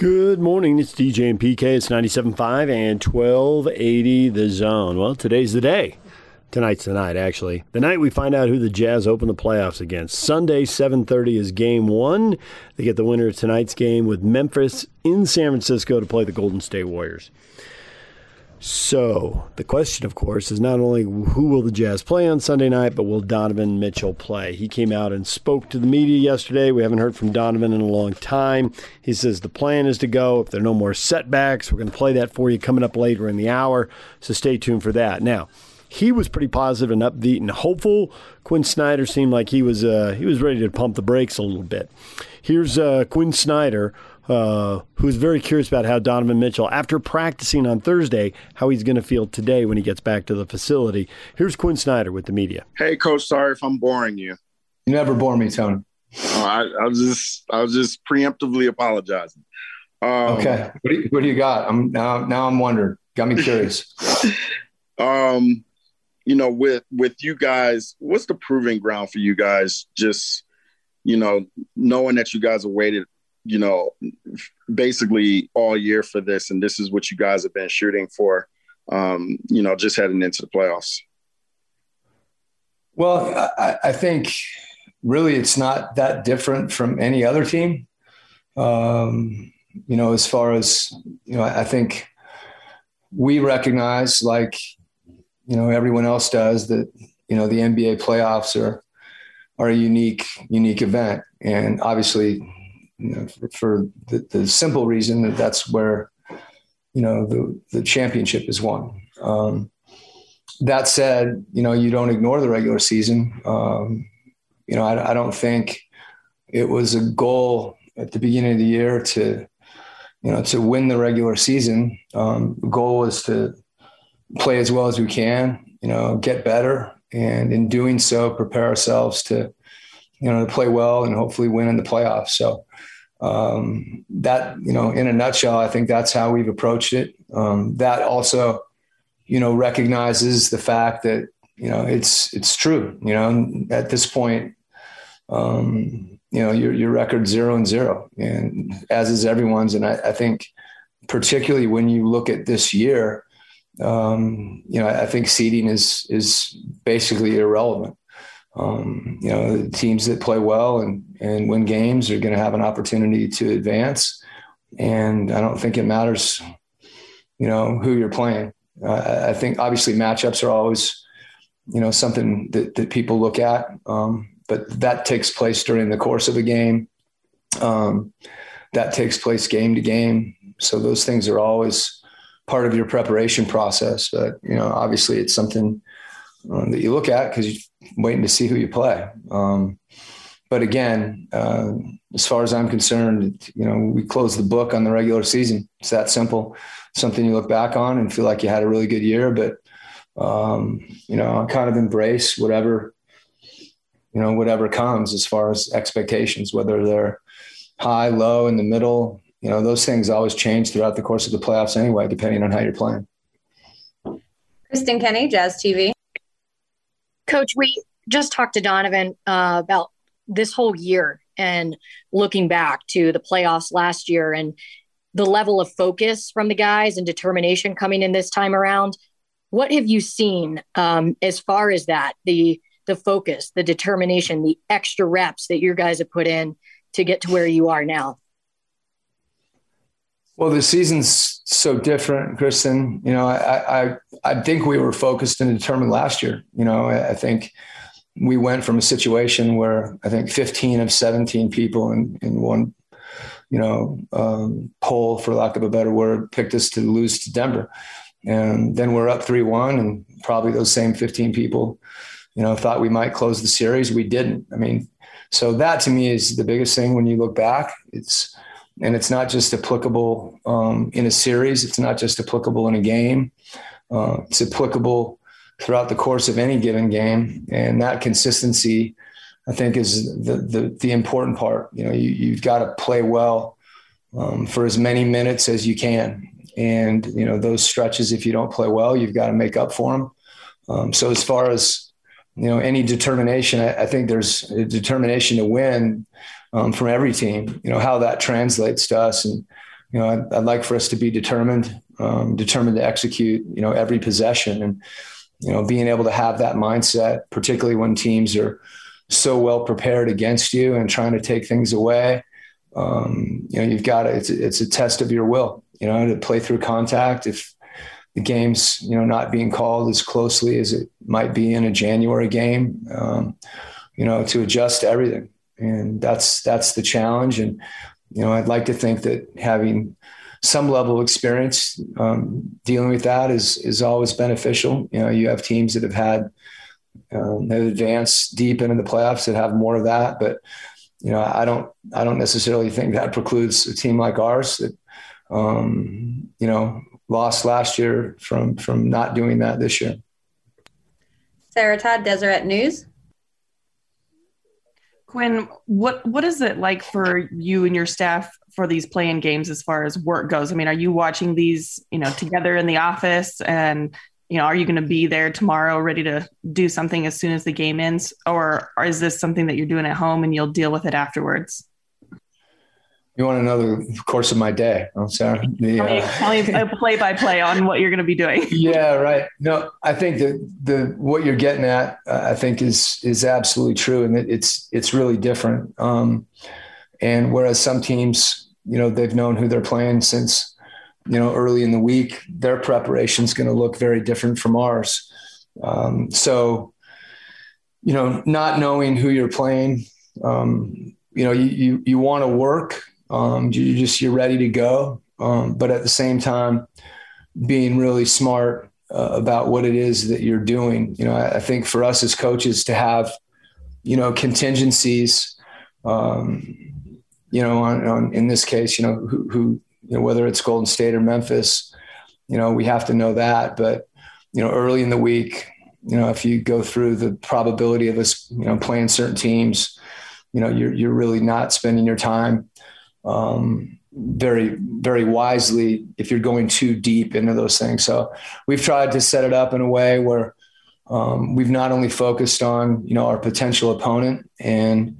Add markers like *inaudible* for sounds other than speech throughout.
Good morning. It's DJ and PK. It's 97.5 and 1280 the zone. Well, today's the day. Tonight's the night, actually. The night we find out who the Jazz open the playoffs against. Sunday, 7.30 is game one. They get the winner of tonight's game with Memphis in San Francisco to play the Golden State Warriors. So the question, of course, is not only who will the Jazz play on Sunday night, but will Donovan Mitchell play? He came out and spoke to the media yesterday. We haven't heard from Donovan in a long time. He says the plan is to go. If there are no more setbacks, we're going to play that for you coming up later in the hour. So stay tuned for that. Now, he was pretty positive and upbeat and hopeful. Quin Snyder seemed like he was uh, he was ready to pump the brakes a little bit. Here's uh, Quin Snyder uh, who's very curious about how Donovan Mitchell, after practicing on Thursday, how he's going to feel today when he gets back to the facility. Here's Quin Snyder with the media. Hey, Coach. Sorry if I'm boring you. You never bore me, Tony. Oh, I, I, was just I was just preemptively apologizing. Um, okay, what do, you, what do you got? I'm now now I'm wondering. Got me curious. *laughs* um, you know, with with you guys, what's the proving ground for you guys? Just you know, knowing that you guys have waited you know, basically all year for this, and this is what you guys have been shooting for, um, you know, just heading into the playoffs? Well, I, I think really it's not that different from any other team. Um, you know, as far as, you know, I think we recognize, like, you know, everyone else does, that, you know, the NBA playoffs are, are a unique, unique event. And obviously, you know, for, for the, the, simple reason that that's where you know the the championship is won. Um, that said, you know you don't ignore the regular season. Um, you know I, I, don't think it was a goal at the beginning of the year to you know to win the regular season. Um, the goal was to play as well as we can. You know, get better, and in doing so, prepare ourselves to you know to play well and hopefully win in the playoffs. So um, that you know in a nutshell i think that's how we've approached it. Um, that also you know recognizes the fact that you know it's it's true you know at this point um, you know your, your record zero and zero and as is everyone's. And I, I think particularly when you look at this year um, you know I think seeding is is basically irrelevant um, you know, teams that play well and, and win games are going to have an opportunity to advance. And I don't think it matters, you know, who you're playing. Uh, I think obviously matchups are always, you know, something that, that people look at. Um, but that takes place during the course of a game. Um, that takes place game to game. So those things are always part of your preparation process. But, you know, obviously it's something um, that you look at because waiting to see who you play. Um, but again, uh, as far as I'm concerned, you know, we close the book on the regular season. It's that simple. Something you look back on and feel like you had a really good year, but um, you know, kind of embrace whatever, you know, whatever comes as far as expectations, whether they're high, low, in the middle. You know, those things always change throughout the course of the playoffs anyway, depending on how you're playing. Kristen Kenny, Jazz TV. Coach, we just talked to Donovan uh, about this whole year and looking back to the playoffs last year and the level of focus from the guys and determination coming in this time around. What have you seen um, as far as that the the focus, the determination, the extra reps that your guys have put in to get to where you are now? Well, the season's so different, Kristen. You know, I, I I think we were focused and determined last year. You know, I think we went from a situation where I think 15 of 17 people in, in one, you know, um, poll, for lack of a better word, picked us to lose to Denver. And then we're up 3 1, and probably those same 15 people, you know, thought we might close the series. We didn't. I mean, so that to me is the biggest thing when you look back. It's, and it's not just applicable um, in a series. It's not just applicable in a game. Uh, it's applicable throughout the course of any given game, and that consistency, I think, is the the, the important part. You know, you, you've got to play well um, for as many minutes as you can, and you know those stretches. If you don't play well, you've got to make up for them. Um, so as far as you know, any determination, I, I think there's a determination to win um, from every team. You know how that translates to us, and you know, I'd, I'd like for us to be determined, um, determined to execute, you know, every possession and, you know, being able to have that mindset, particularly when teams are so well prepared against you and trying to take things away. Um, you know, you've got to, it's, it's a test of your will, you know, to play through contact. If the game's, you know, not being called as closely as it might be in a January game, um, you know, to adjust to everything. And that's, that's the challenge. And, you know, I'd like to think that having some level of experience um, dealing with that is, is always beneficial. You know, you have teams that have had, um, that advance deep into the playoffs that have more of that, but, you know, I don't, I don't necessarily think that precludes a team like ours that, um, you know, lost last year from from not doing that this year. Sarah Todd, Deseret News. Quin, what what is it like for you and your staff for these playing games as far as work goes? I mean, are you watching these, you know, together in the office and you know, are you going to be there tomorrow ready to do something as soon as the game ends or, or is this something that you're doing at home and you'll deal with it afterwards? You want to know the course of my day? I'm sorry. The, uh, tell me a play by play on what you're going to be doing. *laughs* Yeah, right. No, I think that the what you're getting at, uh, I think is is absolutely true, and it's it's really different. Um, and whereas some teams, you know, they've known who they're playing since, you know, early in the week, their preparation is going to look very different from ours. Um, so, you know, not knowing who you're playing, um, you know, you you, you want to work um, you just you're ready to go, um, but at the same time, being really smart uh, about what it is that you're doing. You know, I, I, think for us as coaches to have, you know, contingencies. Um, you know, on, on, in this case, you know, who, who you know, whether it's Golden State or Memphis, you know, we have to know that. But you know, early in the week, you know, if you go through the probability of us, you know, playing certain teams, you know, you're you're really not spending your time um, very very wisely if you're going too deep into those things. So we've tried to set it up in a way where um, we've not only focused on you know our potential opponent and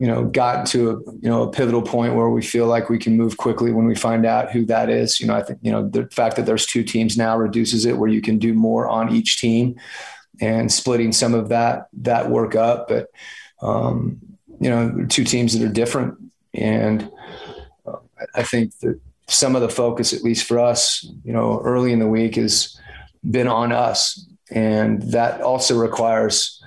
you know gotten to a you know a pivotal point where we feel like we can move quickly when we find out who that is. You know I think you know the fact that there's two teams now reduces it where you can do more on each team and splitting some of that that work up, but. Um, you know, two teams that are different and I think that some of the focus, at least for us, you know, early in the week has been on us. And that also requires,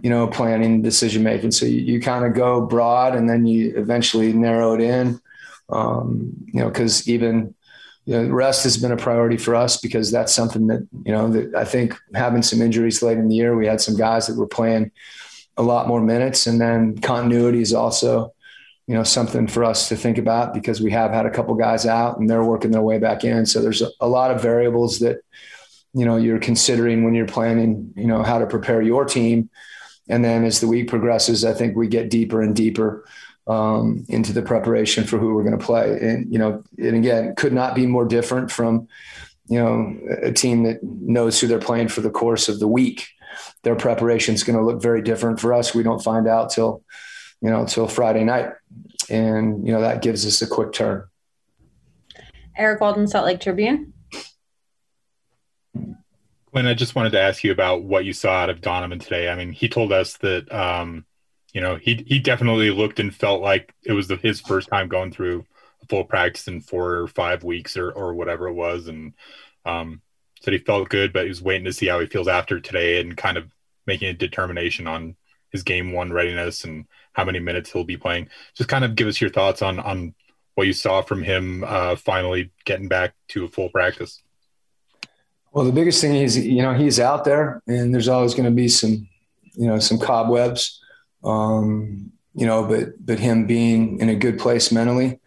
you know, planning, decision making. So you, you kind of go broad and then you eventually narrow it in. Um, you know, because even you know, rest has been a priority for us because that's something that, you know, that I think having some injuries late in the year, we had some guys that were playing a lot more minutes and then continuity is also you know something for us to think about because we have had a couple guys out and they're working their way back in. So there's a, a lot of variables that you know you're considering when you're planning you know how to prepare your team. And then as the week progresses, I think we get deeper and deeper um, into the preparation for who we're going to play. And you know, and again, could not be more different from you know a team that knows who they're playing for the course of the week. Their preparation is going to look very different for us. We don't find out till you know, until Friday night. And, you know, that gives us a quick turn. Eric Walden, Salt Lake Tribune. Quin, I just wanted to ask you about what you saw out of Donovan today. I mean, he told us that, um, you know, he he definitely looked and felt like it was the, his first time going through a full practice in four or five weeks or or whatever it was, and um, said he felt good, but he was waiting to see how he feels after today and kind of making a determination on his game one readiness and how many minutes he'll be playing. Just kind of give us your thoughts on on what you saw from him uh, finally getting back to a full practice. Well, the biggest thing is, you know, he's out there, and there's always going to be some, you know, some cobwebs, um, you know, but but him being in a good place mentally,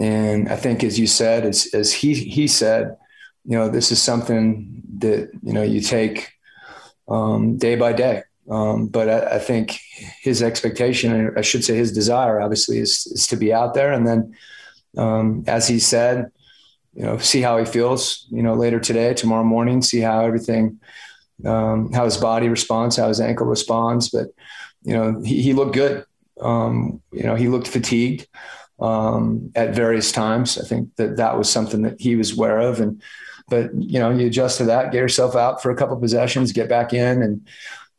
and I think, as you said, as as he he said, you know, this is something that you know you take um, day by day. Um, but I, I, think his expectation, I should say his desire, obviously, is, is to be out there. And then, um, as he said, you know, see how he feels, you know, later today, tomorrow morning, see how everything, um, how his body responds, how his ankle responds. But, you know, he, he looked good. Um, you know, he looked fatigued. um, at various times. I think that that was something that he was aware of. And, but, you know, you adjust to that, get yourself out for a couple possessions, get back in. And,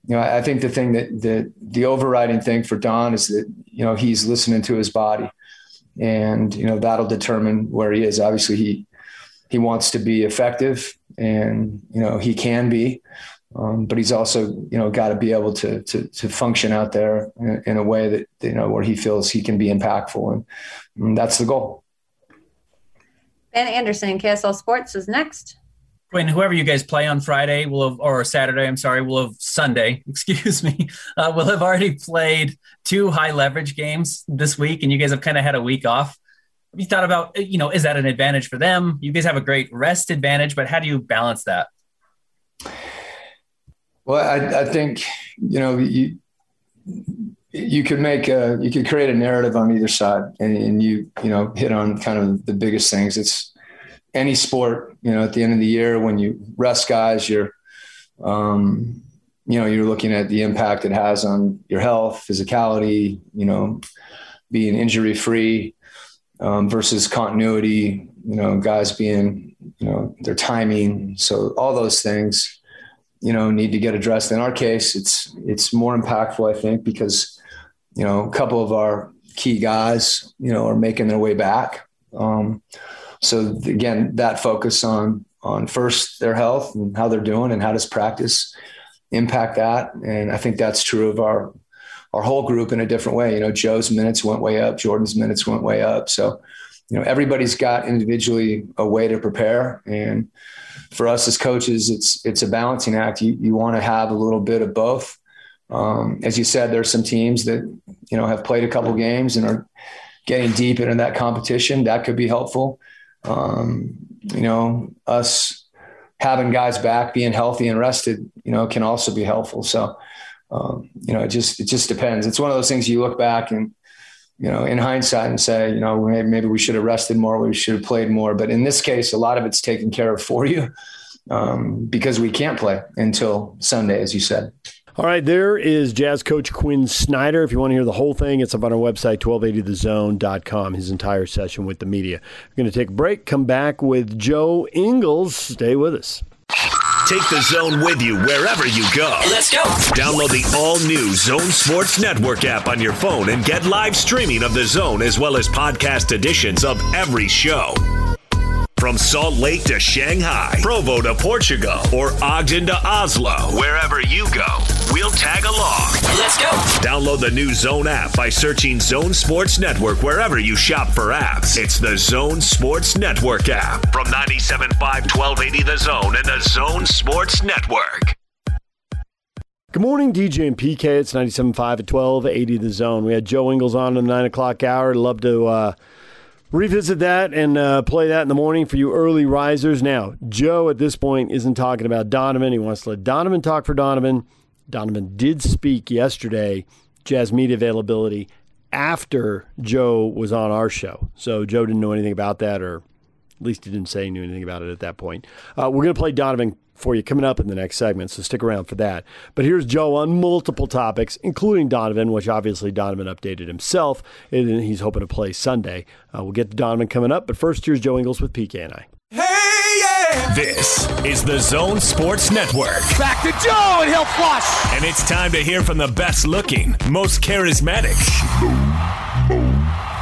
you know, I think the thing that, that the overriding thing for Don is that, you know, he's listening to his body and, you know, that'll determine where he is. Obviously he, he wants to be effective and, you know, he can be, um, but he's also, you know, got to be able to, to, to function out there in, in, a way that, you know, where he feels he can be impactful. And, and that's the goal. Ben Anderson, KSL Sports is next. Quin, whoever you guys play on Friday will have, or Saturday, I'm sorry, will have Sunday, *laughs* excuse me, uh, will have already played two high leverage games this week, and you guys have kind of had a week off. Have you thought about, you know, is that an advantage for them? You guys have a great rest advantage, but how do you balance that? Well, I, I think you know you you could make a you could create a narrative on either side, and, and you you know hit on kind of the biggest things. It's any sport, you know, at the end of the year when you rest guys, you're um, you know you're looking at the impact it has on your health, physicality, you know, being injury free um, versus continuity. You know, guys being you know their timing. So all those things you know need to get addressed. In our case, it's it's more impactful, I think, because you know a couple of our key guys, you know, are making their way back. Um, so again, that focus on on first their health and how they're doing and how does practice impact that. And I think that's true of our our whole group in a different way. You know, Joe's minutes went way up, Jordan's minutes went way up. So, you know, everybody's got individually a way to prepare. And for us as coaches, it's it's a balancing act. You you want to have a little bit of both. Um, as you said, there's some teams that you know have played a couple games and are getting deep into that competition. That could be helpful. Um, you know, us having guys back, being healthy and rested, you know, can also be helpful. So, um, you know, it just it just depends. It's one of those things you look back and you know, in hindsight and say, you know, maybe we should have rested more, we should have played more. But in this case, a lot of it's taken care of for you um, because we can't play until Sunday, as you said. All right, there is Jazz coach Quin Snyder. If you want to hear the whole thing, it's up on our website, 1280thezone.com, his entire session with the media. We're going to take a break, come back with Joe Ingles. Stay with us. Take the zone with you wherever you go. Let's go. Download the all new Zone Sports Network app on your phone and get live streaming of the zone as well as podcast editions of every show. From Salt Lake to Shanghai, Provo to Portugal, or Ogden to Oslo, wherever you go, we'll tag along. Let's go. Download the new Zone app by searching Zone Sports Network wherever you shop for apps. It's the Zone Sports Network app from 97.5 1280 The Zone and the Zone Sports Network. Good morning, DJ and PK. It's 97.5 at 1280 The Zone. We had Joe Ingles on in the 9 o'clock hour. Love to. Uh, revisit that and uh, play that in the morning for you early risers. Now, Joe at this point isn't talking about Donovan. He wants to let Donovan talk for Donovan. Donovan did speak yesterday, Jazz media availability, after Joe was on our show. So Joe didn't know anything about that, or at least he didn't say he knew anything about it at that point. Uh, we're going to play Donovan for you coming up in the next segment, so stick around for that. But here's Joe on multiple topics, including Donovan, which obviously Donovan updated himself, and he's hoping to play Sunday. Uh, we'll get to Donovan coming up, but first, here's Joe Ingles with PK and I. Hey, yeah! This is the Zone Sports Network. Back to Joe, and he'll flush. And it's time to hear from the best looking, most charismatic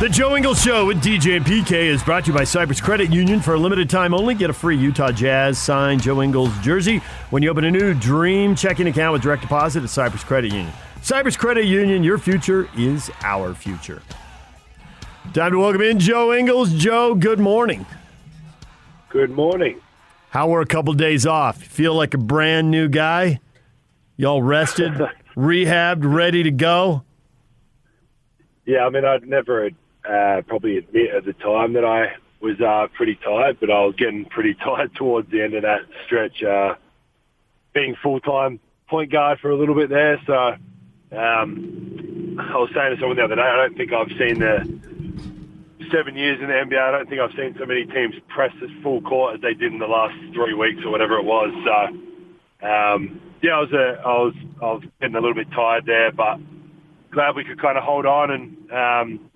The Joe Ingles Show with DJ and PK is brought to you by Cyprus Credit Union. For a limited time only, get a free Utah Jazz signed Joe Ingles jersey when you open a new Dream checking account with direct deposit at Cyprus Credit Union. Cyprus Credit Union, your future is our future. Time to welcome in Joe Ingles. Joe, good morning. Good morning. How were a couple days off? Feel like a brand new guy? Y'all rested, *laughs* rehabbed, ready to go? Yeah, I mean, I'd never uh, probably admit at the time that I was uh, pretty tired, but I was getting pretty *laughs* tired towards the end of that stretch. Uh, being full time point guard for a little bit there, so um, I was saying to someone the other day, I don't think I've seen the seven years in the NBA. I don't think I've seen so many teams press as full court as they did in the last three weeks or whatever it was. So um, yeah, I was a, I was I was getting a little bit tired there, but glad we could kind of hold on and um,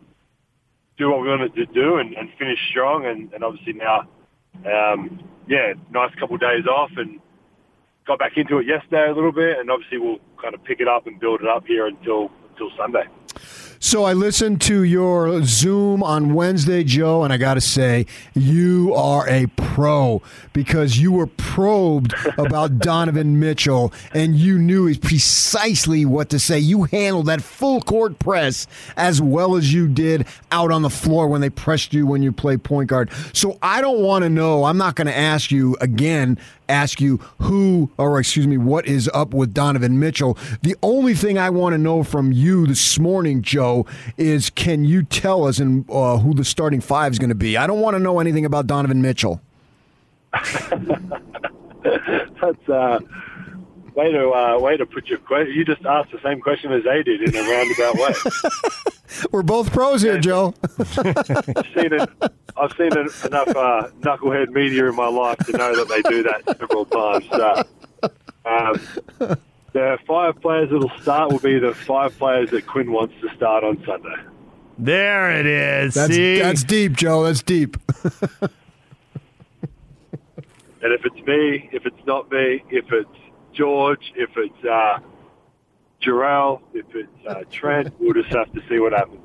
do what we wanted to do and, and finish strong. And, and obviously now, um, yeah, nice couple of days off and got back into it yesterday a little bit. And obviously we'll kind of pick it up and build it up here until until Sunday. So I listened to your Zoom on Wednesday, Joe, and I got to say, you are a pro because you were probed *laughs* about Donovan Mitchell and you knew precisely what to say. You handled that full court press as well as you did out on the floor when they pressed you when you play point guard. So I don't want to know, I'm not going to ask you again ask you who, or excuse me, what is up with Donovan Mitchell. The only thing I want to know from you this morning, Joe, is can you tell us in, uh, who the starting five is going to be? I don't want to know anything about Donovan Mitchell. *laughs* That's uh, way to uh, way to put your question. You just asked the same question as they did in a roundabout way. *laughs* We're both pros here, Joe. *laughs* Seen it. I've seen it, enough uh, knucklehead media in my life to know that they do that several times. So, um, the five players that'll start will be the five players that Quin wants to start on Sunday. There it is. That's, See? that's deep, Joe. That's deep. *laughs* And if it's me, if it's not me, if it's George, if it's uh, Jarrell, if it's uh, Trent, we'll just have to see what happens.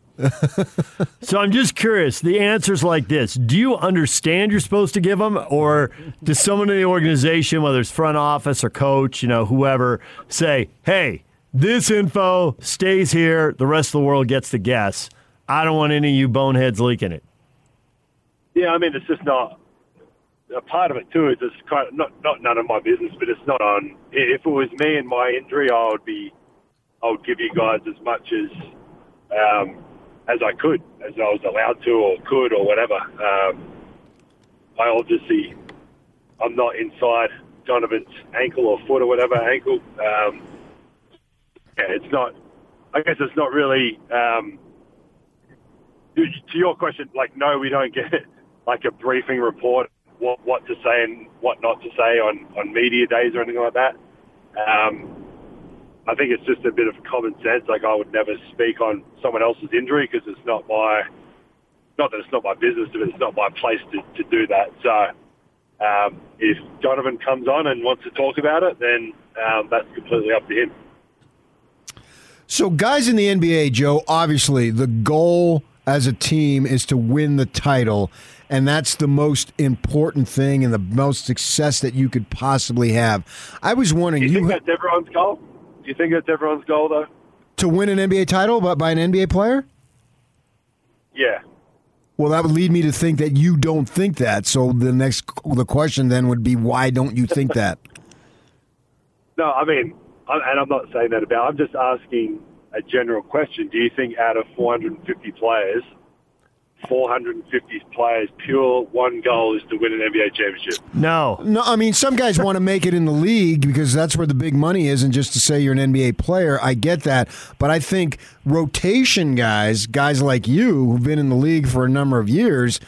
*laughs* *laughs* so I'm just curious. The answer's like this: Do you understand you're supposed to give them, or does someone in the organization, whether it's front office or coach, you know, whoever, say, "Hey, this info stays here. The rest of the world gets to guess. I don't want any of you boneheads leaking it." Yeah, I mean, it's just not a part of it too. Is it's kind of not not none of my business, but it's not on. If it was me and my injury, I would be, I would give you guys as much as um, as I could, as I was allowed to or could or whatever. Um, I obviously, I'm not inside Donovan's ankle or foot or whatever ankle. Um, yeah, it's not. I guess it's not really. Um, to your question, like no, we don't get like a briefing report what what to say and what not to say on on media days or anything like that. Um, I think it's just a bit of common sense. Like I would never speak on someone else's injury because it's not my not that it's not my business, but it's not my place to, to do that. So um, if Donovan comes on and wants to talk about it, then um, that's completely up to him. So, guys in the NBA, Joe, obviously the goal as a team is to win the title, and that's the most important thing and the most success that you could possibly have. I was wondering, you, you think that's everyone's goal? Do you think that's everyone's goal, though? to win an NBA title, but by an NBA player. Yeah. Well, that would lead me to think that you don't think that. So the next, the question then would be, why don't you think that? *laughs* No, I mean, I- and I'm not saying that about. I'm just asking a general question. Do you think out of 450 players, 450 players, pure one goal is to win an NBA championship? No. No, I mean, some guys want to make it in the league because that's where the big money is, and just to say you're an NBA player, I get that. But I think rotation guys, guys like you who've been in the league for a number of years,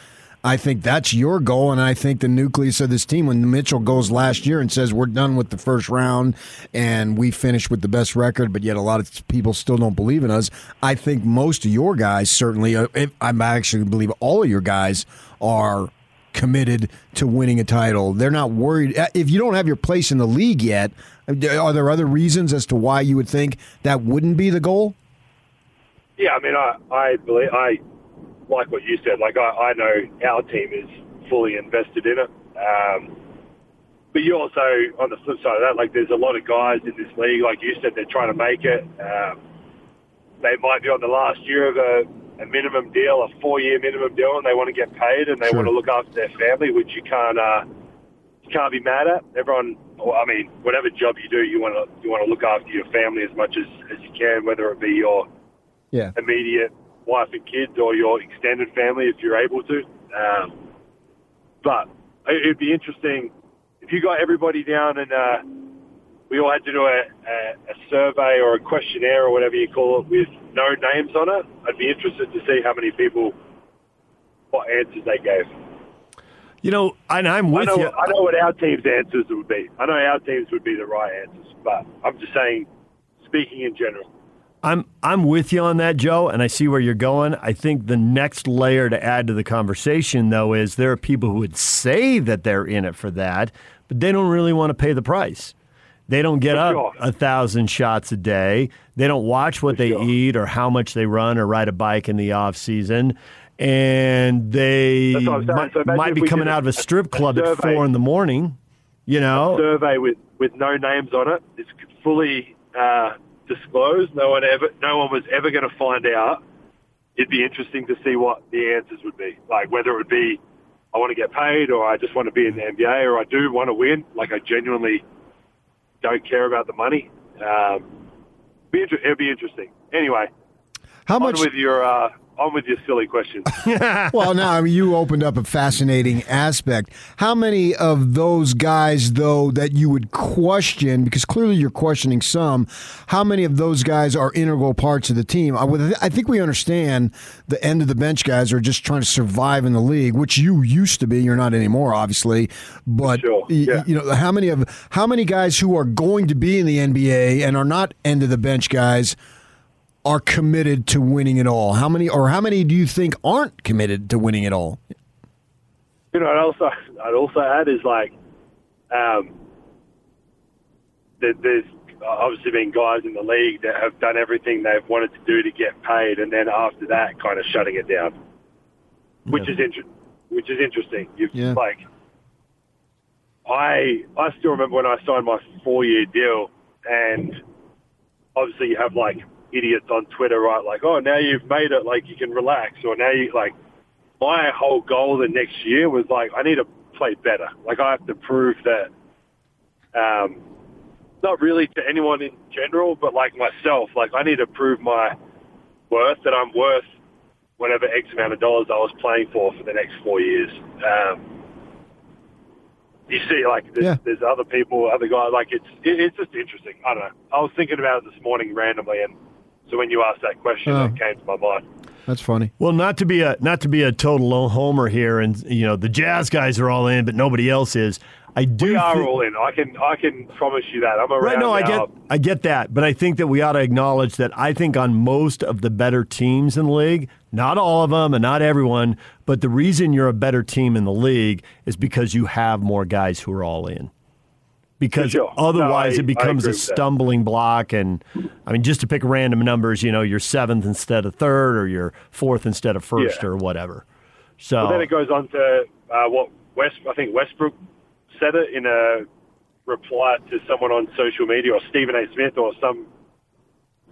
I think that's your goal. And I think the nucleus of this team, when Mitchell goes last year and says, We're done with the first round and we finished with the best record, but yet a lot of people still don't believe in us. I think most of your guys, certainly, uh, I actually believe all of your guys are committed to winning a title. They're not worried. uh, If you don't have your place in the league yet, are there other reasons as to why you would think that wouldn't be the goal? Yeah, I mean, I, I believe I like what you said. Like I, I know our team is fully invested in it. Um, but you also, on the flip side of that, like there's a lot of guys in this league, like you said, they're trying to make it. Um, they might be on the last year of a, a minimum deal, a four-year minimum deal, and they want to get paid and they Sure. want to look after their family, which you can't, uh, you can't be mad at. Everyone, well, I mean, whatever job you do, you want to you want to look after your family as much as, as you can, whether it be your Yeah. immediate wife and kids or your extended family if you're able to. Um, but it- it'd be interesting if you got everybody down and uh, we all had to do a, a, a survey or a questionnaire or whatever you call it with no names on it. I'd be interested to see how many people what answers they gave. You know, and I'm with I know, you. I know what our team's answers would be. I know our teams would be the right answers, but I'm just saying, speaking in general. I'm I'm with you on that, Joe, and I see where you're going. I think the next layer to add to the conversation, though, is there are people who would say that they're in it for that, but they don't really want to pay the price. They don't get up sure. a thousand shots a day. They don't watch what they eat or how much they run or ride a bike in the off season. And they That's what I'm saying. might, So might be coming out of a strip a club at four in the morning. You know, survey with, with no names on it. It's fully uh, disclosed. No one ever, no one was ever going to find out. It'd be interesting to see what the answers would be. Like whether it would be, I want to get paid, or I just want to be in the NBA, or I do want to win. Like I genuinely don't care about the money. Um, be inter- it'd be interesting. Anyway, How much? with your uh, on with your silly questions. *laughs* well, now I mean, you opened up a fascinating aspect. How many of those guys, though, that you would question, because clearly you're questioning some, how many of those guys are integral parts of the team? I, would, I think we understand the end of the bench guys are just trying to survive in the league, which you used to be. You're not anymore, obviously. But y- you know, how many of how many guys who are going to be in the NBA and are not end of the bench guys? Are committed to winning it all? How many, or how many do you think aren't committed to winning it all? You know, I'd also I'd also add is like, um, there, there's obviously been guys in the league that have done everything they've wanted to do to get paid, and then after that, kind of shutting it down, which is inter- which is interesting. You've Yeah. like, I I still remember when I signed my four year deal, and obviously you have like idiots on Twitter, right? Like, oh, now you've made it, like you can relax, or now you like. My whole goal the next year was like, I need to play better. Like, I have to prove that. Um, not really to anyone in general, but like myself, like I need to prove my worth that I'm worth whatever X amount of dollars I was playing for for the next four years. Um, you see, like there's, Yeah. there's other people, other guys. Like it's it, it's just interesting. I don't know. I was thinking about it this morning randomly, and so when you asked that question, Oh. it came to my mind. That's funny. Well, not to be a not to be a total homer here, and you know the Jazz guys are all in, but nobody else is. I do. We are thi- all in. I can I can promise you that. I'm around. Right, no, I get, I get that, but I think that we ought to acknowledge that I think on most of the better teams in the league, not all of them and not everyone, but the reason you're a better team in the league is because you have more guys who are all in. Because sure. No, otherwise, I- it becomes a agree that. stumbling block. And I mean, just to pick random numbers, you know, you're seventh instead of third, or you're fourth instead of first, Yeah. or whatever. So But then it goes on to uh, what West. I think Westbrook said it in a reply to someone on social media, or Stephen A. Smith, or some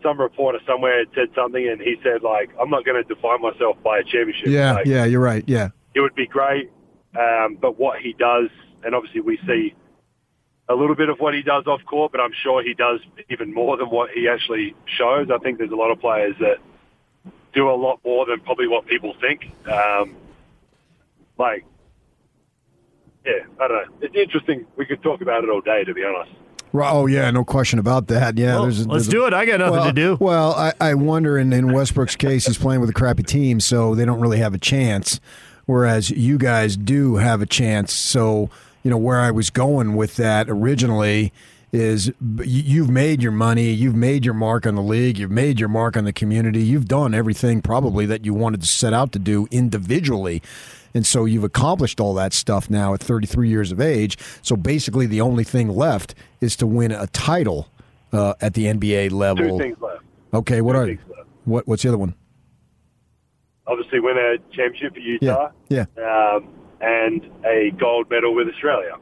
some reporter somewhere had said something, and he said like, "I'm not going to define myself by a championship." Yeah, Like, yeah, you're right. Yeah. it would be great. Um, but what he does, and obviously we see a little bit of what he does off court, but I'm sure he does even more than what he actually shows. I think there's a lot of players that do a lot more than probably what people think. Um, like, yeah, I don't know. It's interesting. We could talk about it all day, to be honest. Oh yeah, no question about that. Yeah, Well, there's. A, let's a- do it. I got nothing well, to do. Well, I, I wonder. In, in Westbrook's case, he's playing with a crappy team, so they don't really have a chance. Whereas you guys do have a chance. So you know where I was going with that originally is you- you've made your money, you've made your mark on the league, you've made your mark on the community, you've done everything probably that you wanted to set out to do individually. And so you've accomplished all that stuff now at 33 years of age. So basically, the only thing left is to win a title uh, at the NBA level. Two things left. Okay, what Two are what? What's the other one? Obviously, win a championship for Utah. Yeah. Um, and a gold medal with Australia.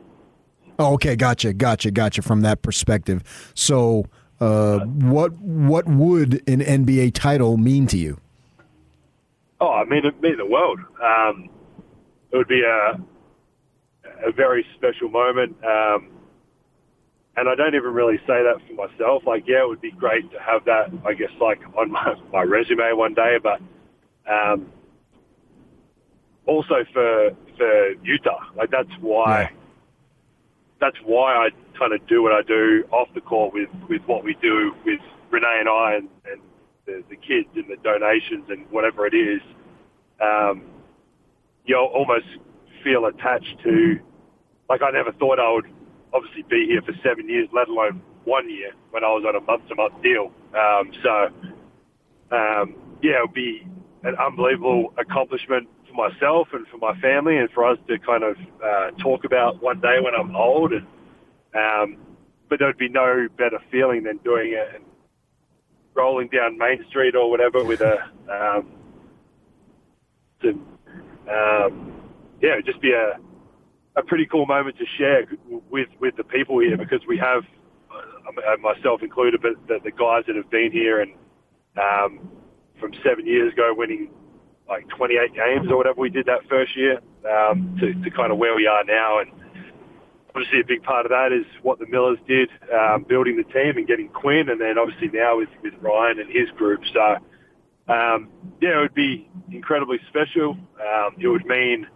Oh, okay, gotcha, gotcha, gotcha. From that perspective, so uh, what what would an NBA title mean to you? Oh, I mean, it mean the world. Um, it would be a a very special moment, um, and I don't even really say that for myself. Like, yeah, it would be great to have that. I guess like on my, my resume one day, but um, also for for Utah. Like that's why that's why I kind of do what I do off the court with with what we do with Renae and I and, and the, the kids and the donations and whatever it is. Um, you almost feel attached to. Like I never thought I would obviously be here for seven years, let alone one year when I was on a month-to-month deal. Um, so, um, yeah, it would be an unbelievable accomplishment for myself and for my family, and for us to kind of uh, talk about one day when I'm old. And um, but there'd be no better feeling than doing it and rolling down Main Street or whatever with a um, to, um, yeah, it'd just be a a pretty cool moment to share with with the people here because we have uh, myself included, but the, the guys that have been here and um, from seven years ago, winning like 28 games or whatever we did that first year, um, to, to kind of where we are now. And obviously, a big part of that is what the Millers did, um, building the team and getting Quin, and then obviously now with with Ryan and his group. So. Um, yeah, it would be incredibly special. Um, it would mean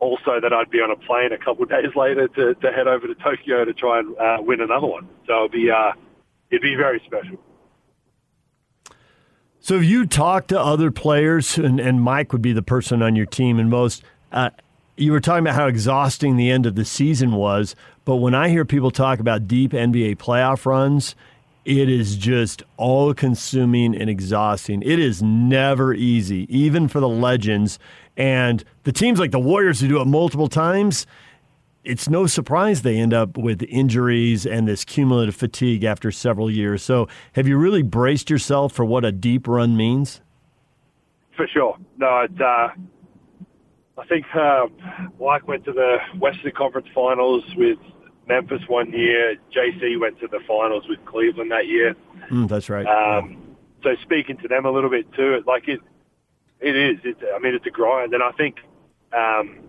also that I'd be on a plane a couple of *laughs* days later to, to head over to Tokyo to try and uh, win another one. So it'd be uh, it'd be very special. So have you talked to other players, and, and Mike would be the person on your team, and most. Uh, you were talking about how exhausting the end of the season was, but when I hear people talk about deep NBA playoff runs, it is just all consuming and exhausting. It is never easy, even for the legends. And the teams like the Warriors who do it multiple times, it's no surprise they end up with injuries and this cumulative fatigue after several years. So, have you really braced yourself for what a deep run means? For sure. No, it's, uh, I think uh, Mike went to the Western Conference Finals with Memphis one year. JC went to the finals with Cleveland that year. Mm, that's right. Um, so speaking to them a little bit too, it like it, it is. It's, I mean, it's a grind, and I think um,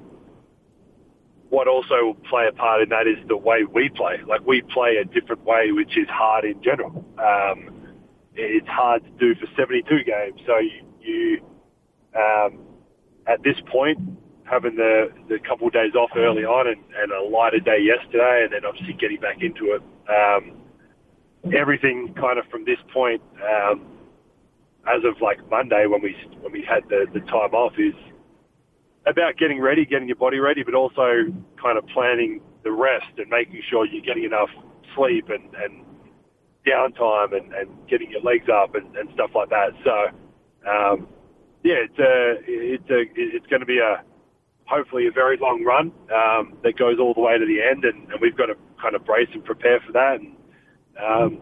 what also will play a part in that is the way we play. Like we play a different way, which is hard in general. Um, it's hard to do for 72 games. So you, you um, at this point, having the, the couple of days off early on and, and a lighter day yesterday, and then obviously getting back into it. Um, everything kind of from this point um, as of like Monday when we when we had the, the time off is about getting ready, getting your body ready, but also kind of planning the rest and making sure you're getting enough sleep and, and downtime and, and getting your legs up and, and stuff like that. So, um, yeah, it's a, it's a, it's going to be a, hopefully a very long run um, that goes all the way to the end, and, and we've got to kind of brace and prepare for that. And um,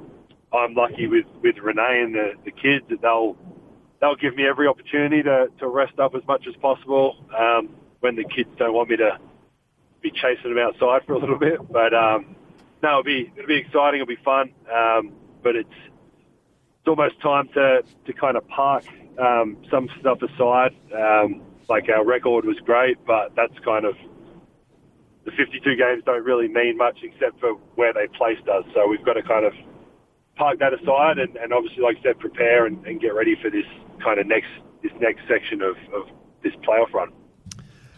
I'm lucky with, with Renae and the, the kids that they'll they'll give me every opportunity to, to rest up as much as possible um, when the kids don't want me to be chasing them outside for a little bit. But um, no, it'll be it'll be exciting. It'll be fun. Um, but it's it's almost time to to kind of park um, some stuff aside. Um, like our record was great, but that's kind of the 52 games don't really mean much except for where they placed us. So we've got to kind of park that aside and, and obviously, like I said, prepare and, and get ready for this kind of next this next section of, of this playoff run.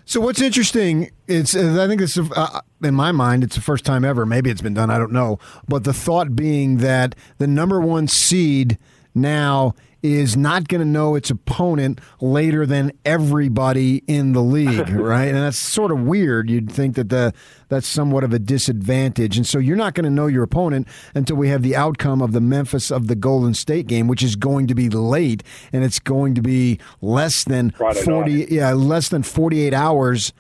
So what's interesting? It's I think it's uh, in my mind it's the first time ever. Maybe it's been done. I don't know. But the thought being that the number one seed now is not going to know its opponent later than everybody in the league, *laughs* right? And that's sort of weird. You'd think that the that's somewhat of a disadvantage, and so you're not going to know your opponent until we have the outcome of the Memphis of the Golden State game, which is going to be late, and it's going to be less than Friday forty, night. yeah, less than forty eight hours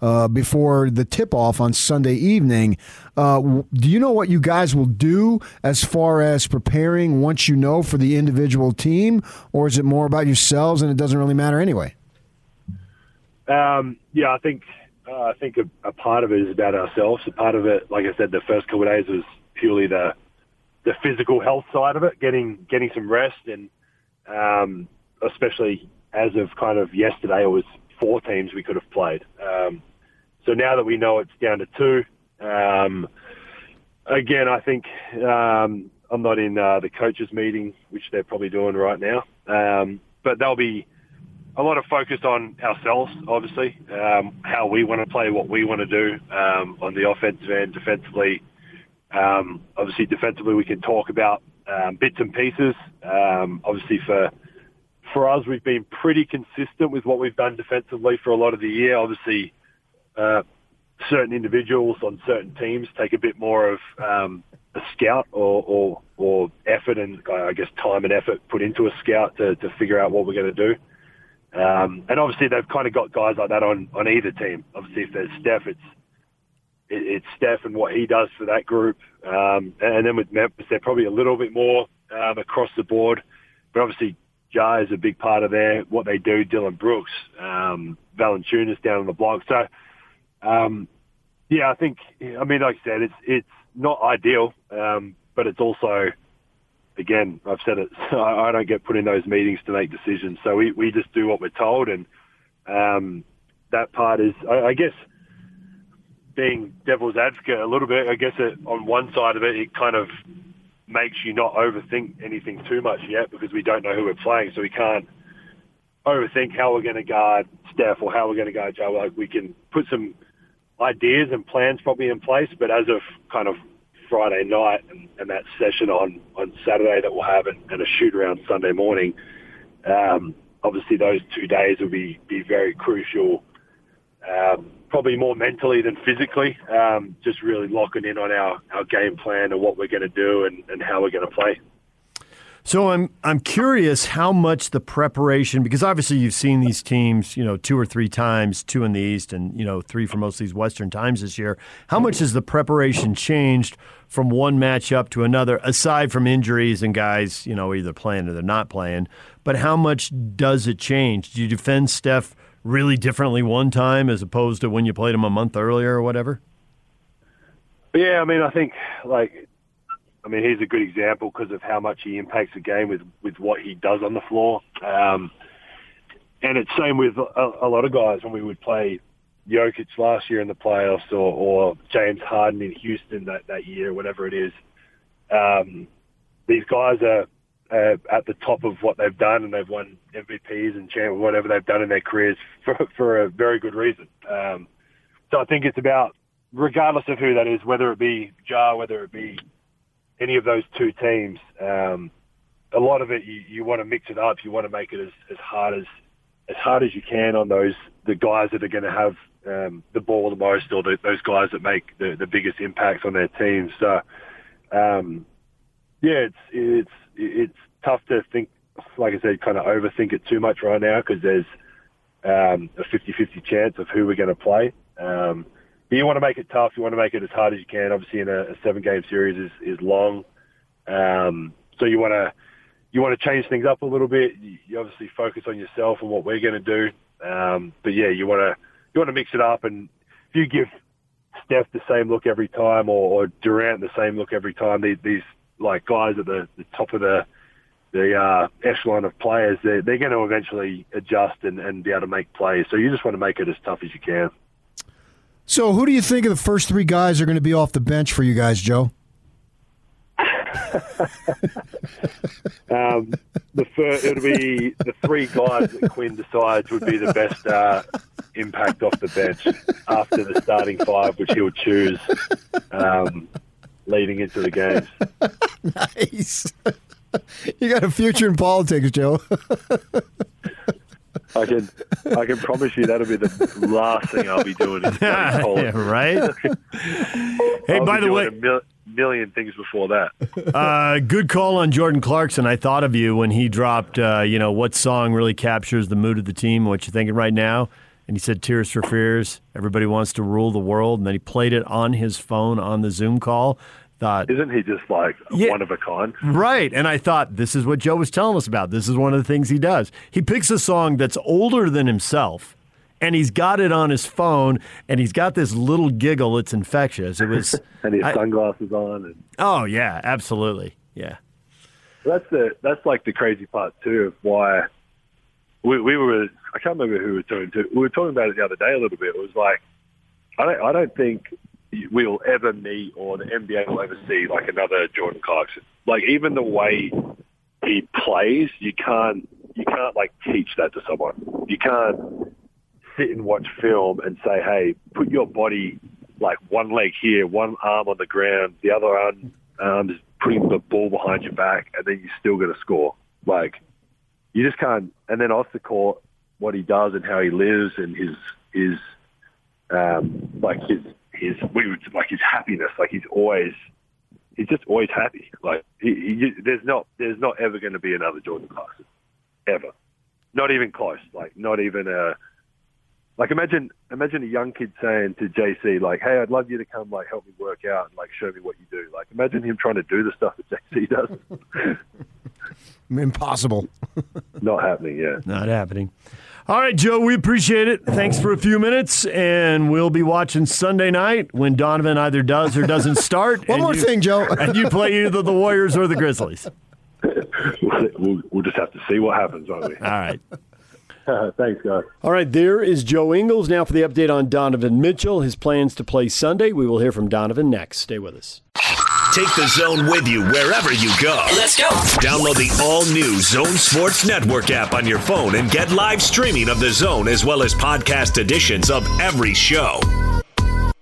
uh, before the tip off on Sunday evening. Uh, do you know what you guys will do as far as preparing once you know for the individual team, or is it more about yourselves and it doesn't really matter anyway? Um, yeah, I think uh, I think a, a part of it is about ourselves. A part of it, like I said, the first couple of days was purely the the physical health side of it, getting getting some rest, and um, especially as of kind of yesterday, it was four teams we could have played. Um, so now that we know it's down to two, um, again, I think um, I'm not in uh, the coaches' meeting, which they're probably doing right now, um, but they'll be a lot of focus on ourselves, obviously, um, how we want to play, what we want to do um, on the offensive end, defensively. Obviously, defensively, we can talk about bits and pieces. Obviously, for for us, we've been pretty consistent with what we've done defensively for a lot of the year. Obviously, uh, certain individuals on certain teams take a bit more of um, a scout or, or, or effort and I guess time and effort put into a scout to, to figure out what we're going to do. Um, and obviously they've kind of got guys like that on, on either team. Obviously if there's Steph, it's, it, it's Steph and what he does for that group. Um, and then with Memphis, they're probably a little bit more um, across the board. But obviously Ja is a big part of their, what they do. Dillon Brooks, um, Valanciunas down on the block. So, um, yeah, I think, I mean, like I said, it's, it's not ideal, um, but it's also, again, I've said it, *laughs* I don't get put in those meetings to make decisions. So we, we just do what we're told. And um, that part is, I, I guess, being devil's advocate a little bit, I guess it, on one side of it, it kind of makes you not overthink anything too much yet because we don't know who we're playing. So we can't overthink how we're going to guard Steph or how we're going to guard Joe. Like we can put some ideas and plans probably in place, but as of kind of Friday night and, and that session on, on Saturday that we'll have and, and a shoot around Sunday morning, um, obviously those two days will be, be very crucial, um, probably more mentally than physically, um, just really locking in on our, our game plan and what we're going to do and, and how we're going to play. So I'm I'm curious how much the preparation because obviously you've seen these teams you know two or three times two in the East and you know three for most of these Western times this year. How much has the preparation changed from one matchup to another aside from injuries and guys you know either playing or they're not playing? But how much does it change? Do you defend Steph really differently one time as opposed to when you played him a month earlier or whatever? Yeah, I mean I think like I mean, he's a good example because of how much he impacts the game with, with what he does on the floor. Um, and it's same with a, a, lot of guys when we would play Jokic last year in the playoffs or, or James Harden in Houston that, that year, whatever it is. Um, these guys are uh, at the top of what they've done and they've won MVPs and champ, whatever they've done in their careers for, for a very good reason. Um, so I think it's about, regardless of who that is, whether it be Ja, whether it be any of those two teams, um, a lot of it you, you want to mix it up. You want to make it as, as hard as as hard as you can on those the guys that are going to have um, the ball the most, or the, those guys that make the, the biggest impacts on their teams. So, um, yeah, it's it's it's tough to think, like I said, kind of overthink it too much right now because there's um, a 50-50 chance of who we're going to play. Um, you want to make it tough. You want to make it as hard as you can. Obviously, in a, a seven game series is is long, um, so you want to you want to change things up a little bit. You, obviously focus on yourself and what we're going to do. Um, but yeah, you want to you want to mix it up. And if you give Steph the same look every time, or, or Durant the same look every time, these like guys at the, the top of the the uh, echelon of players, they're, they're going to eventually adjust and, and be able to make plays. So you just want to make it as tough as you can. So, who do you think of the first three guys are going to be off the bench for you guys, Joe? *laughs* *laughs* um, the first, it'll be the three guys that Quin decides would be the best uh, impact off the bench after the starting five, which he'll choose um, leading into the games. *laughs* nice. You got a future in politics, Joe. I can I can promise you that'll be the last thing I'll be doing. In *laughs* yeah, right. *laughs* hey, I'll by the way, a mil- million things before that. uh, good call on Jordan Clarkson. I thought of you when he dropped. Uh, you know what song really captures the mood of the team? What you're thinking right now? And he said, "Tears for Fears." Everybody wants to rule the world, and then he played it on his phone on the Zoom call thought, isn't he just like yeah, one of a kind? Right. And I thought, this is what Joe was telling us about. This is one of the things he does. He picks a song that's older than himself. And he's got it on his phone, and he's got this little giggle. It's infectious. It was, *laughs* and his sunglasses on. And, oh yeah, absolutely, yeah. That's the that's like the crazy part too of why we, we were. I can't remember who we were talking to. We were talking about it the other day a little bit. It was like I don't I don't think we'll ever meet or the NBA will ever see like another Jordan Clarkson. Like even the way he plays, you can't you can't like teach that to someone. You can't sit and watch film and say, hey, put your body like one leg here, one arm on the ground, the other arm, arm is putting the ball behind your back, and then you're still going to score. Like you just can't. And then off the court, what he does and how he lives and his his um, like his his we would like his happiness. Like he's always he's just always happy. Like he, he there's not there's not ever going to be another Jordan Clarkson ever. Not even close. Like not even a like imagine imagine a young kid saying to JC like, "Hey, I'd love you to come like help me work out and like show me what you do." Like imagine him trying to do the stuff that JC *laughs* does. Impossible. Not happening. Yeah. Not happening. All right, Joe, we appreciate it. Thanks for a few minutes, and we'll be watching Sunday night when Donovan either does or doesn't *laughs* start. One more you, thing, Joe. *laughs* and you play either the Warriors or the Grizzlies. we'll, we'll, we'll just have to see what happens, won't we? All right. *laughs* Thanks, guys. All right, there is Joe Ingles now for the update on Donovan Mitchell, his plans to play Sunday. We will hear from Donovan next. Stay with us. Take the zone with you wherever you go. Let's go. Download the all new Zone Sports Network app on your phone and get live streaming of the zone as well as podcast editions of every show.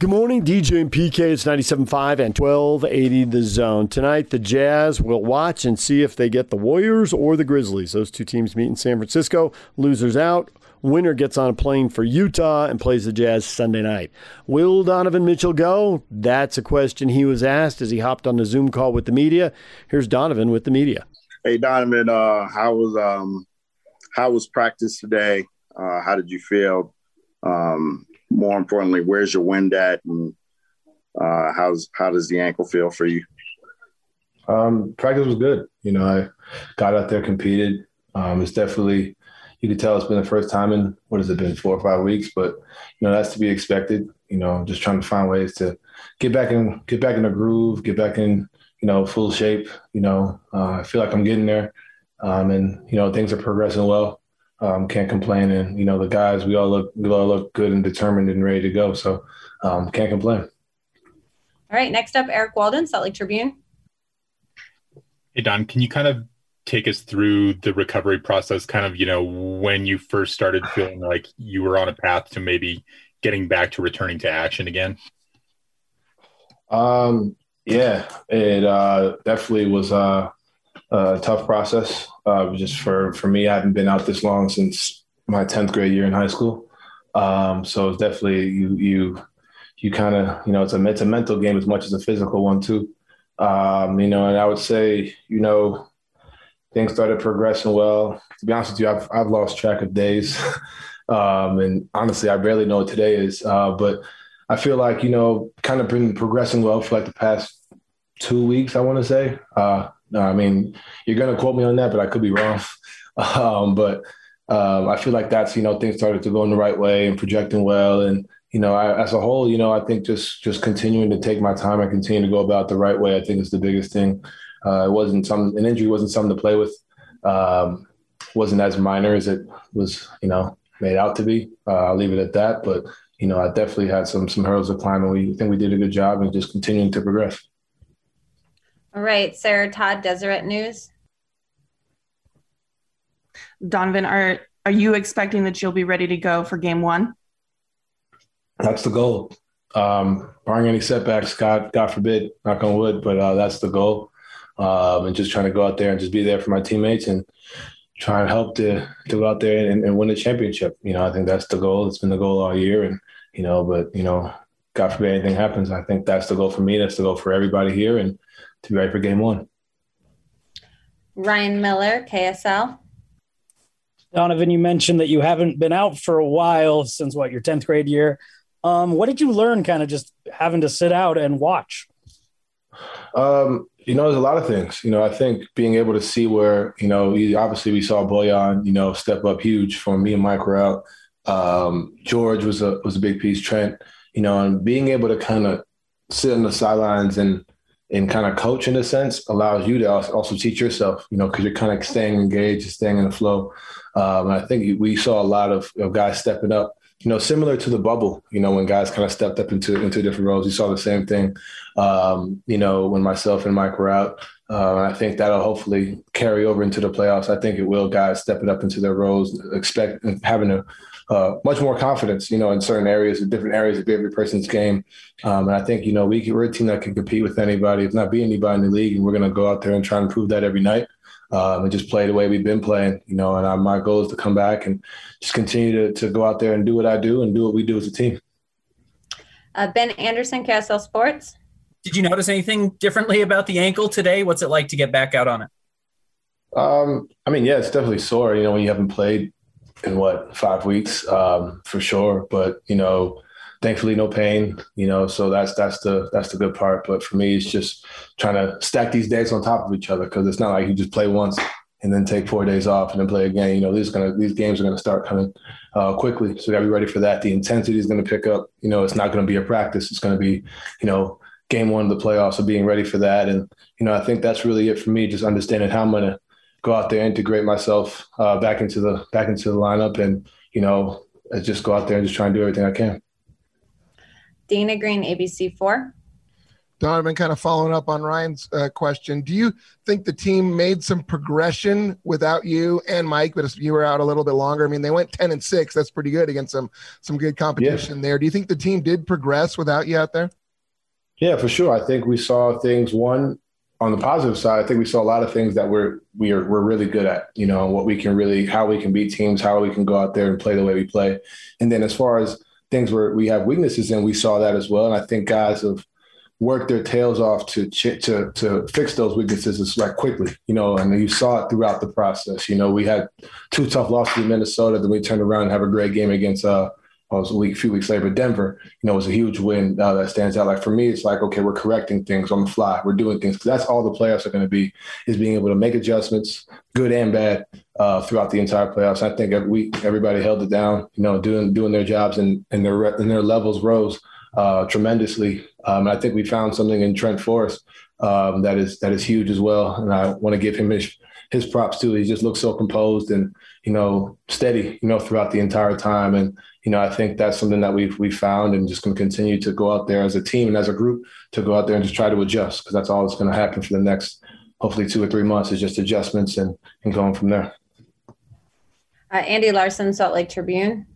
Good morning, DJ and PK. It's 97.5 and 1280 The Zone. Tonight, the Jazz will watch and see if they get the Warriors or the Grizzlies. Those two teams meet in San Francisco. Losers out. Winner gets on a plane for Utah and plays the Jazz Sunday night. Will Donovan Mitchell go? That's a question he was asked as he hopped on a Zoom call with the media. Here's Donovan with the media. Hey Donovan, uh, how was um, how was practice today? Uh, how did you feel? Um, more importantly, where's your wind at, and uh, how's how does the ankle feel for you? Um, practice was good. You know, I got out there, competed. Um, it's definitely you could tell it's been the first time in what has it been four or five weeks, but you know that's to be expected. You know, just trying to find ways to get back in, get back in the groove, get back in, you know, full shape. You know, uh, I feel like I'm getting there, um, and you know things are progressing well. Um, can't complain, and you know the guys, we all look, we all look good and determined and ready to go. So um, can't complain. All right, next up, Eric Walden, Salt Lake Tribune. Hey Don, can you kind of take us through the recovery process? Kind of, you know, when you first started feeling like you were on a path to maybe getting back to returning to action again. Um, yeah, it uh, definitely was uh, a tough process. Uh, just for for me, I haven't been out this long since my tenth grade year in high school. Um, so it's definitely you you you kind of you know it's a it's a mental game as much as a physical one too. Um, you know, and I would say you know things started progressing well. To be honest with you, I've I've lost track of days, *laughs* um, and honestly, I barely know what today is. Uh, but I feel like you know, kind of been progressing well for like the past two weeks. I want to say. Uh, I mean, you're gonna quote me on that, but I could be wrong. *laughs* um, but um, I feel like that's you know things started to go in the right way and projecting well, and you know, I, as a whole, you know, I think just just continuing to take my time and continue to go about the right way, I think is the biggest thing. Uh, it wasn't some an injury wasn't something to play with. Um, wasn't as minor as it was, you know, made out to be. Uh, I'll leave it at that. But you know, I definitely had some some hurdles to climb, and we think we did a good job and just continuing to progress. All right, Sarah Todd, Deseret News. Donovan, are are you expecting that you'll be ready to go for game one? That's the goal. Um, barring any setbacks, God, God forbid, knock on wood, but uh, that's the goal. Um, and just trying to go out there and just be there for my teammates and try and help to to go out there and, and win a championship. You know, I think that's the goal. It's been the goal all year, and you know, but you know, God forbid anything happens. I think that's the goal for me. That's the goal for everybody here, and to be ready for game one. Ryan Miller, KSL. Donovan, you mentioned that you haven't been out for a while since what your 10th grade year. Um, what did you learn kind of just having to sit out and watch? Um, you know, there's a lot of things. You know, I think being able to see where, you know, obviously we saw Bojan, you know, step up huge for me and Mike were out. Um, George was a was a big piece, Trent, you know, and being able to kind of sit on the sidelines and and kind of coach in a sense allows you to also teach yourself, you know, because you're kind of staying engaged, staying in the flow. Um, I think we saw a lot of, guys stepping up, you know, similar to the bubble, you know, when guys kind of stepped up into into different roles. You saw the same thing, um, you know, when myself and Mike were out. Uh, I think that'll hopefully carry over into the playoffs. I think it will. Guys stepping up into their roles, expect having a uh, much more confidence, you know, in certain areas, in different areas of every person's game. Um, and I think, you know, we, we're a team that can compete with anybody, if not be anybody in the league. And we're going to go out there and try and prove that every night um, and just play the way we've been playing, you know. And I, my goal is to come back and just continue to, to go out there and do what I do and do what we do as a team. Uh, ben Anderson, KSL Sports. Did you notice anything differently about the ankle today? What's it like to get back out on it? Um, I mean, yeah, it's definitely sore. You know, when you haven't played in what five weeks um, for sure. But you know, thankfully no pain. You know, so that's that's the that's the good part. But for me, it's just trying to stack these days on top of each other because it's not like you just play once and then take four days off and then play again. You know, these gonna these games are gonna start coming uh, quickly, so we gotta be ready for that. The intensity is gonna pick up. You know, it's not gonna be a practice. It's gonna be, you know, game one of the playoffs. So being ready for that, and you know, I think that's really it for me. Just understanding how I'm gonna go out there, integrate myself uh, back into the back into the lineup, and you know, just go out there and just try and do everything I can. Dana Green, ABC four. Donovan, kind of following up on Ryan's uh, question, do you think the team made some progression without you and Mike? But you were out a little bit longer, I mean, they went ten and six. That's pretty good against some some good competition yeah. there. Do you think the team did progress without you out there? Yeah, for sure. I think we saw things. One, on the positive side, I think we saw a lot of things that we're we are we're really good at. You know, what we can really how we can beat teams, how we can go out there and play the way we play. And then as far as things where we have weaknesses in, we saw that as well. And I think guys have worked their tails off to to to fix those weaknesses like quickly. You know, and you saw it throughout the process. You know, we had two tough losses in Minnesota, then we turned around and have a great game against uh was a week, few weeks later, Denver, you know, was a huge win uh, that stands out. Like for me, it's like, okay, we're correcting things on the fly. We're doing things because that's all the playoffs are going to be is being able to make adjustments, good and bad, uh, throughout the entire playoffs. I think every week everybody held it down, you know, doing doing their jobs and and their and their levels rose uh, tremendously. Um, I think we found something in Trent Forrest um, that is that is huge as well, and I want to give him his his props too. He just looks so composed and you know steady, you know, throughout the entire time and you know, I think that's something that we've we found and just going to continue to go out there as a team and as a group to go out there and just try to adjust because that's all that's going to happen for the next hopefully two or three months is just adjustments and and going from there. Uh, Andy Larsen, Salt Lake Tribune.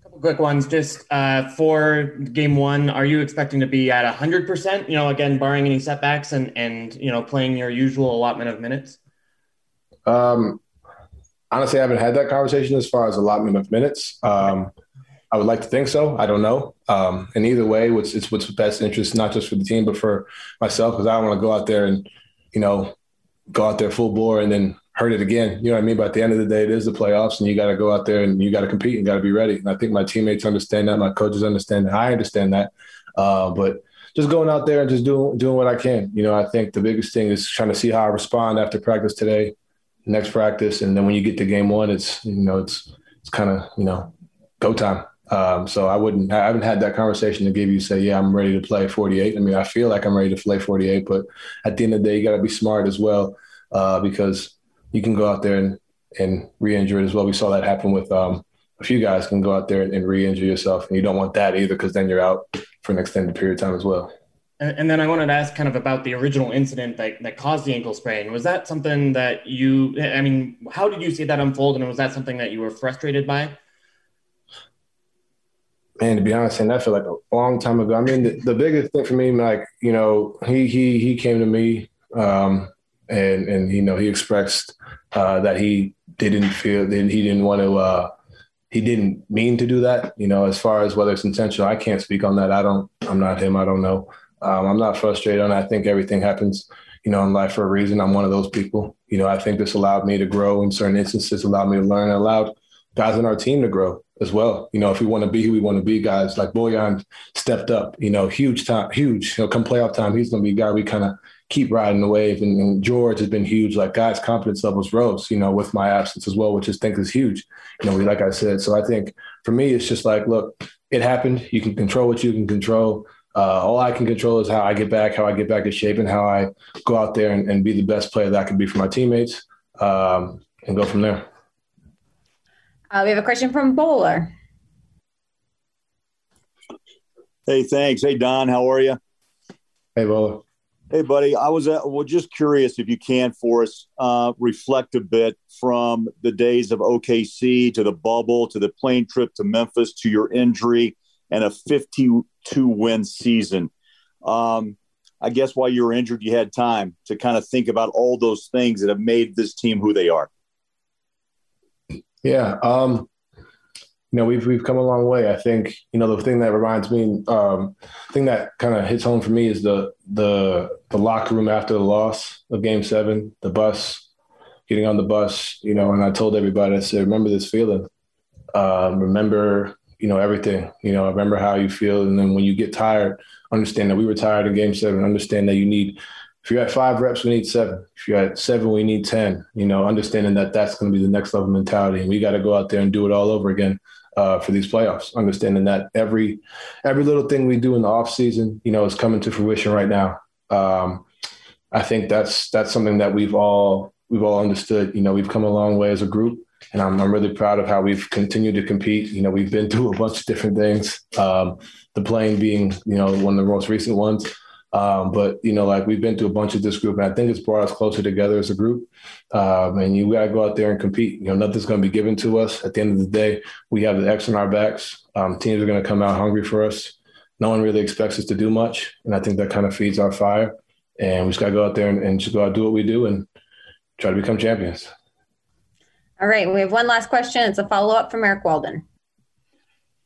A Couple quick ones. Just uh, for game one, are you expecting to be at hundred percent? You know, again, barring any setbacks and and you know playing your usual allotment of minutes. Um, honestly, I haven't had that conversation as far as allotment of minutes. Um, I would like to think so. I don't know. Um, and either way, what's it's what's best interest, not just for the team, but for myself, because I don't want to go out there and, you know, go out there full bore and then hurt it again. You know what I mean? But at the end of the day, it is the playoffs, and you got to go out there and you got to compete and got to be ready. And I think my teammates understand that, my coaches understand that, I understand that. Uh, but just going out there and just doing doing what I can. You know, I think the biggest thing is trying to see how I respond after practice today next practice, and then when you get to game one, it's you know it's it's kind of you know go time. Um, so I wouldn't I haven't had that conversation to give you say yeah I'm ready to play 48. I mean I feel like I'm ready to play 48, but at the end of the day you got to be smart as well uh, because you can go out there and and re-injure it as well. We saw that happen with um, a few guys can go out there and, and re-injure yourself, and you don't want that either because then you're out for an extended period of time as well. And then I wanted to ask kind of about the original incident that, that caused the ankle sprain. Was that something that you, I mean, how did you see that unfold? And was that something that you were frustrated by? Man, to be honest, and that felt like a long time ago. I mean, the, the biggest thing for me, like, you know, he, he, he came to me um, and, and, you know, he expressed uh, that he didn't feel that he didn't want to, uh, he didn't mean to do that. You know, as far as whether it's intentional, I can't speak on that. I don't, I'm not him. I don't know. Um, I'm not frustrated on I think everything happens, you know, in life for a reason. I'm one of those people. You know, I think this allowed me to grow in certain instances, allowed me to learn, allowed guys on our team to grow as well. You know, if we want to be who we want to be, guys like Bojan stepped up, you know, huge time, huge. You know, come playoff time, he's going to be a guy we kind of keep riding the wave. And, and, George has been huge. Like guys' confidence levels rose, you know, with my absence as well, which I think is huge. You know, like I said. So I think for me, it's just like, look, it happened. You can control what you can control. uh, all I can control is how I get back, how I get back in shape, and how I go out there and, and be the best player that I can be for my teammates, um, and go from there. Uh, we have a question from Bowler. Hey, thanks. Hey, Don, how are you? Hey, Bowler. Hey, buddy. I was uh, well, just curious if you can for us uh, reflect a bit from the days of OKC to the bubble to the plane trip to Memphis to your injury and a 52 win season. Um, I guess while you were injured, you had time to kind of think about all those things that have made this team who they are. Yeah. Um, you know, we've we've come a long way. I think, you know, the thing that reminds me, um, thing that kind of hits home for me is the the the locker room after the loss of game seven, the bus, getting on the bus, you know, and I told everybody, I said, remember this feeling. Um, remember, you know, everything. You know, remember how you feel. And then when you get tired, understand that we were tired in game seven, understand that you need if you're at five reps, we need seven. If you're at seven, we need 10, you know, understanding that that's going to be the next level mentality. And we got to go out there and do it all over again uh, for these playoffs, understanding that every every little thing we do in the off season, you know, is coming to fruition right now. Um, I think that's that's something that we've all we've all understood. You know, we've come a long way as a group, and I'm, I'm really proud of how we've continued to compete. You know, we've been through a bunch of different things. Um, the plane being, you know, one of the most recent ones. Um, but you know, like we've been through a bunch of this group, and I think it's brought us closer together as a group. Um, and you got to go out there and compete. You know, nothing's going to be given to us. At the end of the day, we have the X on our backs. Um, teams are going to come out hungry for us. No one really expects us to do much, and I think that kind of feeds our fire. And we just got to go out there and, and just go out do what we do and try to become champions. All right, we have one last question. It's a follow up from Eric Walden.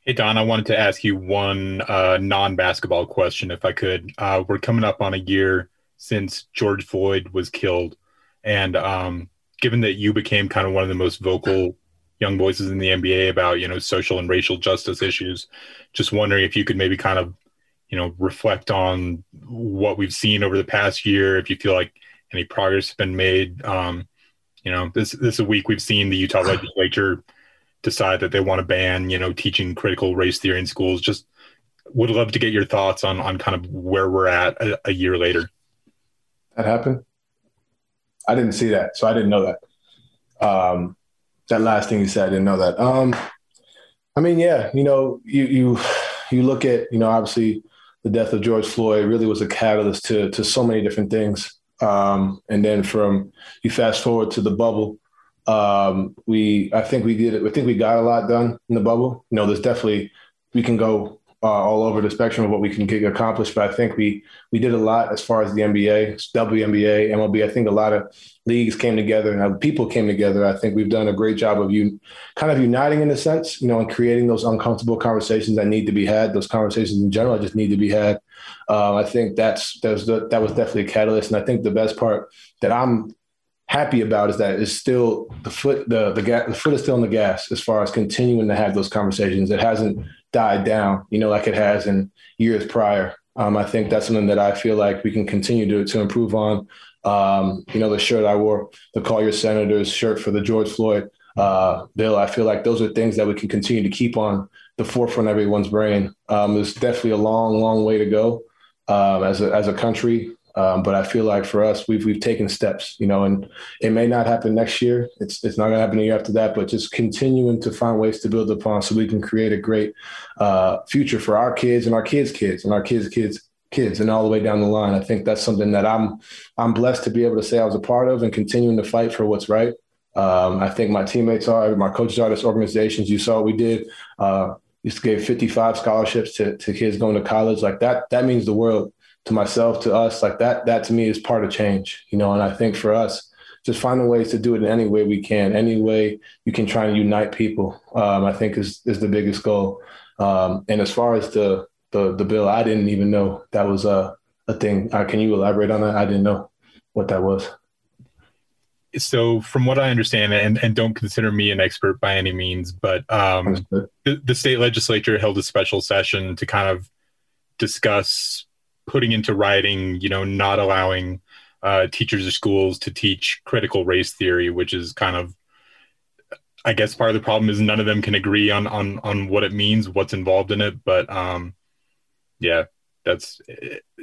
Hey, Don, I wanted to ask you one uh, non basketball question, if I could. Uh, we're coming up on a year since George Floyd was killed. And um, given that you became kind of one of the most vocal young voices in the NBA about, you know, social and racial justice issues, just wondering if you could maybe kind of, you know, reflect on what we've seen over the past year, if you feel like any progress has been made. Um, you know, this, this is a week we've seen the Utah *sighs* legislature decide that they want to ban, you know, teaching critical race theory in schools. Just would love to get your thoughts on on kind of where we're at a, a year later. That happened. I didn't see that, so I didn't know that. Um, that last thing you said, I didn't know that. Um, I mean, yeah, you know, you you you look at, you know, obviously the death of George Floyd really was a catalyst to to so many different things. Um, and then from you fast forward to the bubble, um, we, I think we did it. I think we got a lot done in the bubble. You know, there's definitely we can go uh, all over the spectrum of what we can get accomplished, but I think we we did a lot as far as the NBA, WNBA, MLB. I think a lot of leagues came together and people came together. I think we've done a great job of you kind of uniting in a sense, you know, and creating those uncomfortable conversations that need to be had. Those conversations in general just need to be had. Uh, I think that's, that's the, that was definitely a catalyst, and I think the best part that I'm happy about is that it's still the foot the the, ga- the foot is still on the gas as far as continuing to have those conversations. It hasn't died down, you know, like it has in years prior. Um, I think that's something that I feel like we can continue to to improve on. Um, you know, the shirt I wore, the Call Your Senators shirt for the George Floyd uh, bill. I feel like those are things that we can continue to keep on the forefront of everyone's brain. Um, there's definitely a long, long way to go um, as a as a country. Um, but I feel like for us, we've we've taken steps, you know, and it may not happen next year. It's it's not going to happen a year after that. But just continuing to find ways to build upon, so we can create a great uh, future for our kids and our kids' kids and our kids' kids' kids, and all the way down the line. I think that's something that I'm I'm blessed to be able to say I was a part of and continuing to fight for what's right. Um, I think my teammates are, my coaches are, this organizations. You saw what we did. Uh, give 55 scholarships to, to kids going to college. Like that, that means the world to myself, to us, like that, that to me is part of change, you know, and I think for us, just finding ways to do it in any way we can, any way you can try and unite people, um, I think is, is the biggest goal. Um, and as far as the, the, the bill, I didn't even know that was a, a thing. Uh, can you elaborate on that? I didn't know what that was. So, from what I understand, and, and don't consider me an expert by any means, but um, the, the state legislature held a special session to kind of discuss putting into writing, you know, not allowing uh, teachers or schools to teach critical race theory, which is kind of, I guess, part of the problem is none of them can agree on on on what it means, what's involved in it. But um, yeah, that's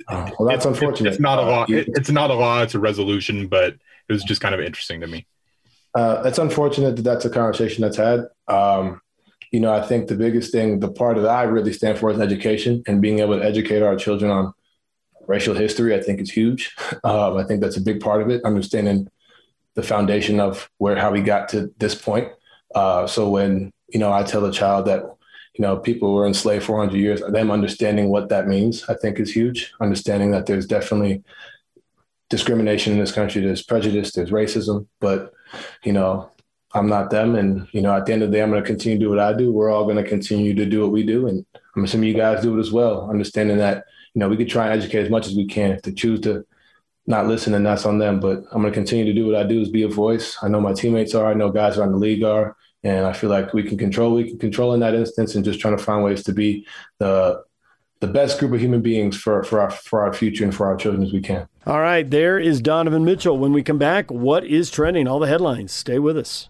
oh, well, that's unfortunate. It's not a law. Uh, It, it's not a law. It's a resolution, but it was just kind of interesting to me. Uh, it's unfortunate that that's a conversation that's had. Um, you know, I think the biggest thing, the part that I really stand for is education and being able to educate our children on racial history. I think is huge. *laughs* Um, I think that's a big part of it. Understanding the foundation of where how we got to this point. Uh, so when you know I tell a child that you know people were enslaved for 100 years, them understanding what that means, I think is huge. Understanding that there's definitely discrimination in this country. There's prejudice, there's racism, but you know, I'm not them. And you know, at the end of the day, I'm going to continue to do what I do. We're all going to continue to do what we do, and I'm assuming you guys do it as well. Understanding that you know we could try and educate as much as we can. If they choose to not listen, and that's on them. But I'm going to continue to do what I do is be a voice. I know my teammates are. I know guys around the league are. And I feel like we can control. We can control in that instance, and just trying to find ways to be the the best group of human beings for for our for our future and for our children as we can. All right, there is Donovan Mitchell. When we come back, what is trending? All the headlines. Stay with us.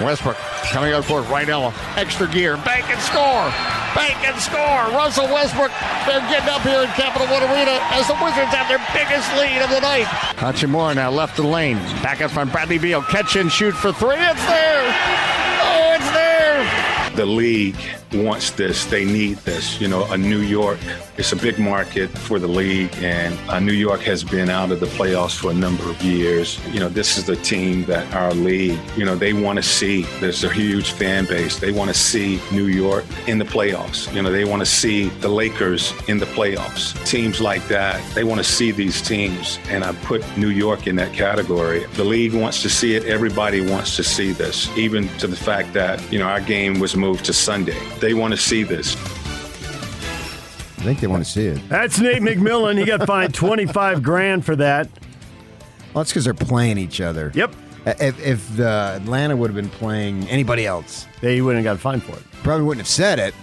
Westbrook coming up for right now. Extra gear. Bank and score. Bank and score. Russell Westbrook. They're getting up here in Capital One Arena as the Wizards have their biggest lead of the night. Hachimura now left the lane. Back up front. Bradley Beal. Catch and shoot for three. It's there. The league wants this. They need this. You know, a New York, it's a big market for the league, and uh, New York has been out of the playoffs for a number of years. You know, this is the team that our league, you know, they want to see. There's a huge fan base. They want to see New York in the playoffs. You know, they want to see the Lakers in the playoffs. Teams like that, they want to see these teams, and I put New York in that category. The league wants to see it. Everybody wants to see this, even to the fact that, you know, our game was moved to Sunday. They want to see this. I think they want to see it. That's Nate McMillan. He got fined 25 grand for that. Well, that's because they're playing each other. Yep. If, if the Atlanta would have been playing anybody else, they wouldn't have got fined for it. Probably wouldn't have said it.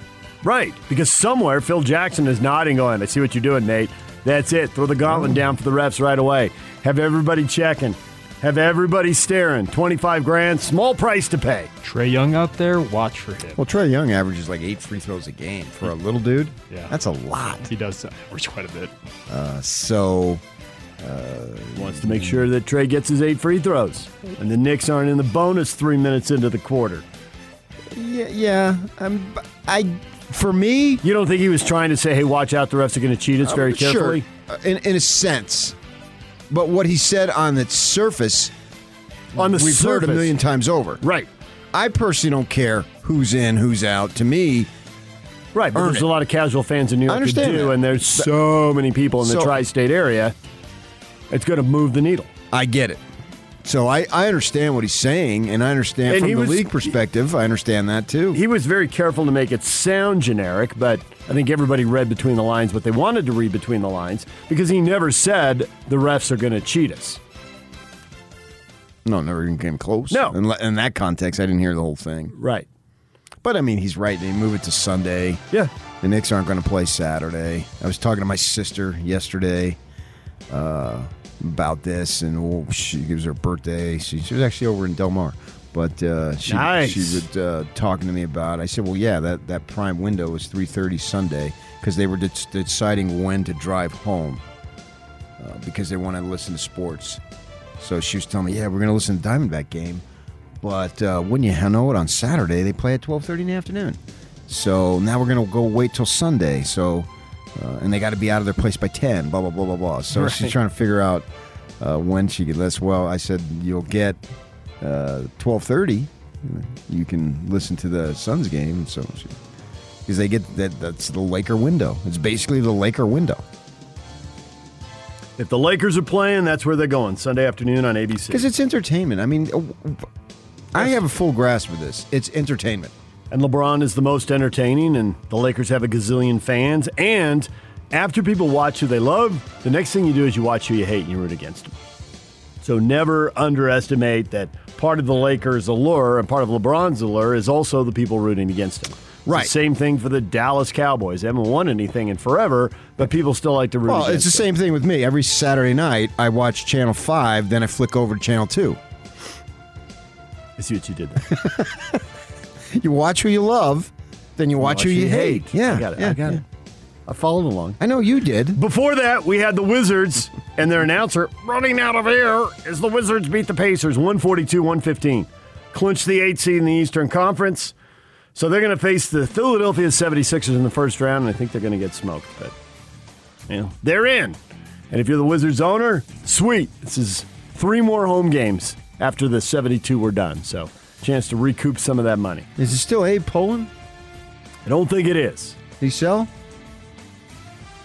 Right, because somewhere Phil Jackson is nodding, going, "I see what you're doing, Nate. That's it. Throw the gauntlet oh. down for the refs right away. Have everybody checking. Have everybody staring. 25 grand, small price to pay. Trae Young out there, watch for him. Well, Trae Young averages like eight free throws a game for a little dude. Yeah. That's a lot. He does average quite a bit. Uh, so. Uh, Wants to make sure that Trae gets his eight free throws. And the Knicks aren't in the bonus three minutes into the quarter. Yeah, yeah. Um, I, for me, You don't think he was trying to say, hey, watch out, the refs are going to cheat us very Uh, sure, carefully? uh, in, in a sense. But what he said on the surface, On the we've heard a million times over. Right. I personally don't care who's in, who's out. To me, Right, but Earn there's it. a lot of casual fans in New York do, that. and there's so many people in the So- tri-state area. It's going to move the needle. I get it. So I, I understand what he's saying, and I understand And from the was- league perspective. I understand that too. He was very careful to make it sound generic, but I think everybody read between the lines what they wanted to read between the lines because he never said the refs are going to cheat us. No, never even came close. No. In, in that context, I didn't hear the whole thing. Right. But I mean, he's right. They move it to Sunday. Yeah. The Knicks aren't going to play Saturday. I was talking to my sister yesterday uh, about this, and well, she gives her birthday. She, she was actually over in Del Mar. But uh, she, Nice. she was uh, talking to me about. I said, "Well, yeah, that, that prime window is three thirty Sunday because they were de- deciding when to drive home uh, because they wanted to listen to sports." So she was telling me, "Yeah, we're going to listen to Diamondback game, but uh, wouldn't you know it? On Saturday they play at twelve thirty in the afternoon. So now we're going to go wait till Sunday. So uh, and they got to be out of their place by ten. Blah blah blah blah blah. So Right. she's trying to figure out uh, when she could. Well, I said you'll get Uh, twelve thirty. You can listen to the Suns game. So because they get that that's the Laker window. It's basically the Laker window. If the Lakers are playing, that's where they're going Sunday afternoon on ABC. Because it's entertainment. I mean, uh, I have a full grasp of this. It's entertainment. And LeBron is the most entertaining, and the Lakers have a gazillion fans. And after people watch who they love, the next thing you do is you watch who you hate and you root against them. So never underestimate that part of the Lakers' allure and part of LeBron's allure is also the people rooting against him. Right. Same thing for the Dallas Cowboys. They haven't won anything in forever, but people still like to root Well, it's the them. same thing with me. Every Saturday night, I watch Channel 5, then I flick over to Channel 2. I see what you did there. *laughs* you watch who you love, then you watch, who you hate. Yeah. I got it. yeah, I got yeah. it. I followed along. I know you did. Before that, we had the Wizards and their announcer running out of air as the Wizards beat the Pacers 142 115. Clinched the eight seed in the Eastern Conference. So they're going to face the Philadelphia 76ers in the first round, and I think they're going to get smoked. But, you know, they're in. And if you're the Wizards owner, sweet. This is three more home games after the 72 were done. So, chance to recoup some of that money. Is it still Abe Pollin? I don't think it is. Did he sell?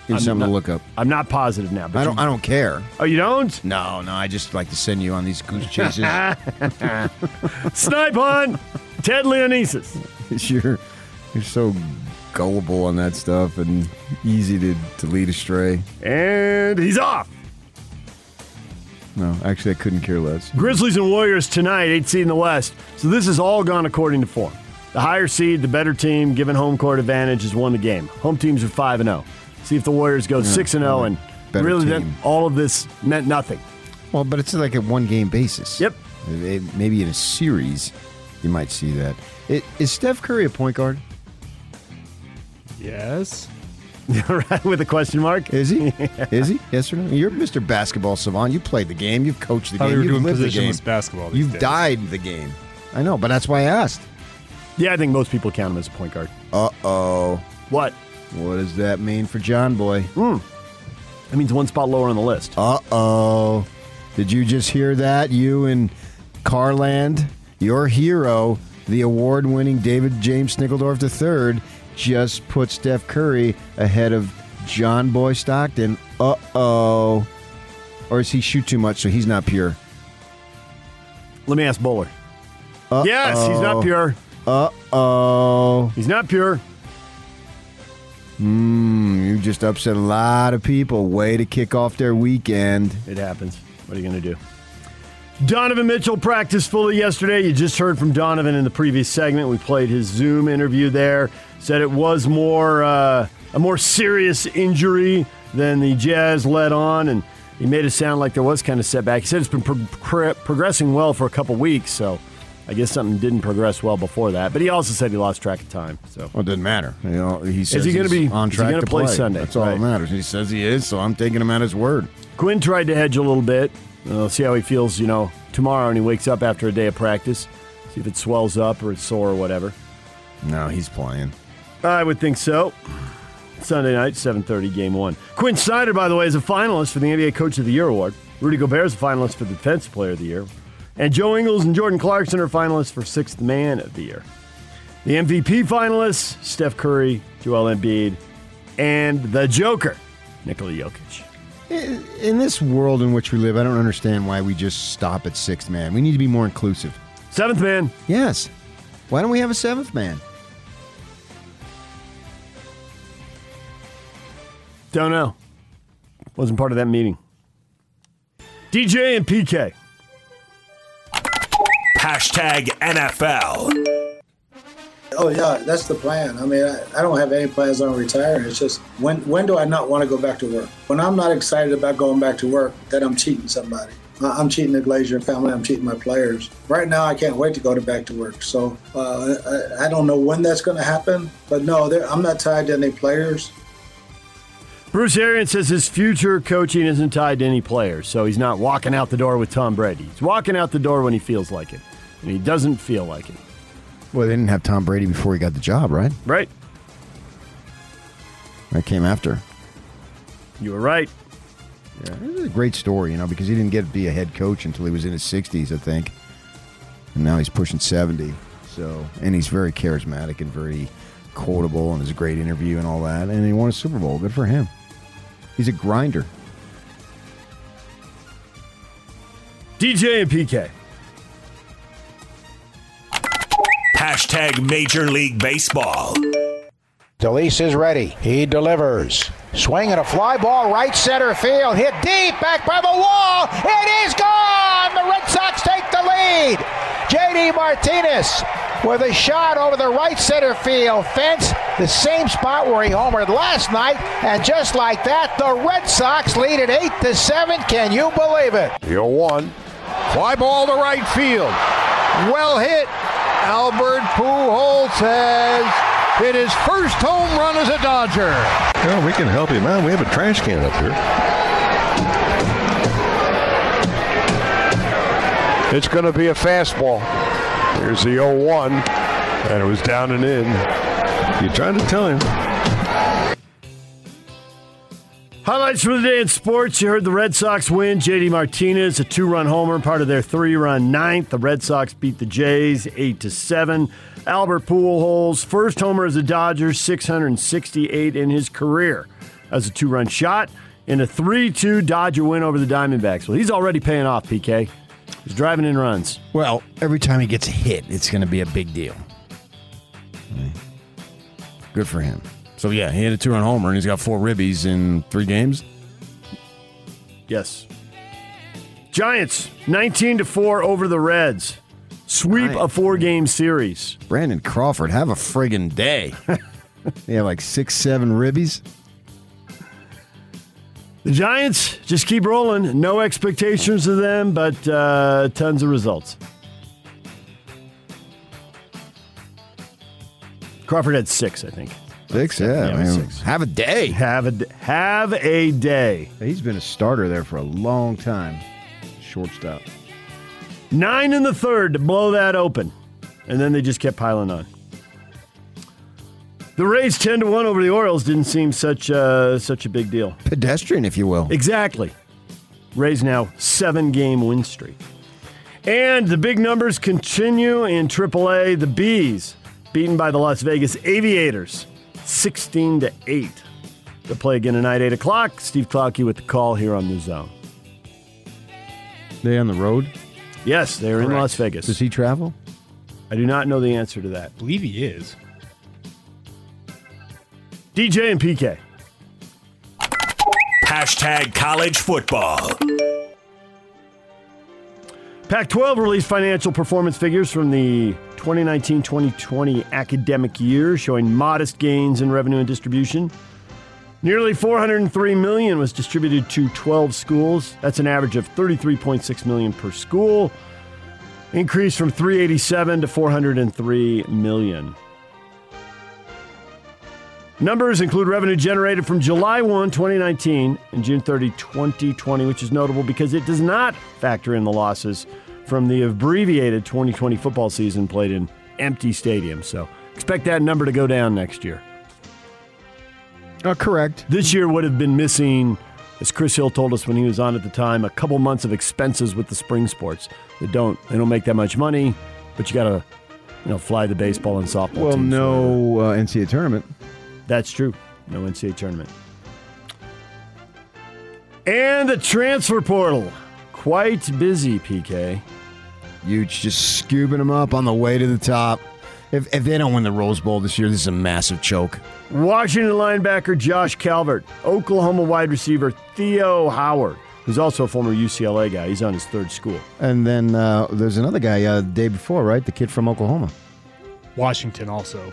Give I'm something not- to look up. I'm not positive now. But I don't. you- I don't care. Oh, you don't? No, no. I just like to send you on these goose chases. *laughs* *laughs* Snipe on Ted Leonsis. *laughs* you're you're so gullible on that stuff and easy to, to lead astray. And he's off. No, actually, I couldn't care less. Grizzlies and Warriors tonight, eight seed in the West. So this has all gone according to form. The higher seed, the better team, given home court advantage, has won the game. Home teams are five and zero. See if the Warriors go six and zero, and Better really, then all of this meant nothing. Well, but it's like a one game basis. Yep. It- maybe in a series, you might see that. It, is Steph Curry a point guard? Yes. *laughs* right with a question mark. Is he? *laughs* Is he? Yes or no? You're Mr. Basketball Savant. You played the game. You've coached the Thought game. we were You've doing lived the game. positionless basketball these You've days. died the game. I know, but that's why I asked. Yeah, I think most people count him as a point guard. Uh oh. What? What does that mean for John Boy? Hmm. That means one spot lower on the list. Uh oh. Did you just hear that? You and Carland, your hero, the award winning David James Snickeldorf III, just put Steph Curry ahead of John Boy Stockton. Uh oh. Or does he shoot too much so he's not pure? Let me ask Bowler. Uh-oh. Yes, he's not pure. Uh oh. He's not pure. Mmm, you just upset a lot of people. Way to kick off their weekend. It happens. What are you going to do? Donovan Mitchell practiced fully yesterday. You just heard from Donovan in the previous segment. We played his Zoom interview there. Said it was more uh, a more serious injury than the Jazz let on, and he made it sound like there was kind of setback. He said it's been pro- pro- progressing well for a couple weeks, so I guess something didn't progress well before that. But he also said he lost track of time. So Well, it doesn't matter. You know, he says he gonna be- on is he track gonna play play Sunday? That's all Right. that matters. He says he is, so I'm taking him at his word. Quin tried to hedge a little bit. We'll see how he feels, you know, tomorrow when he wakes up after a day of practice. See if it swells up or it's sore or whatever. No, he's playing. I would think so. Sunday night, 7.30, game one. Quin Snyder, by the way, is a finalist for the NBA Coach of the Year award. Rudy Gobert is a finalist for the Defensive Player of the Year. And Joe Ingles and Jordan Clarkson are finalists for Sixth Man of the Year. The MVP finalists, Steph Curry, Joel Embiid, and the Joker, Nikola Jokic. In in this world in which we live, I don't understand why we just stop at sixth man. We need to be more inclusive. Seventh man. Yes. Why don't we have a seventh man? Don't know. Wasn't part of that meeting. DJ and PK. Hashtag NFL. Oh yeah, that's the plan. I mean, I, I don't have any plans on retiring. It's just when when do I not want to go back to work? When I'm not excited about going back to work, then I'm cheating somebody. I- I'm cheating the Glazer family. I'm cheating my players. Right now, I can't wait to go to back to work. So uh, I, I don't know when that's going to happen, but no, I'm not tied to any players. Bruce Arians says his future coaching isn't tied to any players, so he's not walking out the door with Tom Brady. He's walking out the door when he feels like it, and he doesn't feel like it. Well, they didn't have Tom Brady before he got the job, right? Right. That came after. You were right. Yeah, it was a great story, you know, because he didn't get to be a head coach until he was in his 60s, I think. And now he's pushing 70. So, and he's very charismatic and very quotable and is a great interview and all that. And he won a Super Bowl. Good for him. He's a grinder. DJ and PK. Hashtag Major League Baseball. Delise is ready. He delivers. Swing and a fly ball right center field. Hit deep back by the wall. It is gone. the Red Sox take the lead. JD Martinez with a shot over the right center field fence, the same spot where he homered last night, and just like that, the Red Sox lead at eight to seven. Can you believe it? Here one. Fly ball to right field. Well hit. Albert Pujols has hit his first home run as a Dodger. Well, we can help him out. We have a trash can up here. It's going to be a fastball. Here's the 0-1, and it was down and in. You're trying to tell him. Highlights from the day in sports. You heard the Red Sox win. JD Martinez, a two-run homer, part of their three-run ninth. The Red Sox beat the Jays eight to seven. Albert Pujols, first homer as a Dodger, 668 in his career as a two-run shot in a 3-2 Dodger win over the Diamondbacks. Well, he's already paying off, PK. He's driving in runs. Well, every time he gets a hit, it's going to be a big deal. Good for him. So yeah, he had a two-run homer, and he's got four ribbies in three games. Yes. Giants 19 to 4 over the Reds. Sweep a four-game series. Brandon Crawford, have a friggin' day. *laughs* yeah, like six, seven ribbies. The Giants just keep rolling. No expectations of them, but uh, tons of results. Crawford had six, I think. Six, yeah. Six. Have a day. Have a have a day. He's been a starter there for a long time. Shortstop. Nine in the third to blow that open, and then they just kept piling on. The Rays ten to one over the Orioles didn't seem such uh, such a big deal. Pedestrian, if you will. Exactly. Rays now seven game win streak. And the big numbers continue in AAA. The Bees beaten by the Las Vegas Aviators 16 to 8. They'll play again tonight, 8 o'clock. Steve Klauke with the call here on the zone. They on the road? Yes, they're in Correct. Las Vegas. Does he travel? I do not know the answer to that. I believe he is. DJ and PK. Hashtag college football. Pac 12 released financial performance figures from the 2019 2020 academic year, showing modest gains in revenue and distribution. Nearly 403 million was distributed to 12 schools. That's an average of 33.6 million per school. Increase from 387 to 403 million. Numbers include revenue generated from July 1, 2019 and June 30, 2020, which is notable because it does not factor in the losses from the abbreviated 2020 football season played in empty stadiums. So expect that number to go down next year. Uh, correct. This year would have been missing, as Chris Hill told us when he was on at the time, a couple months of expenses with the spring sports that don't they don't make that much money, but you got to you know fly the baseball and softball. Well, no uh, NCAA tournament. That's true. No NCAA tournament. And the transfer portal. Quite busy, PK. Huge, just scooping them up on the way to the top. If, if they don't win the Rose Bowl this year, this is a massive choke. Washington linebacker Josh Calvert, Oklahoma wide receiver Theo Howard, who's also a former UCLA guy. He's on his third school. And then uh, there's another guy uh, the day before, right? The kid from Oklahoma. Washington also.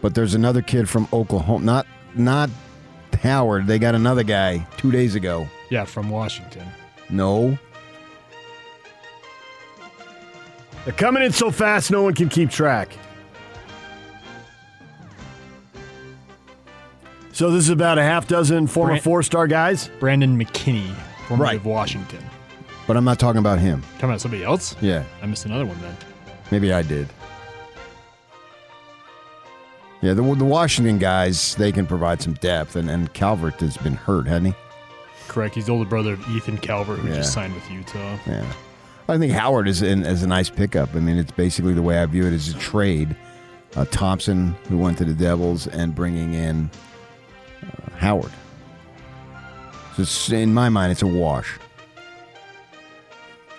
But there's another kid from Oklahoma, not not Howard. They got another guy two days ago. Yeah, from Washington. No, They're coming in so fast, no one can keep track. So this is about a half dozen former Brand- four-star guys. Brandon McKinney, formerly Right. of Washington. but I'm not talking about him. Talking about somebody else? Yeah, I missed another one then. maybe I did. Yeah, the, the Washington guys, they can provide some depth, and, and Calvert has been hurt, hasn't he? Correct. He's the older brother of Ethan Calvert, who Yeah. just signed with Utah. Yeah. I think Howard is, in, is a nice pickup. I mean, it's basically the way I view it as a trade. Uh, Thompson, who went to the Devils, and bringing in uh, Howard. So it's, in my mind, it's a wash.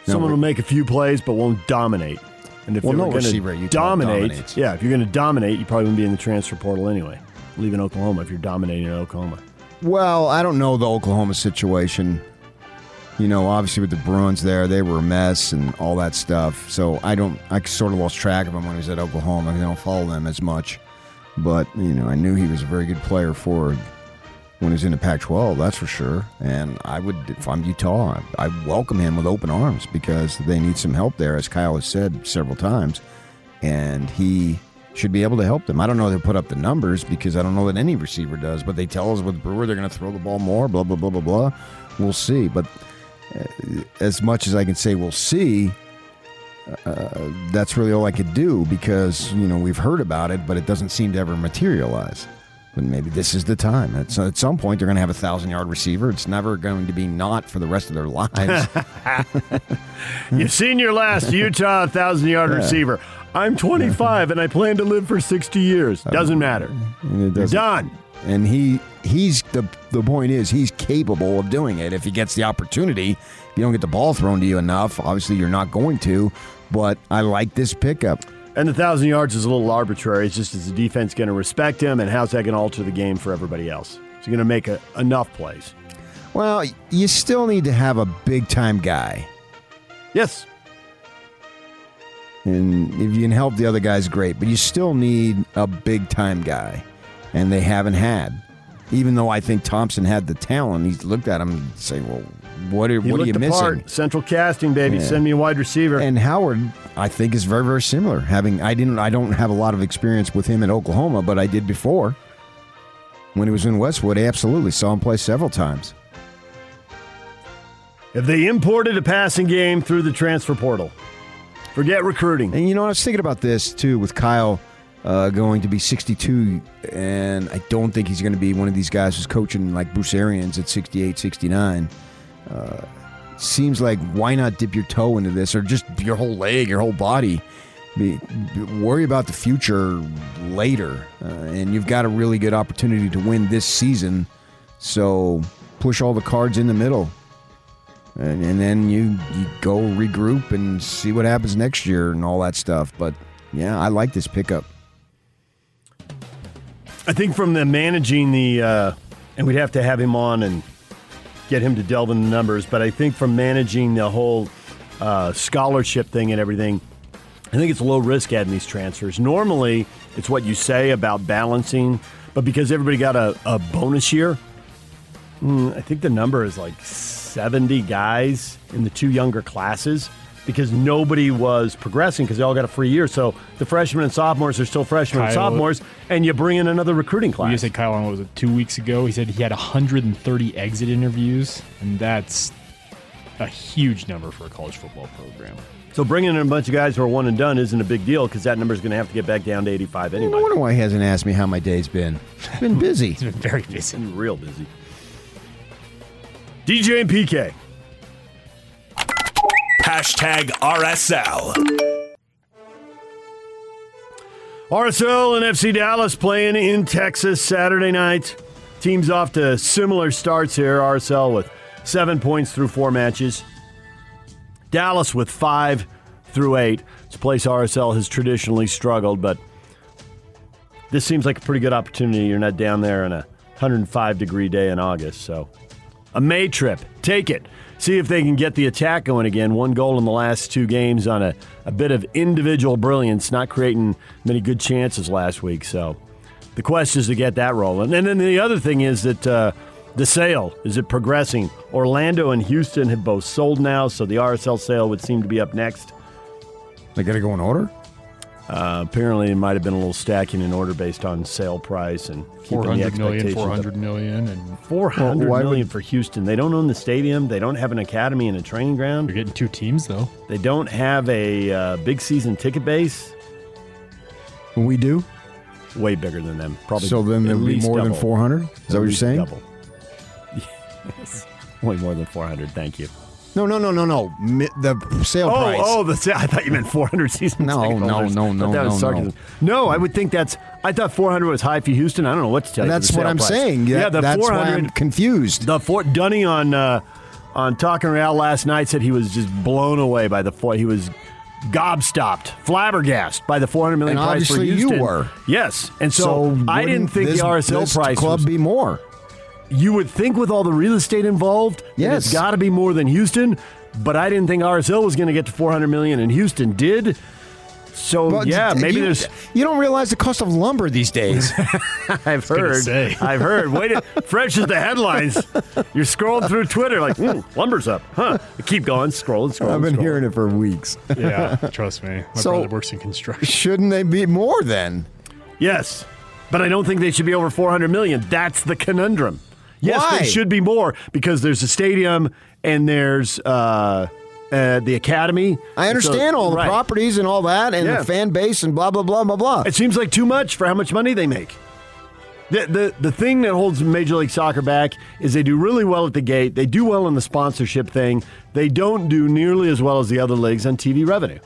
Someone will make a few plays but won't dominate. And if Well, no going to dominate, yeah, if you're going to dominate, you probably wouldn't be in the transfer portal anyway. Leaving Oklahoma if you're dominating in Oklahoma. Well, I don't know the Oklahoma situation. You know, obviously with the Bruins there, they were a mess and all that stuff. So I don't, I sort of lost track of him when he was at Oklahoma. I don't follow them as much, but you know, I knew he was a very good player for when he was in the Pac-12. That's for sure. And I would, if I'm Utah, I, I welcome him with open arms because they need some help there, as Kyle has said several times, and he should be able to help them. I don't know they put up the numbers because I don't know that any receiver does, but they tell us with Brewer they're going to throw the ball more, blah, blah, blah, blah, blah. We'll see. But as much as I can say we'll see, uh, that's really all I could do because, you know, we've heard about it, but it doesn't seem to ever materialize. But maybe this is the time. At, at some point, they're going to have a thousand yard receiver. It's never going to be not for the rest of their lives. *laughs* *laughs* You've seen your last Utah thousand yard Yeah. receiver. I'm 25 and I plan to live for 60 years. Doesn't matter. It doesn't- Done. And he he's the the point is he's capable of doing it if he gets the opportunity. If you don't get the ball thrown to you enough, obviously you're not going to. But I like this pickup. And the thousand yards is a little arbitrary. It's just is the defense going to respect him, and how's that going to alter the game for everybody else? Is he going to make a, enough plays? Well, you still need to have a big time guy. Yes. And if you can help the other guys, great. But you still need a big time guy. And they haven't had. Even though I think Thompson had the talent, he's looked at him and say, Well, what are, He what are you the missing? Central casting, baby. Yeah. Send me a wide receiver. And Howard, I think, is very, very similar. Having I didn't I don't have a lot of experience with him in Oklahoma, but I did before. When he was in Westwood, I absolutely saw him play several times. If they imported a passing game through the transfer portal, forget recruiting. And you know, I was thinking about this too with Kyle uh, going to be 62, and I don't think he's going to be one of these guys who's coaching like Bruce Arians at 68, 69. Uh, seems like why not dip your toe into this or just your whole leg, your whole body? Be, worry about the future later, uh, and you've got a really good opportunity to win this season. So push all the cards in the middle and, and then you you go regroup and see what happens next year and all that stuff. But yeah, I like this pickup. I think from the managing the, uh, and we'd have to have him on and get him to delve in the numbers, but I think from managing the whole uh, scholarship thing and everything, I think it's low risk adding these transfers. Normally, it's what you say about balancing, but because everybody got a, a bonus year, mm, I think the number is like 70 guys in the two younger classes because nobody was progressing because they all got a free year. So the freshmen and sophomores are still freshmen and sophomores, and you bring in another recruiting class. You said Kyle on what was it two weeks ago? He said he had 130 exit interviews, and that's a huge number for a college football program. So bringing in a bunch of guys who are one and done isn't a big deal because that number is going to have to get back down to 85 anyway. I wonder why he hasn't asked me how my day's been. It's been busy. *laughs* it's been very busy. Been real busy. DJ and PK. Hashtag RSL. RSL and FC Dallas playing in Texas Saturday night. Teams off to similar starts here. RSL with seven points through four matches. Dallas with five through eight. It's a place RSL has traditionally struggled, but this seems like a pretty good opportunity. You're not down there on a 105 degree day in August, so a May trip. Take it. See if they can get the attack going again. One goal in the last two games on a, a bit of individual brilliance, not creating many good chances last week. So the quest is to get that rolling. And then the other thing is that uh, the sale is it progressing? Orlando and Houston have both sold now, so the RSL sale would seem to be up next. They got to go in order. Uh, apparently, it might have been a little stacking in order based on sale price and keeping the 400 million, expectations up. 400 million, and Four hundred Well, million would- for Houston. They don't own the stadium. They don't have an academy and a training ground. You're getting two teams though. They don't have a uh, big season ticket base. We do. Way bigger than them. Probably. So then there'll be least more than 400? Is that what you're saying? Double. *laughs* yes. Way more than four hundred. Thank you. No, no, no, no, no. Mi- The sale oh, price. oh, the sa- I thought you meant four hundred *laughs* season. No, ticket no, holders. no, Thought no, that was no, sarcasm. No, I would think that's. I thought four hundred was high for Houston. I don't know what to tell you. That's what I'm price. saying. Yeah, That- the that's four why I'm hundred. confused. The Fort Dunny on uh, on Talking Real last night said he was just blown away by the four. He was gobstopped, flabbergasted by the 400 million And price for obviously you were. Yes, and so, So I didn't think the RSL price club was, be more. You would think with all the real estate involved, Yes. it's got to be more than Houston. But I didn't think RSL was going to get to 400 million, and Houston did. So Well, yeah, d- maybe you, there's. You don't realize the cost of lumber these days. *laughs* I've heard. I've heard. Wait, a- fresh as the headlines. You're scrolling through Twitter like, hmm, lumber's up, huh? Keep going, scrolling, scrolling. I've been scrolling. hearing it for weeks. Yeah, trust me. My So- brother works in construction. Shouldn't they be more then? Yes, but I don't think they should be over 400 million. That's the conundrum. Yes, Why? they should be more because there's a stadium and there's uh, uh, the academy. I understand So- all the right. properties and all that, and Yeah. the fan base and blah blah blah blah blah. It seems like too much for how much money they make. The, the, the thing that holds Major League Soccer back is they do really well at the gate. They do well in the sponsorship thing. They don't do nearly as well as the other leagues on TV revenue.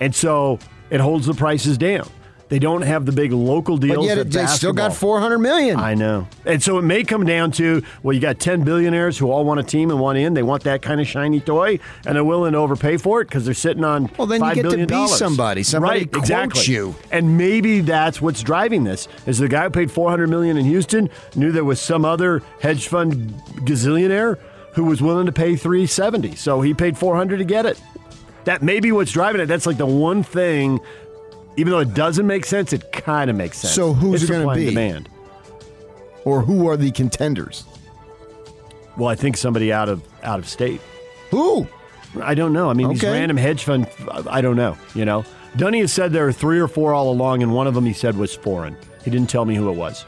And so it holds the prices down. They don't have the big local deals. But yet it- they still got 400 million. I know. And so it may come down to well, you got 10 billionaires who all want a team and want in. They want that kind of shiny toy and they're willing to overpay for it because they're sitting on Well, then you 5 get to be dollars. somebody. Somebody right, exactly. you. And maybe that's what's driving this. Is the guy who paid 400 million in Houston knew there was some other hedge fund gazillionaire who was willing to pay 370. So he paid 400 to get it. That may be what's driving it. That's like the one thing even though it doesn't make sense, it kind of makes sense. So who's It's it going to be? Demand. Or who are the contenders? Well, I think somebody out of out of state. Who? I don't know. I mean, these random hedge fund. I don't know. You know, Dunny has said there are three or four all along, and one of them he said was foreign. He didn't tell me who it was.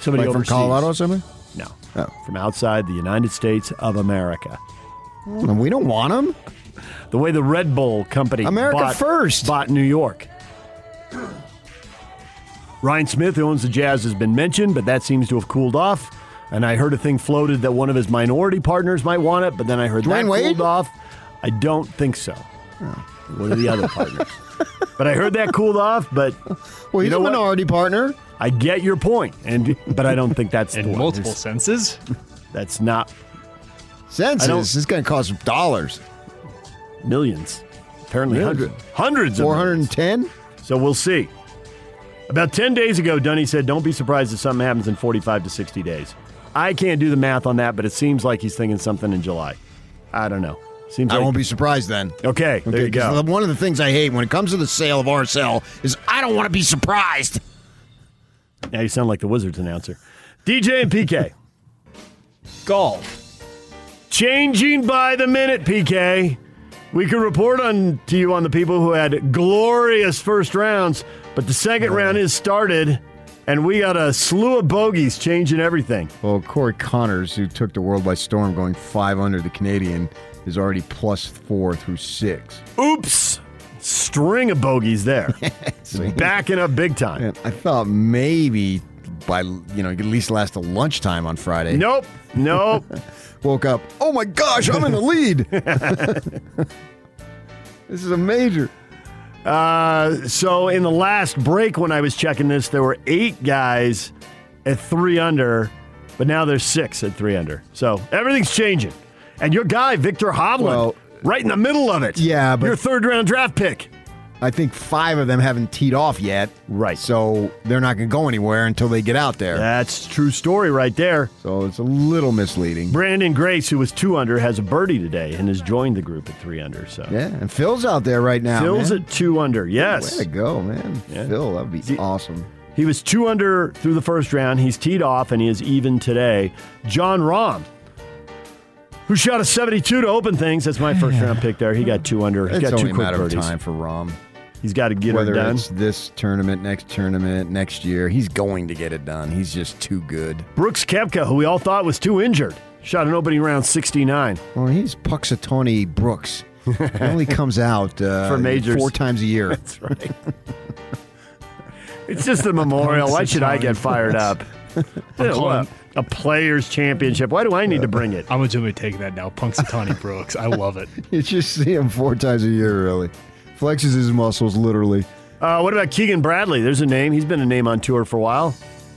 Somebody Like from. Colorado or something? No, Oh. from outside the United States of America. And we don't want them. The way the Red Bull company America bought, first. bought New York. *clears throat* Ryan Smith, who owns the Jazz, has been mentioned, but that seems to have cooled off. And I heard a thing floated that one of his minority partners might want it, but then I heard Dwayne that Wade? cooled off. I don't think so. What are the other partners? *laughs* But I heard that cooled off. But Well, he's you know a what? minority partner. I get your point, and but I don't think that's *laughs* the In one. multiple There's- senses. That's not Census. I don't- It's going to cost dollars. millions. Apparently, Millions. hundreds, hundreds of Four millions. hundred and ten. So we'll see. About 10 days ago, Dunny said, Don't be surprised if something happens in 45 to 60 days. I can't do the math on that, but it seems like he's thinking something in July. I don't know. Seems I like, won't be surprised then. Okay, there you 'cause go. One of the things I hate when it comes to the sale of RSL is I don't want to be surprised. Now you sound like the Wizards announcer. DJ and PK. Golf. Changing by the minute, PK. We could report on to you on the people who had glorious first rounds, but the second round is started, and we got a slew of bogeys changing everything. Well, Corey Conners, who took the world by storm, going five under the Canadian, is already plus four through six. Oops. String of bogeys there. *laughs* Backing up big time. And I thought maybe by you know at least last to lunchtime on Friday. Nope. Nope. *laughs* Woke up. Oh my gosh, I'm in the lead. *laughs* this is a major. Uh, so in the last break when I was checking this, there were eight guys at three under, but now there's six at three under. So everything's changing. And your guy, Viktor Hovland, Well- right in the middle of it. Yeah, but- your third round draft pick. I think five of them haven't teed off yet. Right. So they're not going to go anywhere until they get out there. That's true story right there. So it's a little misleading. Branden Grace, who was two under, has a birdie today and has joined the group at three under. So Yeah, and Phil's out there right now. Phil's man. at two under. Yes. Way to go, man. Yeah. Phil, that would be awesome. He was two under through the first round. He's teed off and he is even today. Jon Rahm, who shot a 72 to open things. That's my first round pick there. He got two under. He It's got only two a quick matter of time for Rahm. He's got to get Whether her done. it's this tournament, next tournament, next year, he's going to get it done. He's just too good. Brooks Koepka, who we all thought was too injured, shot an opening round 69. Well, he's Punxsutawney Brooks. He only *laughs* comes out uh, For majors. four times a year. *laughs* That's right. it's just a memorial. Why should I get fired up? Yeah. A players' championship. Why do I need to bring it? I'm legitimately taking that now. Punxsutawney Brooks. I love it. *laughs* you just see him four times a year, really. Flexes his muscles, literally. Uh, what about Keegan Bradley? There's a name. He's been a name on tour for a while.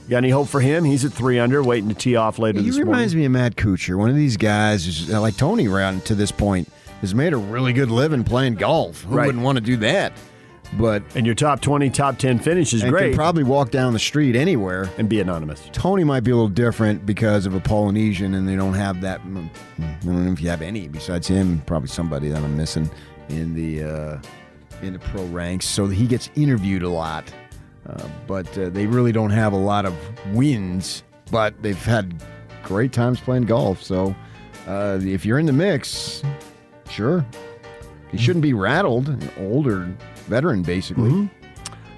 Got any hope for him? He's at three under, waiting to tee off later He this reminds morning. me of Matt Kuchar, one of these guys, who's, uh, like Tony around to this point, has made a really good living playing golf. Who Right. wouldn't want to do that? but and your top twenty, top ten finish is and great. Can probably walk down the street anywhere and be anonymous. Tony might be a little different because of a Polynesian, and they don't have that. mm, I don't know if you have any besides him. Probably somebody that I'm missing in the uh, in the pro ranks. So he gets interviewed a lot, uh, but uh, they really don't have a lot of wins. But they've had great times playing golf. So uh, if you're in the mix, sure, he shouldn't be rattled. An older veteran, basically. Mhm.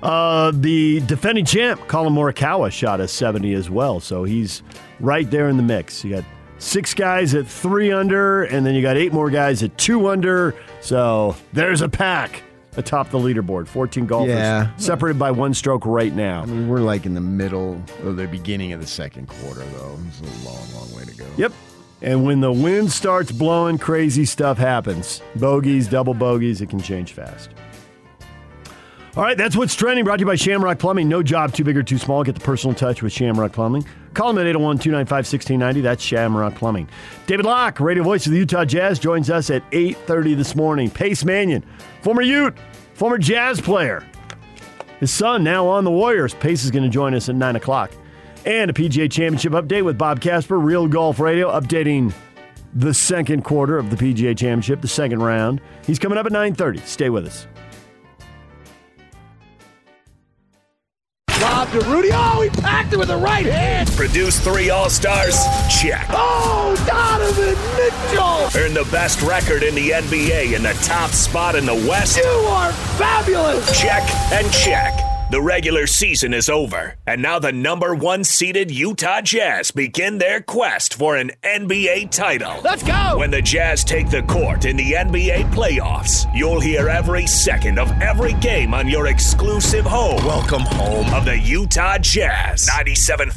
Uh, the defending champ, Collin Morikawa, shot a 70 as well. So he's right there in the mix. You got six guys at three under, and then you got eight more guys at two under. So there's a pack atop the leaderboard. 14 golfers Yeah. separated by one stroke right now. I mean, we're like in the middle of the beginning of the second quarter, though. It's a long, long way to go. Yep. And when the wind starts blowing, crazy stuff happens. Bogeys, double bogeys, it can change fast. All right, that's what's trending. Brought to you by Shamrock Plumbing. No job too big or too small. Get the personal touch with Shamrock Plumbing. Call them at 801 295 1690. That's Shamrock Plumbing. David Locke, radio voice of the Utah Jazz, joins us at 8.30 this morning. Pace Mannion, former Ute, former Jazz player. His son now on the Warriors. Pace is going to join us at 9 o'clock. And a PGA Championship update with Bob Casper, Real Golf Radio, updating the second quarter of the PGA Championship, the second round. He's coming up at 9.30. Stay with us. Lob to Rudy. Oh, he packed it with the right hand. Produce three All Stars? Check. Oh, Donovan Mitchell. Earn the best record in the NBA and the top spot in the West? You are fabulous. Check and check. The regular season is over, and now the number one seeded Utah Jazz begin their quest for an NBA title. Let's go! When the Jazz take the court in the NBA playoffs, you'll hear every second of every game on your exclusive home. Welcome home of the Utah Jazz. 97.5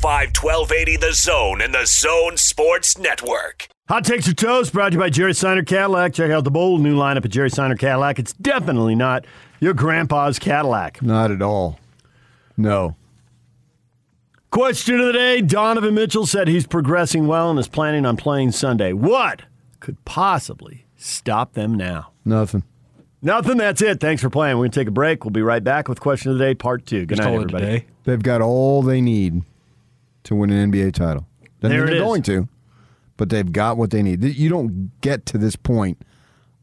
1280 The Zone and the Zone Sports Network. Hot Takes or Toast brought to you by Jerry Seiner Cadillac. Check out the bold new lineup at Jerry Seiner Cadillac. It's definitely not your grandpa's Cadillac. Not at all. No. Question of the day Donovan Mitchell said he's progressing well and is planning on playing Sunday. What could possibly stop them now? Nothing. Nothing. That's it. Thanks for playing. We're going to take a break. We'll be right back with Question of the Day, Part 2. Good Just night, everybody. a day. They've got all they need to win an NBA title. Doesn't There mean they're is. going to, but they've got what they need. You don't get to this point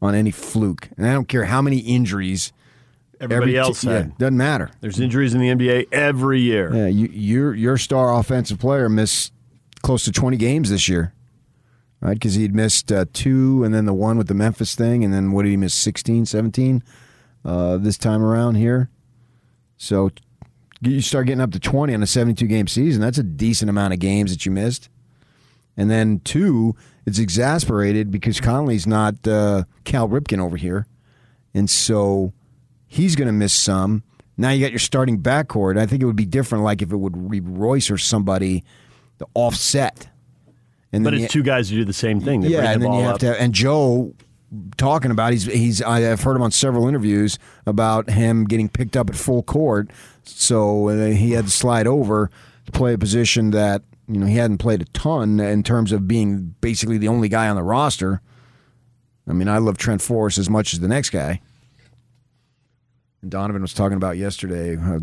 on any fluke, and I don't care how many injuries Everybody every else yeah, doesn't matter. There's injuries in the NBA every year. Yeah, you, your your star offensive player missed close to 20 games this year, right? Because he'd missed uh, two, and then the one with the Memphis thing, and then what did he miss? 16, 17 uh, this time around here. So you start getting up to 20 on a 72 game season. That's a decent amount of games that you missed. And then two, it's exasperated because Conley's not uh, Cal Ripken over here, and so he's going to miss some. Now you got your starting backcourt. I think it would be different, like if it would be Royce or somebody to offset. And but it's you- two guys who do the same thing. They yeah, the and then you have up. to. And Joe talking about he's he's I've heard him on several interviews about him getting picked up at full court, so uh, he had to slide over to play a position that you know he hadn't played a ton in terms of being basically the only guy on the roster. I mean, I love Trent Forrest as much as the next guy. And Donovan was talking about yesterday uh,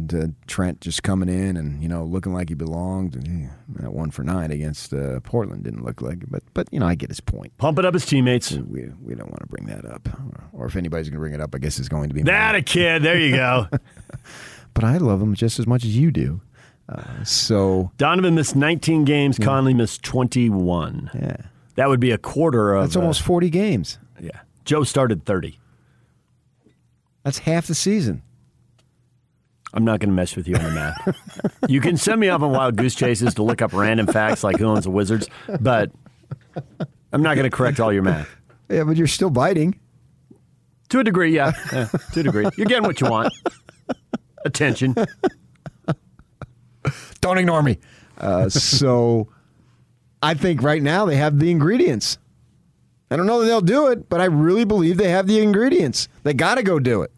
Trent just coming in and you know looking like he belonged. And he, that one for nine against uh, Portland didn't look like it, but but you know I get his point. Pumping up his teammates. We we don't want to bring that up, or if anybody's going to bring it up, I guess it's going to be That a kid. There you go. *laughs* but I love him just as much as you do. Uh, so Donovan missed 19 games. Conley missed 21. Yeah. That would be a quarter of. that's almost uh, forty games. yeah. Joe started 30. That's half the season. I'm not going to mess with you on the math. you can send me off on wild goose chases to look up random facts like who owns the Wizards, but I'm not going to correct all your math. Yeah, but you're still biting. To a degree, yeah. Yeah, to a degree. You're getting what you want. Attention. Don't ignore me. Uh, so I think right now they have the ingredients. I don't know that they'll do it, but I really believe they have the ingredients. They got to go do it.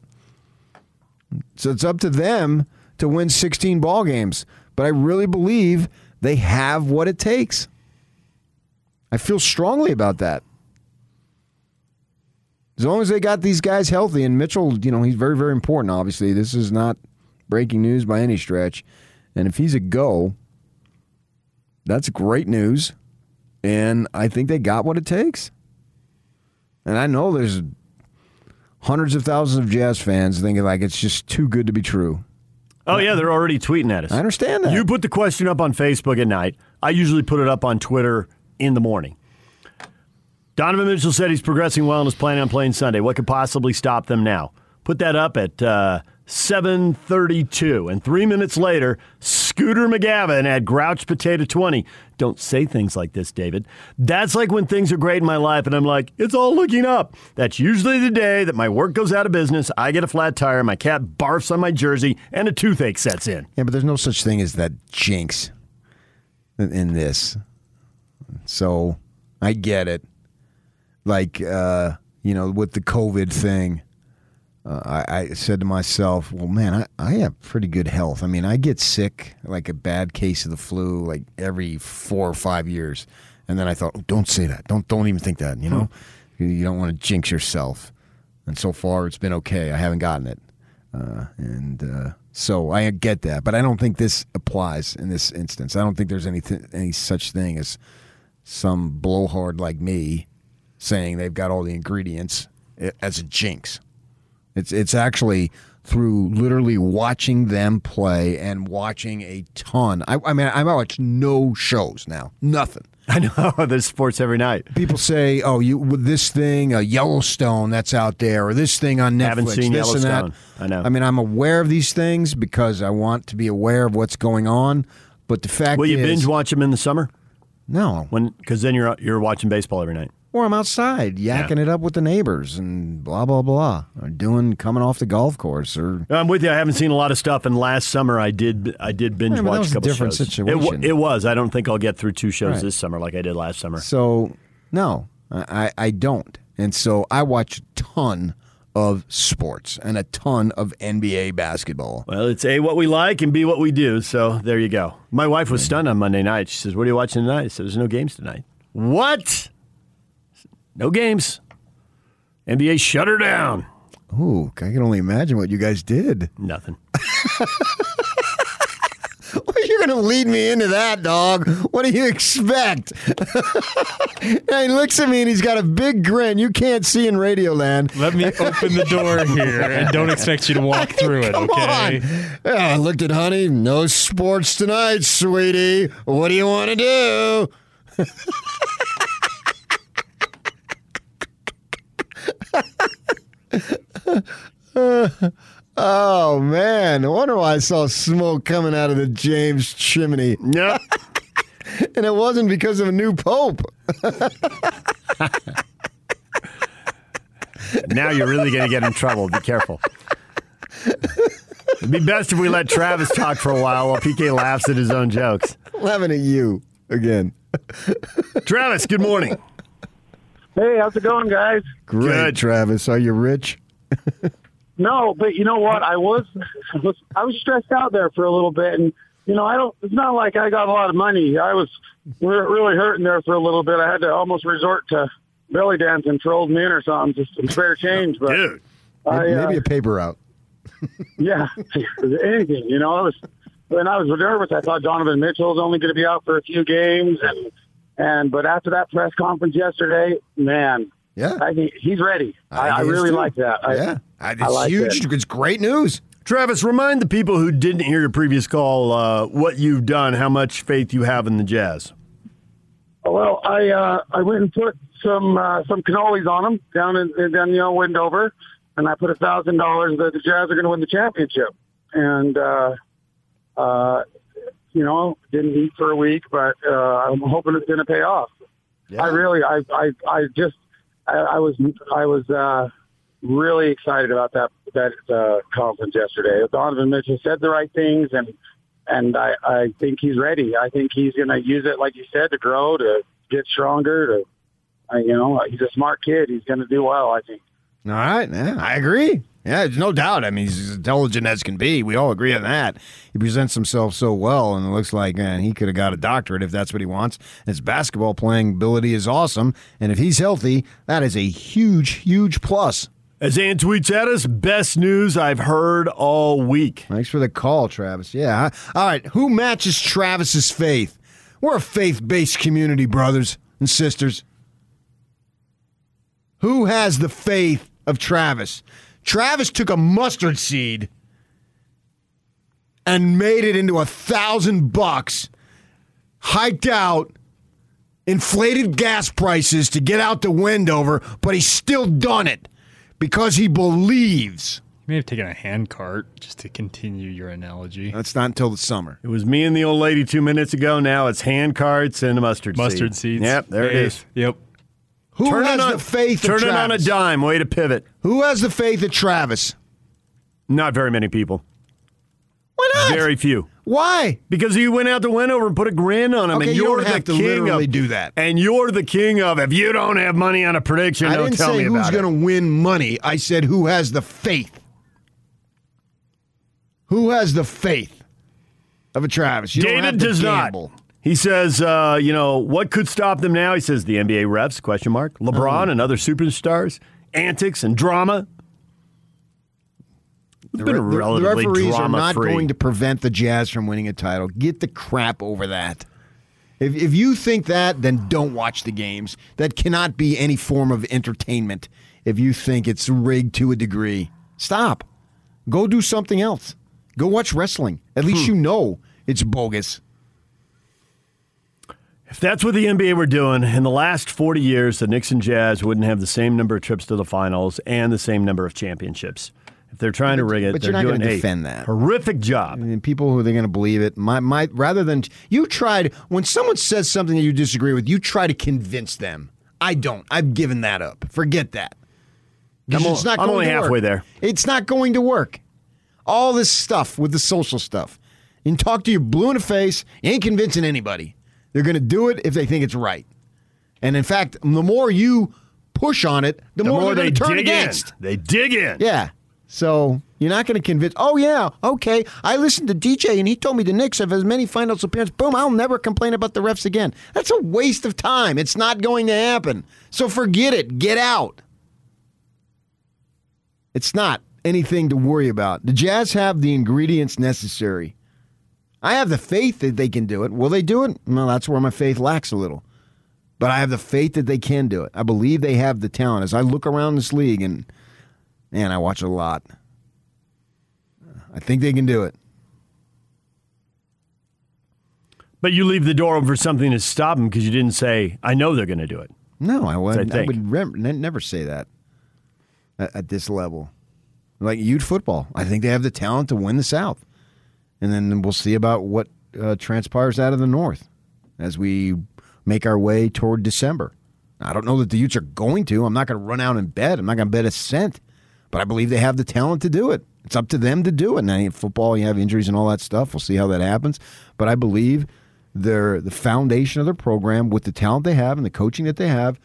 So it's up to them to win 16 ball games. But I really believe they have what it takes. I feel strongly about that. As long as they got these guys healthy, and Mitchell, you know, he's very, very important. Obviously, this is not breaking news by any stretch. And if he's a go, that's great news. And I think they got what it takes. And I know there's hundreds of thousands of Jazz fans thinking like it's just too good to be true. Oh yeah, they're already tweeting at us. I understand that. You put the question up on Facebook at night. I usually put it up on Twitter in the morning. Donovan Mitchell said he's progressing well and is planning on playing Sunday. What could possibly stop them now? Put that up at uh, 7:32, and three minutes later, Scooter McGavin at Grouch Potato 20. Don't say things like this, David. That's like when things are great in my life, and I'm like, it's all looking up. That's usually the day that my work goes out of business. I get a flat tire, my cat barfs on my jersey, and a toothache sets in. Yeah, but there's no such thing as that jinx in- in this. So I get it. Like, uh, you know, with the COVID thing, uh, I, I said to myself, well, man, I, I have pretty good health. I mean, I get sick, like a bad case of the flu, like every four or five years. And then I thought, oh, don't say that. Don't don't even think that. You know, you, you don't want to jinx yourself. And so far, it's been okay. I haven't gotten it, uh, and uh, so I get that. But I don't think this applies in this instance. I don't think there's anything any such thing as some blowhard like me saying they've got all the ingredients as a jinx. It's it's actually through literally watching them play and watching a ton. I, I mean, I watch no shows now, nothing. *laughs* I know *laughs* there's sports every night. People say, "Oh, you with this thing, a Yellowstone that's out there, or this thing on Netflix." Haven't seen this and that." Yellowstone. I know. I mean, I'm aware of these things because I want to be aware of what's going on. But the fact Will you is, binge watch them in the summer? No, when because then you're you're watching baseball every night. Or I'm outside yakking it up with the neighbors and blah blah blah, or doing coming off the golf course, or I'm with you. I haven't seen a lot of stuff, and last summer I did. I did binge Yeah, watch was a couple different shows. situation. It, it was. I don't think I'll get through two shows Right. this summer like I did last summer. So no, I, I don't. And so I watch a ton of sports and a ton of NBA basketball. Well, it's A, what we like, and B, what we do. So there you go. My wife was stunned on Monday night. She says, What are you watching tonight? I said, There's no games tonight. What? No games. NBA shut her down. Ooh, I can only imagine what you guys did. Nothing. *laughs* You're going to lead me into that, dog. What do you expect? *laughs* and he looks at me and he's got a big grin. You can't see in Radio Land. Let me open the door here and don't expect you to walk *laughs* through it, Come okay? on. Yeah, I looked at Honey. No sports tonight, sweetie. What do you want to do? Oh man! I wonder why I saw smoke coming out of the James chimney. Yep. *laughs* and it wasn't because of a new pope. now you're really going to get in trouble. Be careful. It'd be best if we let Travis talk for a while while PK laughs at his own jokes. Laughing at you again. Travis, good morning. Hey, how's it going, guys? Great, Travis. Are you rich? *laughs* No, but you know what? I was, I was *laughs* I was stressed out there for a little bit, and you know, I don't. It's not like I got a lot of money. I was re- really hurting there for a little bit. I had to almost resort to belly dancing for old men or something, just some spare *laughs* change. But Dude, I, maybe uh, a paper route. yeah, anything. You know, I was when I was nervous. I thought Donovan Mitchell was only going to be out for a few games, and and but after that press conference yesterday, man, yeah, I he's ready. I, I is really too. like that. Yeah, I it's like huge. it. It's great news. Travis, remind the people who didn't hear your previous call uh, what you've done, how much faith you have in the Jazz. Well, I uh, I went and put some uh, some cannolis on them down in, in down you know Wendover, and I put a thousand dollars that the Jazz are going to win the championship. And uh, uh, you know, didn't eat for a week, but uh, I'm hoping it's going to pay off. I really, I, I, I just, I, I was, I was uh, really excited about that that uh, conference yesterday. Donovan Mitchell said the right things, and and I, I think he's ready. I think he's going to use it, like you said, to grow, to get stronger. To, uh, you know, he's a smart kid. He's going to do well. I think. All right, yeah, I agree. Yeah, there's no doubt. I mean, he's as intelligent as can be. We all agree on that. He presents himself so well, and it looks like man, he could have got a doctorate if that's what he wants. His basketball playing ability is awesome, and if he's healthy, that is a huge, huge plus. As Ann tweets at us, best news I've heard all week. Thanks for the call, Travis. Yeah. All right. Who matches Travis's faith? We're a faith based community, brothers and sisters. Who has the faith of Travis? Travis took a mustard seed and made it into a thousand bucks, hiked out, inflated gas prices to get out to Wendover, but he's still done it because he believes. You may have taken a hand cart just to continue your analogy. That's not until the summer. It was me and the old lady two minutes ago. Now it's hand carts and a mustard Mustard seed. seeds. Yep, there it Faith. is. Yep. Who Turn it has on- the faith of Turn it on a dime. Way to pivot. Who has the faith of Travis? Not very many people. Why not? Very few. Why? Because you went out the Wendover and put a grin on him, Okay, and you you're don't the have to king literally of, do that. And you're the king of. If you don't have money on a prediction, I don't didn't tell say me who's going to win money. I said who has the faith. Who has the faith of a Travis? You David to does not. He says, uh, you know, what could stop them now? He says the NBA refs, question mark. LeBron Oh. and other superstars, antics and drama. The, re- the- referees are not drama-free. going to prevent the Jazz from winning a title. Get the crap over that. If, if you think that, then don't watch the games. That cannot be any form of entertainment if you think it's rigged to a degree. Stop. Go do something else. Go watch wrestling. At least Hmm. you know it's bogus. If that's what the NBA were doing in the last 40 years, the Knicks and Jazz wouldn't have the same number of trips to the finals and the same number of championships. If they're trying to rig it, but they're you're not doing gonna a defend that. horrific job. I mean, people who are going to believe it. My, my, rather than you tried when someone says something that you disagree with, you try to convince them. I don't. I've given that up. Forget that. I'm it's not I'm going only to halfway work. there. It's not going to work. All this stuff with the social stuff. You can talk to you blue in the face. You ain't convincing anybody. They're going to do it if they think it's right. And in fact, the more you push on it, the, The more, more they turn dig in. against. They dig in. Yeah. So you're not going to convince. Oh yeah, okay. I listened to DJ and he told me the Knicks have as many finals appearances. Boom! I'll never complain about the refs again. That's a waste of time. It's not going to happen. So forget it. Get out. It's not anything to worry about. The Jazz have the ingredients necessary. I have the faith that they can do it. Will they do it? Well, that's where my faith lacks a little. But I have the faith that they can do it. I believe they have the talent. As I look around this league and Man, I watch a lot. I think they can do it. But you leave the door open for something to stop them because you didn't say, I know they're going to do it. No, I would. I I, would ne- never say that at, at this level. Like youth football, I think they have the talent to win the South, and then we'll see about what uh, transpires out of the North as we make our way toward December. I don't know that the Utes are going to. I'm not going to run out and bet. I'm not going to bet a cent, but I believe they have the talent to do it. It's up to them to do it. Now, in football, you have injuries and all that stuff. We'll see how that happens, but I believe their the foundation of their program with the talent they have and the coaching that they have,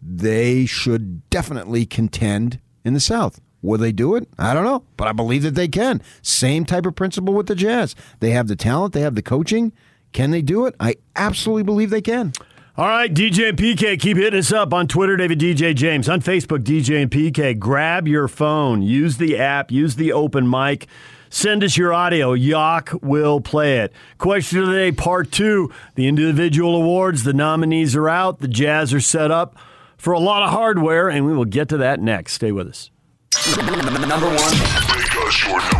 they should definitely contend in the South. Will they do it? I don't know, but I believe that they can. Same type of principle with the Jazz. They have the talent, they have the coaching. Can they do it? I absolutely believe they can. All right, DJ and PK, keep hitting us up on Twitter, David DJ James. On Facebook, DJ and PK. Grab your phone, use the app, use the open mic. Send us your audio. Yock will play it. Question of the day, part two. The individual awards, the nominees are out. The Jazz are set up for a lot of hardware, and we will get to that next. Stay with us. Number one.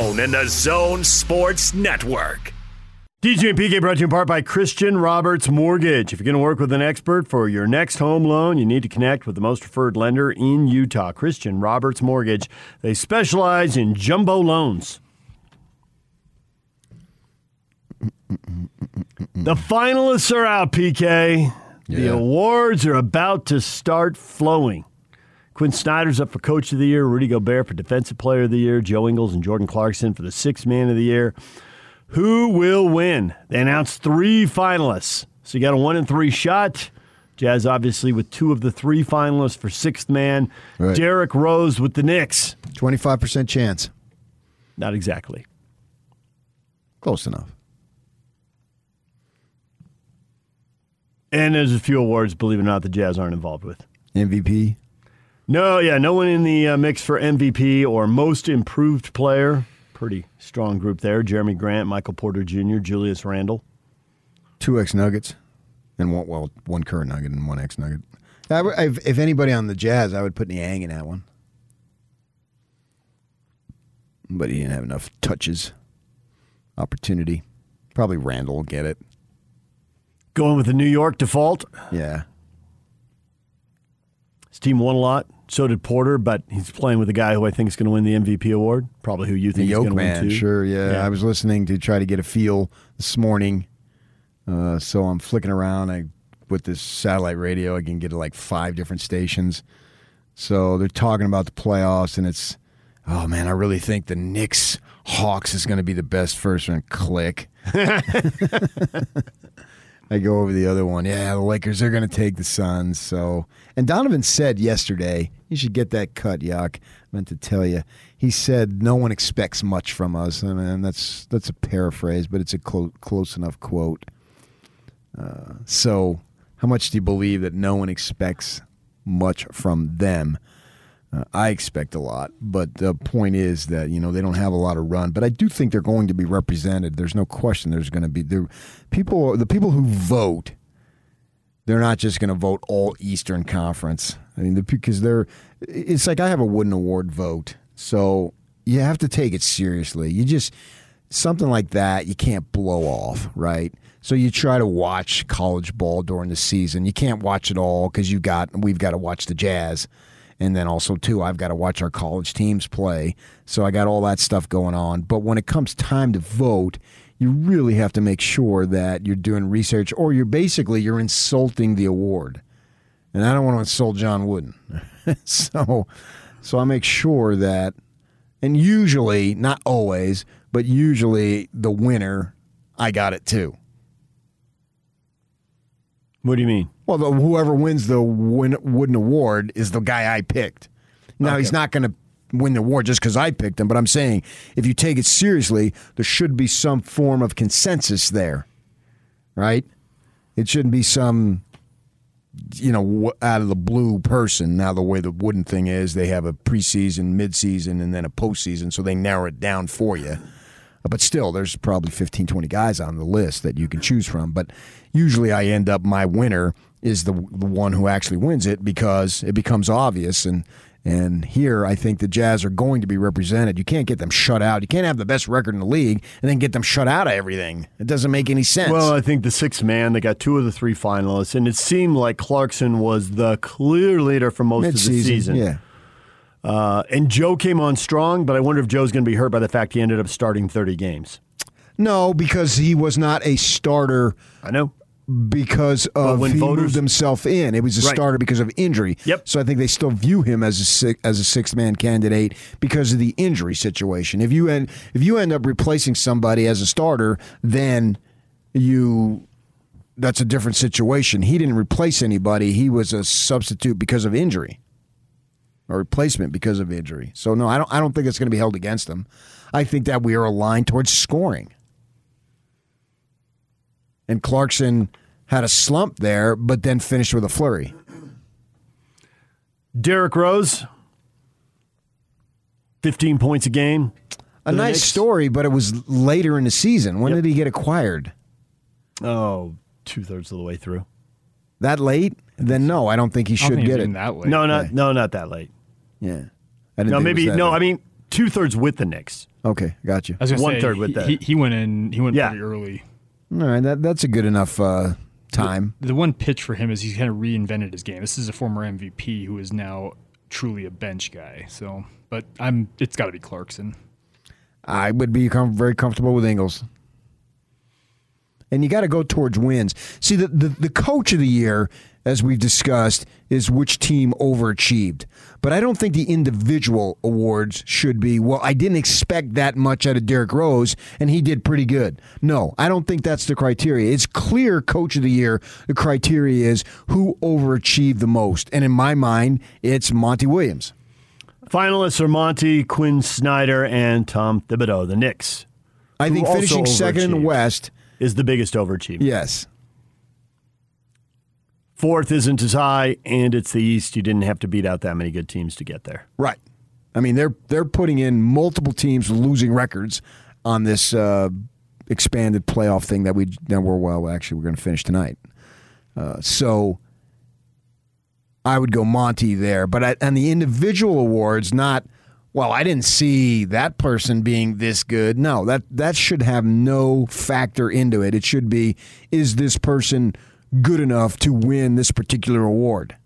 and the Zone Sports Network. DJ and PK brought to you in part by Christian Roberts Mortgage. If you're going to work with an expert for your next home loan, you need to connect with the most preferred lender in Utah, Christian Roberts Mortgage. They specialize in jumbo loans. The finalists are out, PK. The awards are about to start flowing. Quin Snyder's up for Coach of the Year, Rudy Gobert for Defensive Player of the Year, Joe Ingles and Jordan Clarkson for the Sixth Man of the Year. Who will win? They announced three finalists. So you got a one in three shot. Jazz, obviously, with two of the three finalists for Sixth Man. Right. Derrick Rose with the Knicks. 25% chance. Not exactly. Close enough. And there's a few awards, believe it or not, the Jazz aren't involved with. MVP. No, yeah, no one in the uh, mix for MVP or Most Improved Player. Pretty strong group there. Jerami Grant, Michael Porter Jr., Julius Randle. Two X Nuggets, and one well, one current Nugget and one X Nugget. I if, anybody on the Jazz, I would put Niang in that one, but he didn't have enough touches, opportunity. Probably Randle will get it. Going with the New York default. Yeah, team won a lot. So did Porter, but he's playing with a guy who I think is going to win the MVP award. Probably who you the think is Yoke going to win man. too. Sure, yeah. I was listening to try to get a feel this morning, uh, so I'm flicking around. I with this satellite radio, I can get to like five different stations. So they're talking about the playoffs, and it's oh man, I really think the Knicks Hawks is going to be the best first round. Click. *laughs* I go over the other one. Yeah, the Lakers are going to take the Suns. So, and Donovan said yesterday, you should get that cut, Yuck. I meant to tell you. He said no one expects much from us. I mean, that's that's a paraphrase, but it's a clo- close enough quote. Uh, so, how much do you believe that no one expects much from them? Uh, I expect a lot, but the point is that you know they don't have a lot of run. But I do think they're going to be represented. There's no question. There's going to be there people. The people who vote, they're not just going to vote all Eastern Conference. I mean, because they're. It's like I have a Wooden Award vote, so you have to take it seriously. You just something like that you can't blow off, right? So you try to watch college ball during the season. You can't watch it all because you got we've got to watch the Jazz, and then also too I've got to watch our college teams play. So I got all that stuff going on. But when it comes time to vote, you really have to make sure that you're doing research, or you're basically you're insulting the award. And I don't want to insult John Wooden, *laughs* so so I make sure that and usually, not always, but usually the winner, I got it too. What do you mean? Well, the, whoever wins the win, Wooden Award is the guy I picked. Now, he's not going to win the war just because I picked them, but I'm saying if you take it seriously, there should be some form of consensus there, right? It shouldn't be some, you know, out of the blue person. Now, the way the Wooden thing is, they have a preseason, midseason, and then a postseason, so they narrow it down for you. But still, there's probably 15, 20 guys on the list that you can choose from. But usually I end up, my winner is the, the one who actually wins it because it becomes obvious. And, and here, I think the Jazz are going to be represented. You can't get them shut out. You can't have the best record in the league and then get them shut out of everything. It doesn't make any sense. Well, I think the sixth man, they got two of the three finalists, and it seemed like Clarkson was the clear leader for most of the Mid-season, season. yeah. Uh, and Joe came on strong, but I wonder if Joe's going to be hurt by the fact he ended up starting 30 games. No, because he was not a starter. I know. Because of when he voters- moved himself in. It was a Right. starter because of injury. Yep. So I think they still view him as a six, as a sixth man candidate because of the injury situation. If you end if you end up replacing somebody as a starter, then you that's a different situation. He didn't replace anybody. He was a substitute because of injury. A replacement because of injury. So no, I don't I don't think it's going to be held against him. I think that we are aligned towards scoring. And Clarkson had a slump there, but then finished with a flurry. Derrick Rose, 15 points a game. A nice Knicks. story, but it was later in the season. When did he get acquired? Oh, two thirds of the way through. That late? Then no, I don't think he should think get it. even that late. No, not- no, not that late. Yeah. No, I didn't think maybe no. late. I mean, two thirds with the Knicks. Okay, got you. I was One say, third with he, that. He, he went in. He went Yeah. pretty early. All right, that that's a good enough uh, time. The, the one pitch for him is he's kind of reinvented his game. This is a former MVP who is now truly a bench guy. So, but I'm it's got to be Clarkson. I would be com- very comfortable with Ingles. And you got to go towards wins. See, the, the, the coach of the year, as we've discussed, is which team overachieved. But I don't think the individual awards should be, well, I didn't expect that much out of Derrick Rose, and he did pretty good. No, I don't think that's the criteria. It's clear coach of the year. The criteria is who overachieved the most. And in my mind, it's Monty Williams. Finalists are Monty, Quin Snyder, and Tom Thibodeau, the Knicks. I think finishing second in the West is the biggest overachievement. Yes. Fourth isn't as high, and it's the East. You didn't have to beat out that many good teams to get there. Right. I mean, they're they're putting in multiple teams losing records on this uh, expanded playoff thing that we that we're well actually we're going to finish tonight. Uh, so I would go Monty there, but I, on the individual awards, not well. I didn't see that person being this good. No, that that should have no factor into it. It should be is this person good enough to win this particular award?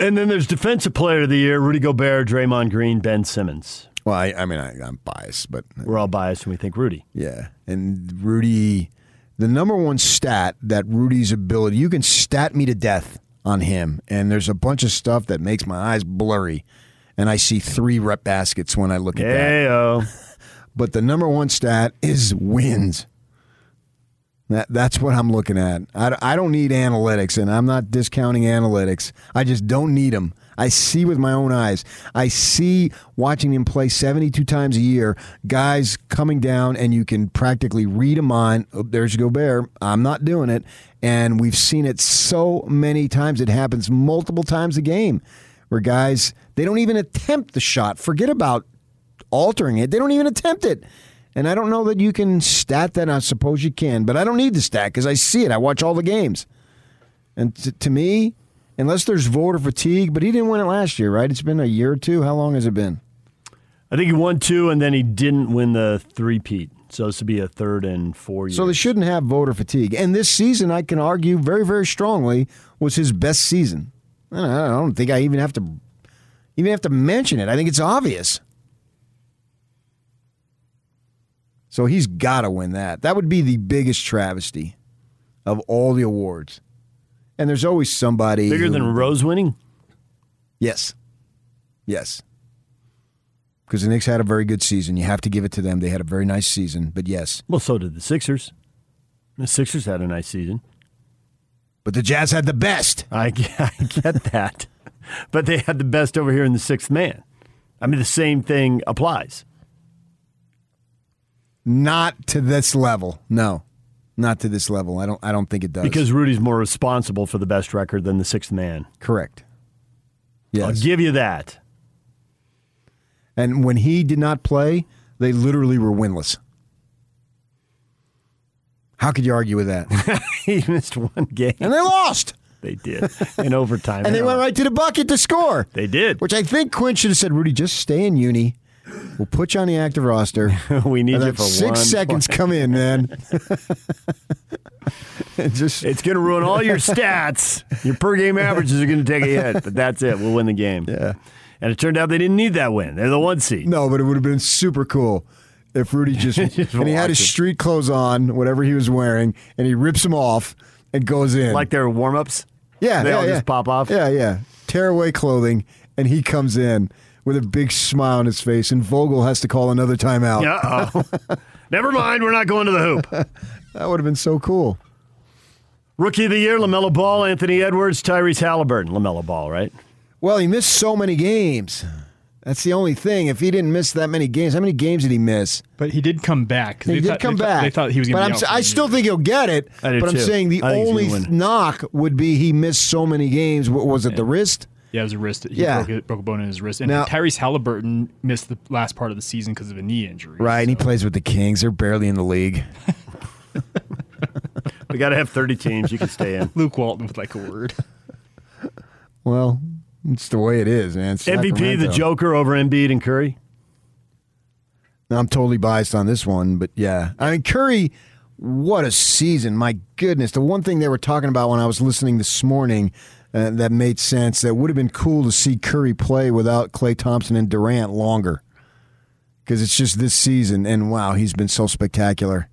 And then there's Defensive Player of the Year: Rudy Gobert, Draymond Green, Ben Simmons. Well, I, I mean, I, I'm biased, but we're all biased when we think Rudy. Yeah, and Rudy, the number one stat that Rudy's ability, you can stat me to death on him, and there's a bunch of stuff that makes my eyes blurry, and I see three rep baskets when I look at Heyo. that. *laughs* But the number one stat is wins. That, that's what I'm looking at. I, I don't need analytics, and I'm not discounting analytics. I just don't need them. I see with my own eyes. I see watching him play 72 times a year, guys coming down, and you can practically read them on. Oh, there's Gobert. I'm not doing it. And we've seen it so many times. It happens multiple times a game where guys, they don't even attempt the shot. Forget about altering it. They don't even attempt it. And I don't know that you can stat that. I suppose you can, but I don't need the stat because I see it. I watch all the games. And t- to me, unless there's voter fatigue, but he didn't win it last year, right? It's been a year or two. How long has it been? I think he won two, and then he didn't win the three-peat. So this would be a third and four years. So they shouldn't have voter fatigue. And this season, I can argue very, very strongly, was his best season. I don't, I don't think I even have to even have to mention it. I think it's obvious. So he's got to win that. That would be the biggest travesty of all the awards. And there's always somebody Bigger who- than Rose winning? Yes. Yes. Because the Knicks had a very good season. You have to give it to them. They had a very nice season. But yes. Well, so did the Sixers. The Sixers had a nice season. But the Jazz had the best. I *laughs* I get that. but they had the best over here in the sixth man. I mean, the same thing applies. Not to this level. No. Not to this level. I don't I don't think it does. Because Rudy's more responsible for the best record than the sixth man. Correct. Yes. I'll give you that. And when he did not play, they literally were winless. How could you argue with that? *laughs* he missed one game. And they lost. They did in overtime. *laughs* And they went right to the bucket to score. They did. Which I think Quin should have said, Rudy, just stay in uni. We'll put you on the active roster. *laughs* we need you for six one *laughs* seconds. Come in, man. *laughs* just It's going to ruin all your stats. Your per game averages are going to take a hit, but that's it. We'll win the game. Yeah. And it turned out they didn't need that win. They're the one seed. No, but it would have been super cool if Rudy just, Just and he had his street clothes on, whatever he was wearing, and he rips them off and goes in. Like their warm ups. yeah, they yeah, all yeah. just pop off. Yeah, yeah. Tear away clothing, and he comes in with a big smile on his face, and Vogel has to call another timeout. Yeah. oh. *laughs* Never mind. We're not going to the hoop. *laughs* that would have been so cool. Rookie of the year, LaMelo Ball, Anthony Edwards, Tyrese Halliburton. LaMelo Ball, right? Well, he missed so many games. That's the only thing. If he didn't miss that many games, how many games did he miss? But he did come back. He they did thought- come they thought- back. They thought he was going but to I'm, out. for I still think he'll get it. I do but I'm saying the I think he's only knock would be he missed so many games. What was it? The wrist? Yeah, it was a wrist. He Yeah. broke, it, broke a bone in his wrist. And Now- Tyrese Halliburton missed the last part of the season because of a knee injury. Right, and he plays with the Kings. They're barely in the league. *laughs* We got to have 30 teams. You can stay in. Luke Walton with like a word. Well, it's the way it is, man. It's MVP, the Joker over Embiid and Curry. I'm totally biased on this one, but yeah. I mean, Curry, what a season. My goodness. The one thing they were talking about when I was listening this morning uh, that made sense that would have been cool to see Curry play without Klay Thompson and Durant longer. Because it's just this season, and wow, he's been so spectacular.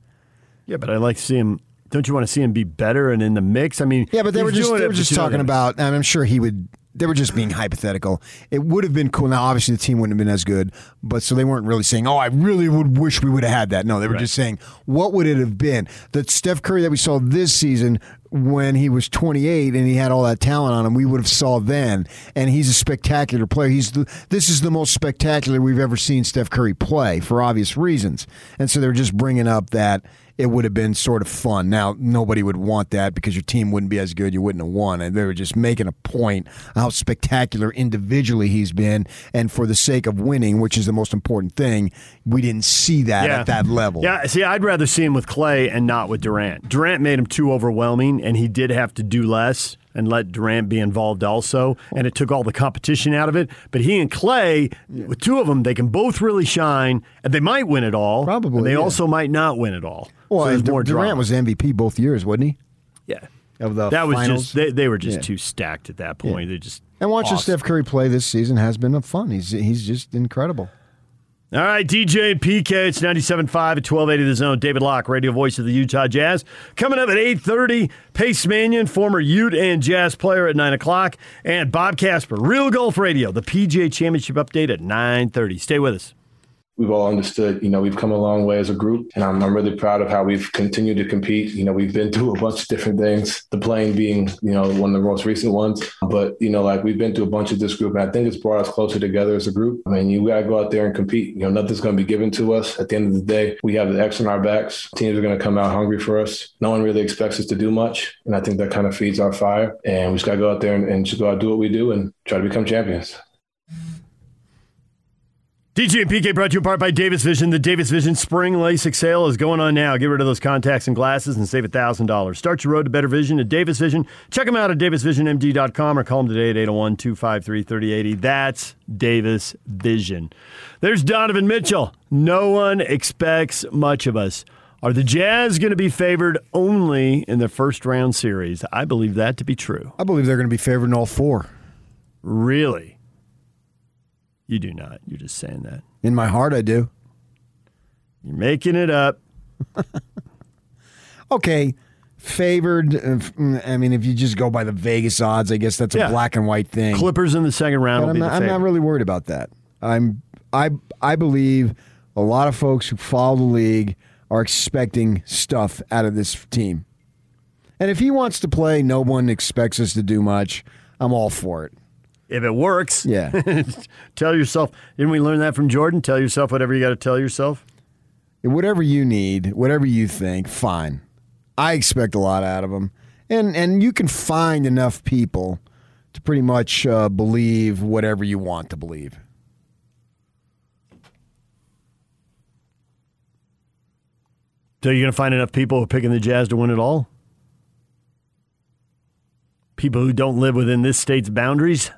Yeah, but I like to see him. Don't you want to see him be better and in the mix? I mean, Yeah, but they were just they were just talking about. And I'm sure he would. They were just being hypothetical. It would have been cool. Now, obviously, the team wouldn't have been as good, but so they weren't really saying, "Oh, I really would wish we would have had that." No, they were Right. just saying, "What would it have been?" The Steph Curry that we saw this season when he was 28 and he had all that talent on him, we would have saw then. And he's a spectacular player. He's the, this is the most spectacular we've ever seen Steph Curry play for obvious reasons. And so they're just bringing up that it would have been sort of fun. Now, nobody would want that because your team wouldn't be as good. You wouldn't have won. And they were just making a point how spectacular individually he's been. And for the sake of winning, which is the most important thing, we didn't see that at that level. Yeah, see, I'd rather see him with Klay and not with Durant. Durant made him too overwhelming, and he did have to do less and let Durant be involved also, and it took all the competition out of it. But he and Klay, with two of them, they can both really shine, and they might win it all. Probably, and they yeah. also might not win it all. Well, so Durant drama. was MVP both years, wasn't he? Yeah. Of the that was finals. just they, they were just Yeah. too stacked at that point. They just And watching awesome. Steph Curry play this season has been fun. He's he's just incredible. All right, DJ and PK, it's 97.5 at 1280 The Zone. David Locke, radio voice of the Utah Jazz. Coming up at 8.30, Pace Mannion, former Ute and Jazz player at 9 o'clock. And Bob Casper, Real Golf Radio, the PGA Championship update at 9.30. Stay with us. We've all understood, you know, we've come a long way as a group. And I'm, I'm really proud of how we've continued to compete. You know, we've been *laughs* through a bunch of different things, the playing being, you know, one of the most recent ones. But, you know, like we've been through a bunch of this group. And I think it's brought us closer together as a group. I mean, you got to go out there and compete. You know, nothing's going to be given to us. At the end of the day, we have the X on our backs. Teams are going to come out hungry for us. No one really expects us to do much. And I think that kind of feeds our fire. And we just got to go out there and, and just go out do what we do and try to become champions. DJ and PK brought to you in part by Davis Vision. The Davis Vision Spring LASIK sale is going on now. Get rid of those contacts and glasses and save $1,000. Start your road to better vision at Davis Vision. Check them out at davisvisionmd.com or call them today at 801 253 3080. That's Davis Vision. There's Donovan Mitchell. No one expects much of us. Are the Jazz going to be favored only in the first round series? I believe that to be true. I believe they're going to be favored in all four. Really? You do not. You're just saying that. In my heart, I do. You're making it up. *laughs* Okay, favored. Uh, mm, I mean, if you just go by the Vegas odds, I guess that's a Yeah. black and white thing. Clippers in the second round But will I'm be not, the I'm favorite. not really worried about that. I'm I I believe a lot of folks who follow the league are expecting stuff out of this team. And if he wants to play, no one expects us to do much. I'm all for it. If it works, Yeah. *laughs* tell yourself. Didn't we learn that from Jordan? Tell yourself whatever you got to tell yourself. Whatever you need, whatever you think, fine. I expect a lot out of them, and and you can find enough people to pretty much uh, believe whatever you want to believe. So you're going to find enough people who are picking the Jazz to win it all? People who don't live within this state's boundaries?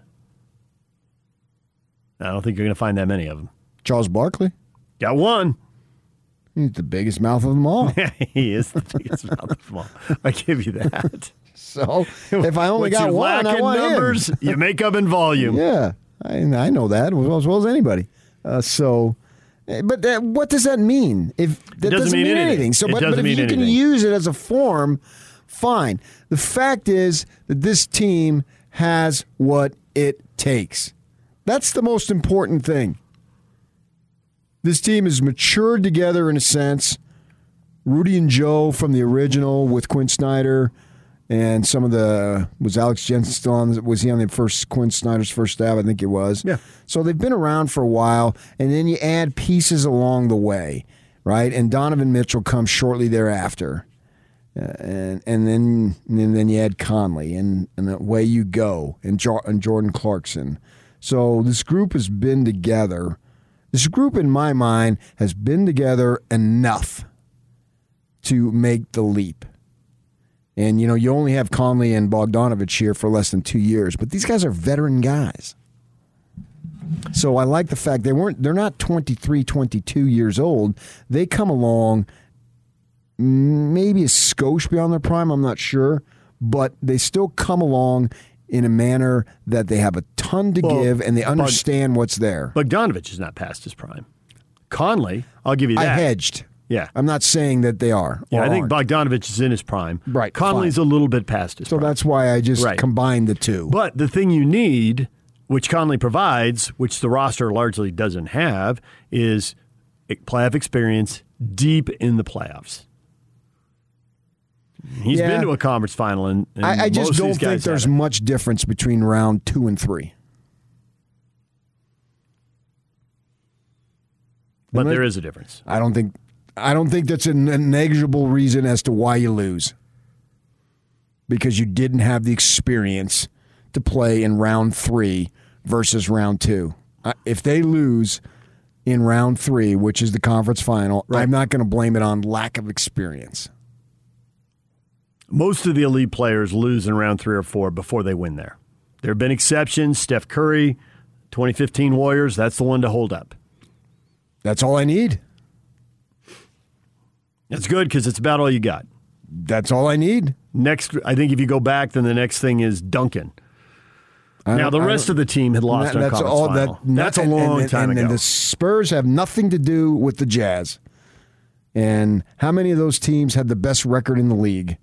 I don't think you're going to find that many of them. Charles Barkley Got one. He's the biggest mouth of them all. *laughs* he is the biggest mouth of them all. I give you that. *laughs* So if I only got one, I want numbers, you *laughs* make up in volume. Yeah, I, I know that as well, as well as anybody. Uh, so, eh, but that, what does that mean? If that doesn't doesn't, mean anything. anything. So, It but, but if you can use it as a form, fine. The fact is that this team has what it takes. That's the most important thing. This team has matured together in a sense. Rudy and Joe from the original with Quin Snyder and some of the was Alex Jensen still on was he on the first Quin Snyder's first stab? I think it was. Yeah. So they've been around for a while, and then you add pieces along the way, right? And Donovan Mitchell comes shortly thereafter. Uh, and and then and then you add Conley and and away you go and, jo- and Jordan Clarkson. So this group has been together. This group, in my mind, has been together enough to make the leap. And you know, you only have Conley and Bogdanovich here for less than two years, but these guys are veteran guys. So I like the fact they weren't they're not 23, 22 years old. They come along maybe a skosh beyond their prime, I'm not sure, but they still come along in a manner that they have a ton to Well, give and they Bog- understand what's there. Bogdanovich is not past his prime. Conley, I'll give you that. I hedged. Yeah. I'm not saying that they are. Yeah, I think aren't. Bogdanovich is in his prime. Right, Conley's fine. a little bit past his so prime. that's why I just Right. combined the two. But the thing you need, which Conley provides, which the roster largely doesn't have, is playoff experience deep in the playoffs. He's Yeah. been to a conference final, and, and I, I just don't think there's haven't. much difference between round two and three. But there is a difference. I don't think I don't think that's a negligible reason as to why you lose. Because you didn't have the experience to play in round three versus round two. Uh, If they lose in round three, which is the conference final, I'm not going to blame it on lack of experience. Most of the elite players lose in round three or four before they win there. There have been exceptions. Steph Curry, 2015 Warriors, that's the one to hold up. That's all I need. That's good because it's about all you got. That's all I need. Next, I think if you go back, then the next thing is Duncan. Now the rest of the team had lost That- that's all that. that's a long and- time and, ago. And the Spurs have nothing to do with the Jazz. And how many of those teams had the best record in the league?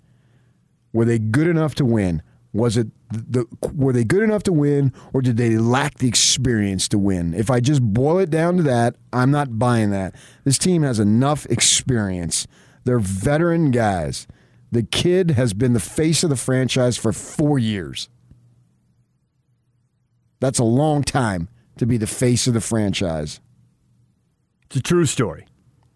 Were they good enough to win? Was it the were they good enough to win, or did they lack the experience to win? If I just boil it down to that, I'm not buying that. This team has enough experience. They're veteran guys. The kid has been the face of the franchise for four years. That's a long time to be the face of the franchise. It's a true story.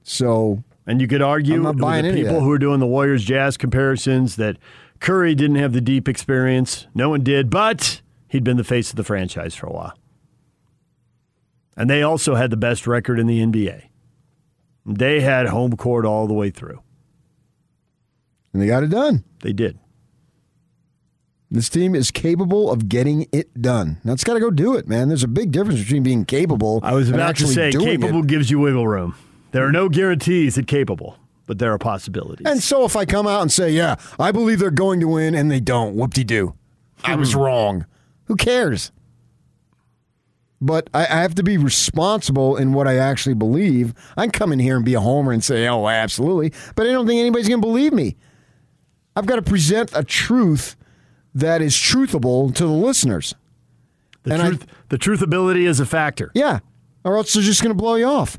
So, and you could argue with the people who are doing the Warriors Jazz comparisons that Curry didn't have the deep experience. No one did, but he'd been the face of the franchise for a while. And they also had the best record in the NBA. They had home court all the way through. And they got it done. They did. This team is capable of getting it done. Now it's got to go do it, man. There's a big difference between being capable. I was and about to actually say capable it. gives you wiggle room. There are no guarantees at capable, but there are possibilities. And so if I come out and say, "Yeah, I believe they're going to win," and they don't, whoop-de-doo, I was Hmm. wrong. Who cares? But I, I have to be responsible in what I actually believe. I can come in here and be a homer and say, "Oh, absolutely," but I don't think anybody's going to believe me. I've got to present a truth that is truthable to the listeners. The And I- the truthability is a factor. Yeah, or else they're just going to blow you off.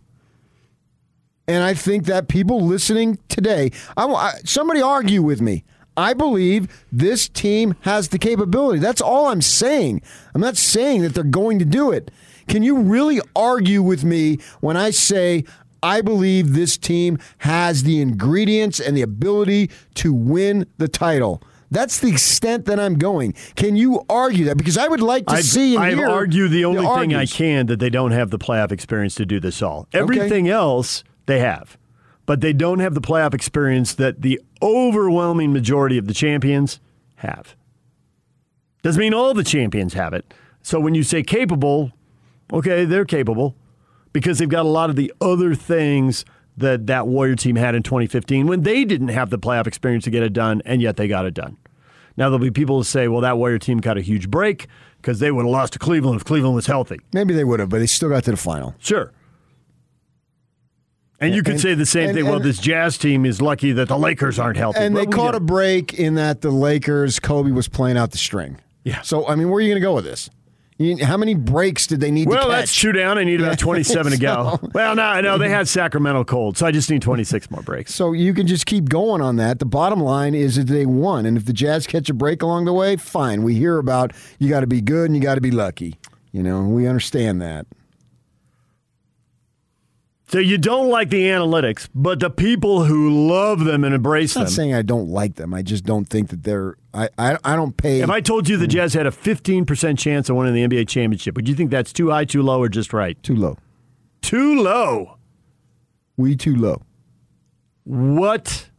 And I think that people listening today, I, I, somebody argue with me. I believe this team has the capability. That's all I'm saying. I'm not saying that they're going to do it. Can you really argue with me when I say I believe this team has the ingredients and the ability to win the title? That's the extent that I'm going. Can you argue that? Because I would like to I've, see and I've hear argued the only thing I can that they don't have the playoff experience to do this all. Everything else they have, but they don't have the playoff experience that the overwhelming majority of the champions have. Doesn't mean all the champions have it. So when you say capable, okay, they're capable because they've got a lot of the other things that that Warrior team had in 2015 when they didn't have the playoff experience to get it done, and yet they got it done. Now there'll be people who say, "Well, that Warrior team got a huge break because they would have lost to Cleveland if Cleveland was healthy." Maybe they would have, but they still got to the final. Sure. And you could And- say the same and- thing. well, this Jazz team is lucky that the Lakers aren't healthy. And they caught a break in that the Lakers, Kobe was playing out the string. Yeah. So, I mean, where are you going to go with this? You, how many breaks did they need to get? Well, that's two down. I need about Yeah. *laughs* 27 to go. Well, no, no, they had Sacramento cold, so I just need 26 more breaks. So you can just keep going on that. The bottom line is that they won. And if the Jazz catch a break along the way, fine. We hear about you got to be good and you got to be lucky. You know, we understand that. So you don't like the analytics, but the people who love them and embrace I'm them. not saying I don't like them. I just don't think that they're. I, I, I don't pay. If I told you the Jazz had a 15% chance of winning the NBA championship, would you think that's too high, too low, or just right? Too low. Too low. We too low. What?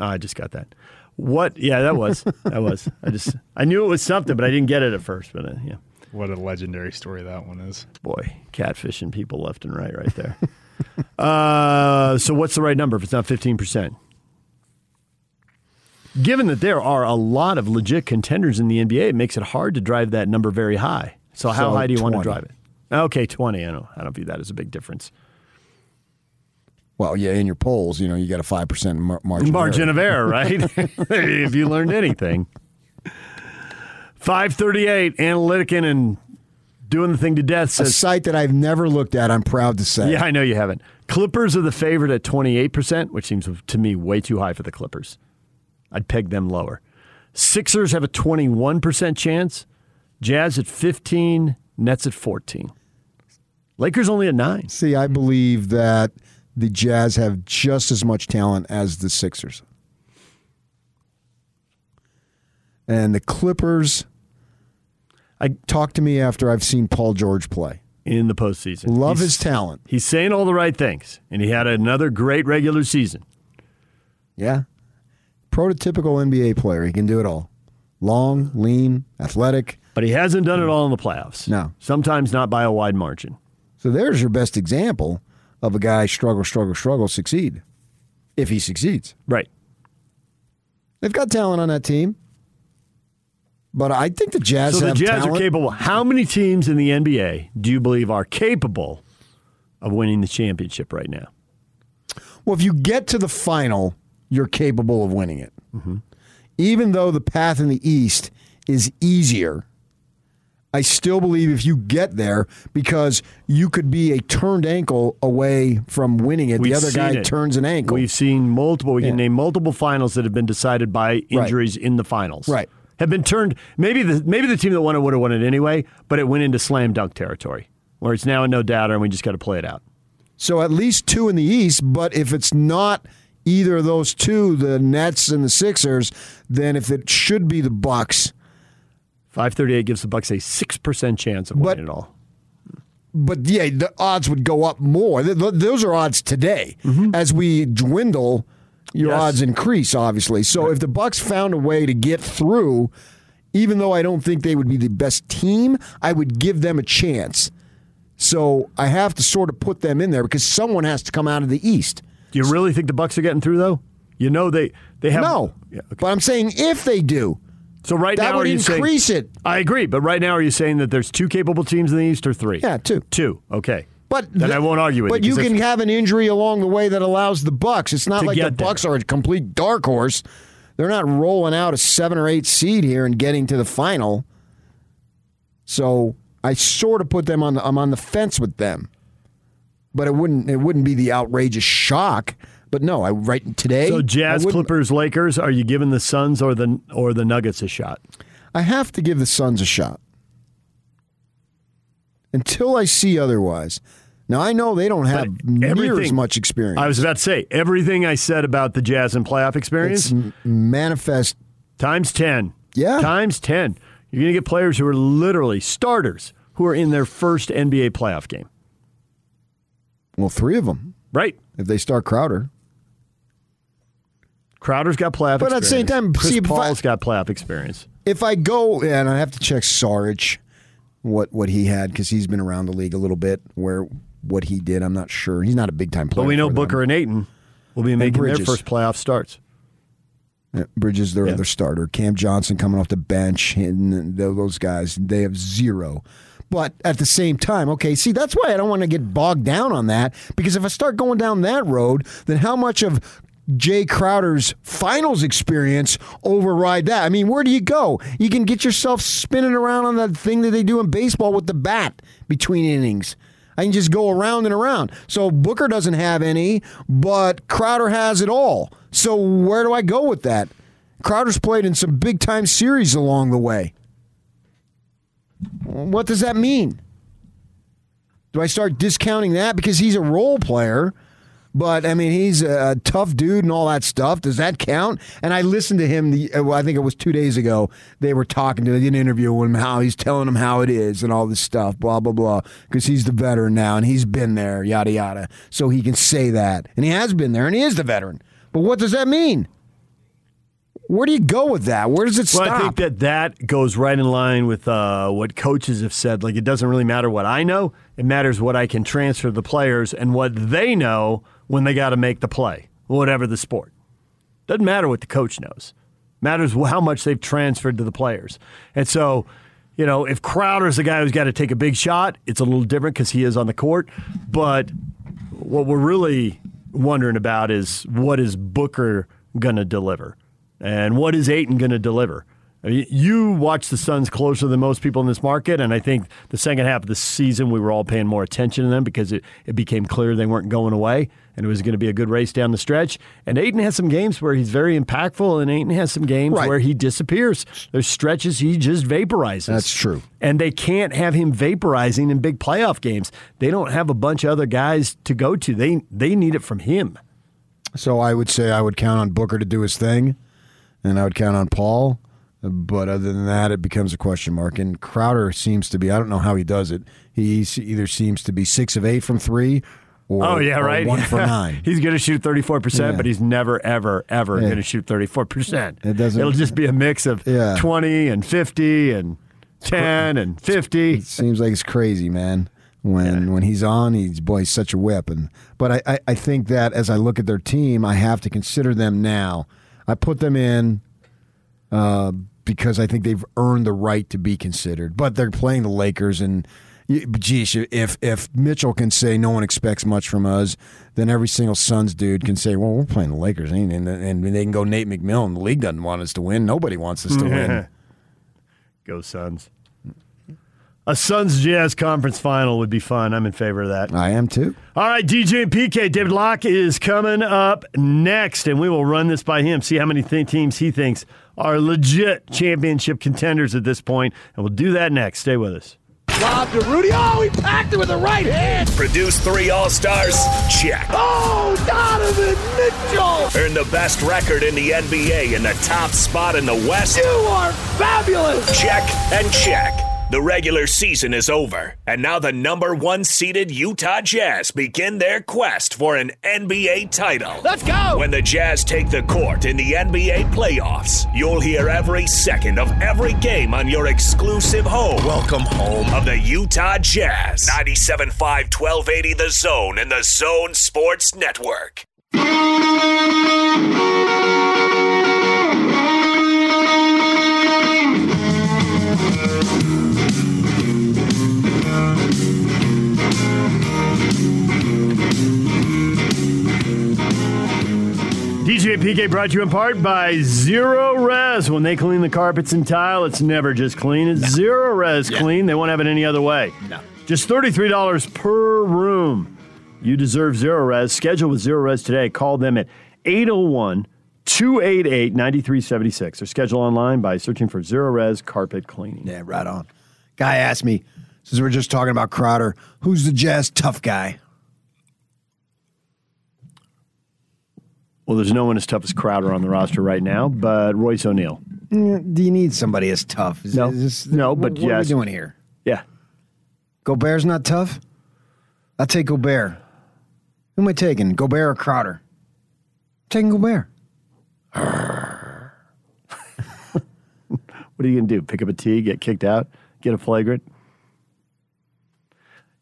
Oh, I just got that. What? Yeah, that was. that was. I just. I knew it was something, but I didn't get it at first. But uh, yeah. What a legendary story that one is. Boy, catfishing people left and right, right there. *laughs* uh, so, what's the right number if it's not 15%? Given that there are a lot of legit contenders in the NBA, it makes it hard to drive that number very high. So, how So high do you want to drive it? Okay, 20. I don't, I don't view that as a big difference. Well, yeah, in your polls, you know, you got a five percent mar- margin. Margin of error, right? *laughs* *laughs* if you learned anything. 538, Analyticin and doing the thing to death A site that I've never looked at. I'm proud to say. Yeah, I know you haven't. Clippers are the favorite at 28%, which seems to me way too high for the Clippers. I'd peg them lower. Sixers have a 21% chance. Jazz at 15, Nets at 14. Lakers only at 9. See, I believe that the Jazz have just as much talent as the Sixers. And the Clippers I talk to me after I've seen Paul George play. In the postseason. Love He's- his talent. He's saying all the right things, and he had another great regular season. Yeah. Prototypical NBA player. He can do it all. Long, lean, athletic. But he hasn't done it all in the playoffs. No. Sometimes not by a wide margin. So there's your best example of a guy struggle, struggle, struggle, succeed. If he succeeds. Right. They've got talent on that team. But I think the Jazz so the Jazz talent. are capable. How many teams in the NBA do you believe are capable of winning the championship right now? Well, if you get to the final, you're capable of winning it. Mm-hmm. Even though the path in the East is easier, I still believe if you get there, because you could be a turned ankle away from winning it. We've the other guy it. turns an ankle. We've seen multiple. We can name multiple finals that have been decided by injuries in the finals. Right. Have been turned. Maybe the maybe the team that won it would have won it anyway, but it went into slam dunk territory, where it's now a no doubter, and we just got to play it out. So at least two in the East, but if it's not either of those two, the Nets and the Sixers, then if it should be the Bucks. Five thirty eight gives the Bucks a six percent chance of winning it all. But yeah, the odds would go up more. Th- th- those are odds today. Mm-hmm. As we dwindle, your Yes. odds increase, obviously. So if the Bucks found a way to get through, even though I don't think they would be the best team, I would give them a chance. So I have to sort of put them in there because someone has to come out of the East. Do you really think the Bucks are getting through though? You know they they have no. But I'm saying if they do. So right that now, would are you saying- increase it. I agree, but right now, are you saying that there's two capable teams in the East or three? Yeah, two. Two. Okay. But then the- I won't argue with But you. you 'cause can have an injury along the way that allows the Bucks. It's not like the there. Bucks are a complete dark horse. They're not rolling out a seven or eight seed here and getting to the final. So I sort of put them on. The, I'm on the fence with them, but it wouldn't. It wouldn't be the outrageous shock. But no, I right today. So Jazz, Clippers, Lakers. Are you giving the Suns or the or the Nuggets a shot? I have to give the Suns a shot until I see otherwise. Now I know they don't have near as much experience. I was about to say everything I said about the Jazz and playoff experience. It's manifest times ten. Yeah, times ten. You're going to get players who are literally starters who are in their first NBA playoff game. Well, three of them, right? If they start Crowder, Crowder's got playoff. Experience. But at the same time, Chris see, if I- Paul's got playoff experience. if I go and I have to check Sarge, what what he had because he's been around the league a little bit. Where what he did, I'm not sure. He's not a big time player. But we know for them. Booker and Ayton will be making their first playoff starts. Yeah, Bridges, their Yeah. other starter. Cam Johnson coming off the bench, and those guys, they have zero. But at the same time, okay, see, that's why I don't want to get bogged down on that because if I start going down that road, then how much of Jae Crowder's finals experience override that? I mean, where do you go? You can get yourself spinning around on that thing that they do in baseball with the bat between innings. I can just go around and around. So Booker doesn't have any, but Crowder has it all. So where do I go with that? Crowder's played in some big time series along the way. What does that mean? Do I start discounting that because he's a role player? But I mean, he's a tough dude and all that stuff. Does that count? And I listened to him. The uh, well, I think it was two days ago. They were talking to an interview with him how he's telling him how it is and all this stuff. Blah blah blah. Because he's the veteran now and he's been there. Yada yada. So he can say that, and he has been there, and he is the veteran. But what does that mean? Where do you go with that? Where does it Well, stop? I think that that goes right in line with uh, what coaches have said. Like, it doesn't really matter what I know; it matters what I can transfer to the players and what they know when they got to make the play, whatever the sport. Doesn't matter what the coach knows; matters how much they've transferred to the players. And so, you know, if Crowder's the guy who's got to take a big shot, it's a little different because he is on the court. But what we're really wondering about is what is Booker going to deliver? And what is Ayton going to deliver? I mean, you watch the Suns closer than most people in this market, and I think the second half of the season we were all paying more attention to them because it, it became clear they weren't going away, and it was going to be a good race down the stretch. And Ayton has some games where he's very impactful, and Ayton has some games Right. where he disappears. There's stretches he just vaporizes. That's true. And they can't have him vaporizing in big playoff games. They don't have a bunch of other guys to go to. They they need it from him. So I would say I would count on Booker to do his thing, and I would count on Paul. But other than that, it becomes a question mark. And Crowder seems to be, I don't know how he does it. He either seems to be six of eight from three or, oh yeah, right. one *laughs* for nine. he's going to shoot thirty four percent, but he's never ever ever Yeah. going to shoot thirty four percent. It doesn't- It'll just be a mix of Yeah. twenty and fifty and ten and fifty. It seems like it's crazy, man. When when he's on, he's boy, he's such a weapon. But I, I, I think that as I look at their team, I have to consider them now. I put them in uh, because I think they've earned the right to be considered. But they're playing the Lakers, and geez, if if Mitchell can say no one expects much from us, then every single Suns dude can say, well, we're playing the Lakers, ain't and, and they can go Nate McMillan. The league doesn't want us to win. Nobody wants us to *laughs* win. Go Suns. A Suns Jazz conference final would be fun. I'm in favor of that. I am too. All right, DJ and PK. David Locke is coming up next, and we will run this by him, see how many th- teams he thinks are legit championship contenders at this point, and we'll do that next. Stay with us. Lob to Rudy. Oh, he packed it with the right hand. Produce three All Stars? Check. Oh, Donovan Mitchell. Earn the best record in the NBA and the top spot in the West? You are fabulous. Check and check. The regular season is over, and now the number one seeded Utah Jazz begin their quest for an NBA title. Let's go! When the Jazz take the court in the NBA playoffs, you'll hear every second of every game on your exclusive home. Welcome home of the Utah Jazz. 97.5 1280 The Zone and the Zone Sports Network. DJ and PK brought to you in part by Zerorez. When they clean the carpets and tile, it's never just clean. It's Zerorez clean. They won't have it any other way. No. Just $33 per room. You deserve Zerorez. Schedule with Zerorez today. Call them at 801 288 9376 or schedule online by searching for Zerorez Carpet Cleaning. Yeah, right on. Guy asked me, since we're just talking about Crowder, who's the Jazz tough guy? Well, there's no one as tough as Crowder on the roster right now, but Royce O'Neal. Mm, Do you need somebody as tough? Is, No. is this- No, what- but what are we doing here? Yeah. Gobert's not tough? I'll take Gobert. Who am I taking? Gobert or Crowder? taking Gobert. *laughs* What are you going to do? Pick up a tee, get kicked out, get a flagrant?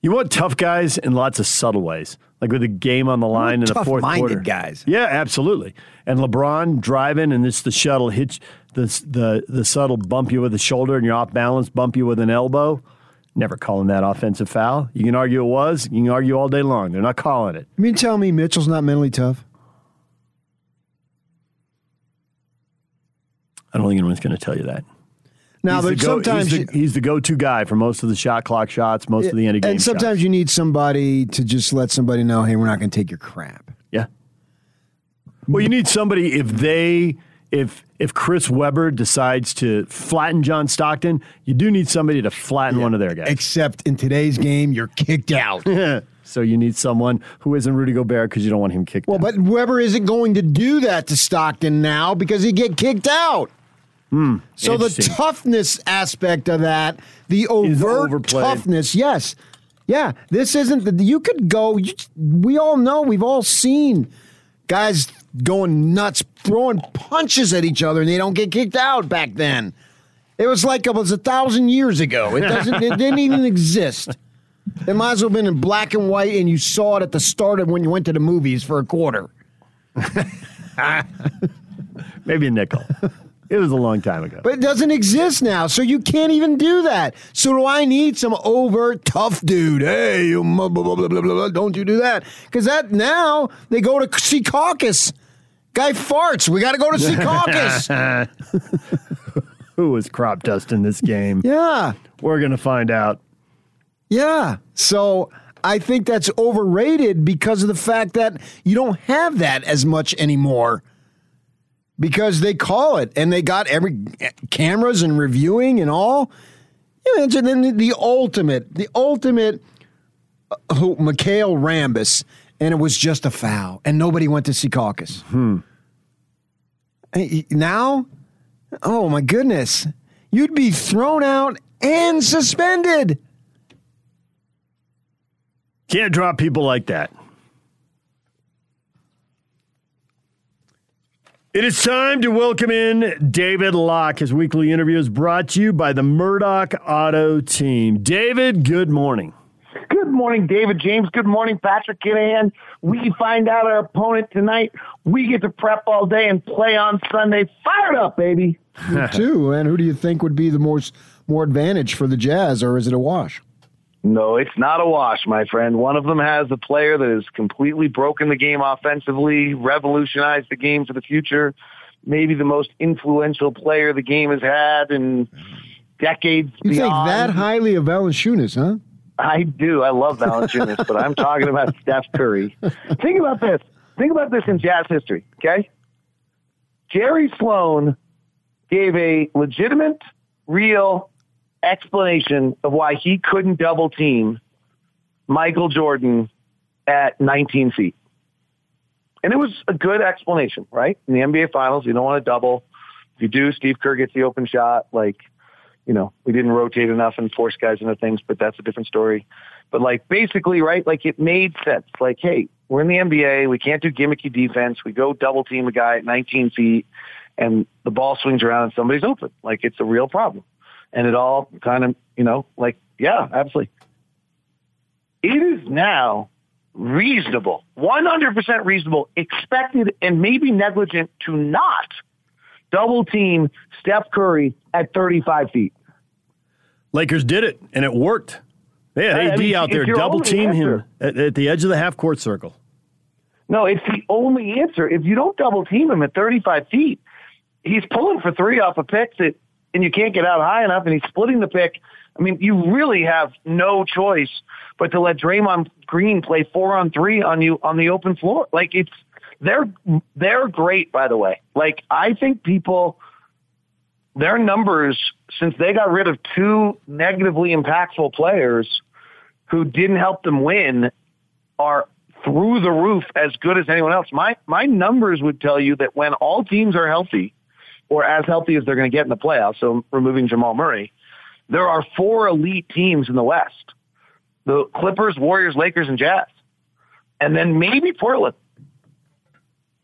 You want tough guys in lots of subtle ways, like with the game on the line in the fourth tough-minded quarter. guys. Yeah, absolutely. And LeBron driving, and it's the shuttle hits the the the subtle bump you with the shoulder, and you're off balance, bump you with an elbow. Never calling that offensive foul. You can argue it was. You can argue all day long. They're not calling it. You mean tell me Mitchell's not mentally tough? I don't think anyone's going to tell you that. Now, he's the but go- sometimes he's the, he's the go-to guy for most of the shot clock shots, most of the end of game and sometimes shots. you need somebody to just let somebody know, hey, we're not going to take your crap. Yeah. Well, you need somebody if they if if Chris Webber decides to flatten John Stockton, you do need somebody to flatten one of their guys. Except in today's game, you're kicked out. *laughs* so you need someone who isn't Rudy Gobert because you don't want him kicked Well, but Webber isn't going to do that to Stockton now because he get kicked out. Hmm. So the toughness aspect of that, the overt toughness, yes, yeah. This isn't the you could go. You, we all know, we've all seen guys going nuts, throwing punches at each other, and they don't get kicked out back then. It was like it was a thousand years ago. It doesn't. it didn't even *laughs* exist. It might as well have been in black and white, and you saw it at the start of when you went to the movies for a quarter. *laughs* Maybe a nickel. *laughs* It was a long time ago. But it doesn't exist now, so you can't even do that. So do I need some overt tough dude? Hey, you blah, blah, blah, blah, blah, blah. don't you do that? Because that now they go to Secaucus. Guy farts. We got to go to Secaucus. *laughs* *laughs* Who was crop dust in this game? Yeah. We're going to find out. Yeah. So I think that's overrated because of the fact that you don't have that as much anymore. Because they call it and they got every cameras and reviewing and all. You know, and then the ultimate, the ultimate uh, who, McHale Rambis, and it was just a foul, and nobody went to Secaucus. Hmm. Now, oh my goodness, you'd be thrown out and suspended. Can't drop people like that. It is time to welcome in David Locke. His weekly interview is brought to you by the Murdoch Auto Team. David, good morning. Good morning, David James. Good morning, Patrick Kinahan. We find out our opponent tonight. We get to prep all day and play on Sunday. Fired up, baby. *laughs* Me too. And who do you think would be the most more advantage for the Jazz, or is it a wash? No, it's not a wash, my friend. One of them has a player that has completely broken the game offensively, revolutionized the game for the future. Maybe the most influential player the game has had in decades. You think that highly of Valanciunas, huh? I do. I love Valanciunas, but I'm talking about *laughs* Steph Curry. Think about this. Think about this in Jazz history, okay? Jerry Sloan gave a legitimate, real explanation of why he couldn't double team Michael Jordan at 19 feet. And it was a good explanation, right? In the NBA Finals, you don't want to double. If you do, Steve Kerr gets the open shot. Like, you know, we didn't rotate enough and force guys into things, but that's a different story. But like, basically, right? Like, it made sense. Like, hey, we're in the NBA. We can't do gimmicky defense. We go double team a guy at 19 feet, and the ball swings around and somebody's open. Like, it's a real problem. And it all kind of, you know, like, yeah, absolutely. It is now reasonable, 100% reasonable, expected, and maybe negligent to not double team Steph Curry at 35 feet. Lakers did it, and it worked. They had I AD mean, out there double team him at, at the edge of the half court circle. No, it's the only answer. If you don't double team him at 35 feet, he's pulling for three off a pick that, and you can't get out high enough, and he's splitting the pick. I mean, you really have no choice but to let Draymond Green play four on three on you on the open floor. Like it's they're they're great, by the way. Like I think people their numbers since they got rid of two negatively impactful players who didn't help them win are through the roof as good as anyone else. My my numbers would tell you that when all teams are healthy or as healthy as they're going to get in the playoffs, so removing Jamal Murray, there are four elite teams in the West. The Clippers, Warriors, Lakers, and Jazz. And then maybe Portland.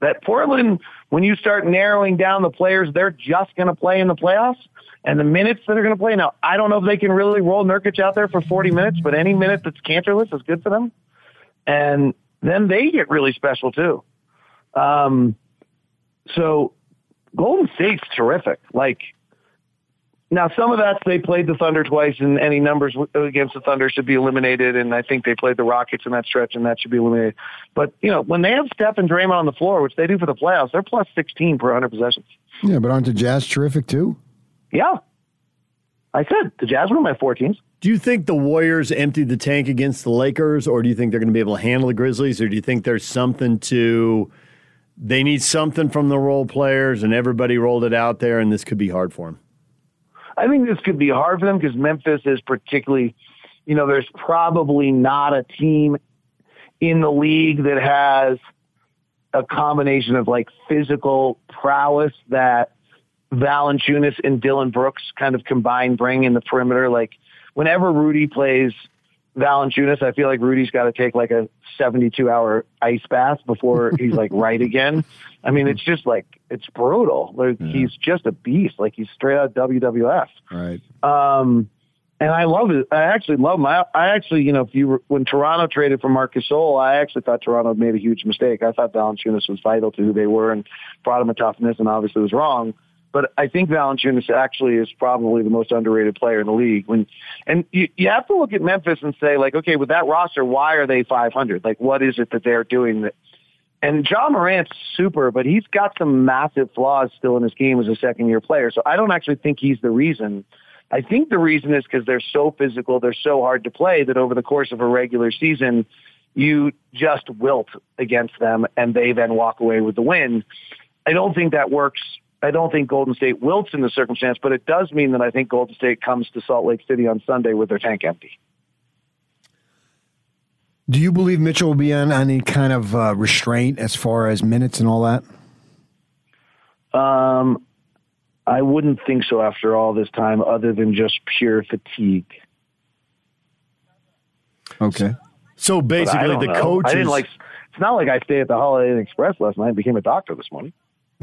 That Portland, when you start narrowing down the players, they're just going to play in the playoffs. And the minutes that are going to play now, I don't know if they can really roll Nurkic out there for 40 minutes, but any minute that's Kanterless is good for them. And then they get really special too. Um, so Golden State's terrific. Like, now, some of that they played the Thunder twice, and any numbers against the Thunder should be eliminated. And I think they played the Rockets in that stretch, and that should be eliminated. But you know, when they have Steph and Draymond on the floor, which they do for the playoffs, they're plus sixteen per hundred possessions. Yeah, but aren't the Jazz terrific too? Yeah, I said the Jazz were my four teams. Do you think the Warriors emptied the tank against the Lakers, or do you think they're going to be able to handle the Grizzlies, or do you think there's something to they need something from the role players and everybody rolled it out there, and this could be hard for them? I think this could be hard for them because Memphis is particularly, you know, there's probably not a team in the league that has a combination of like physical prowess that Valanciunas and Dillon Brooks kind of combined bring in the perimeter. Like whenever Rudy plays Valanciunas, I feel like Rudy's got to take like a 72 hour ice bath before *laughs* he's like right again. I mean, it's just like it's brutal. Like, He's just a beast. Like he's straight out WWF. Right. Um, and I love it. I actually love him. I, I actually, you know, if you were, when Toronto traded for Marcus Gasol, I actually thought Toronto made a huge mistake. I thought Valanciunas was vital to who they were and brought him a toughness, and obviously was wrong. But I think Valanciunas actually is probably the most underrated player in the league. When and you, you have to look at Memphis and say, like, okay, with that roster, why are they 500? Like, what is it that they're doing that? And Ja Morant's super, but he's got some massive flaws still in his game as a second year player. So I don't actually think he's the reason. I think the reason is because they're so physical, they're so hard to play that over the course of a regular season, you just wilt against them and they then walk away with the win. I don't think that works. I don't think Golden State wilts in the circumstance, but it does mean that I think Golden State comes to Salt Lake City on Sunday with their tank empty. Do you believe Mitchell will be on any kind of uh, restraint as far as minutes and all that? Um, I wouldn't think so after all this time, other than just pure fatigue. Okay. So basically, the know. coaches. I didn't like. It's not like I stayed at the Holiday Inn Express last night and became a doctor this morning. *laughs*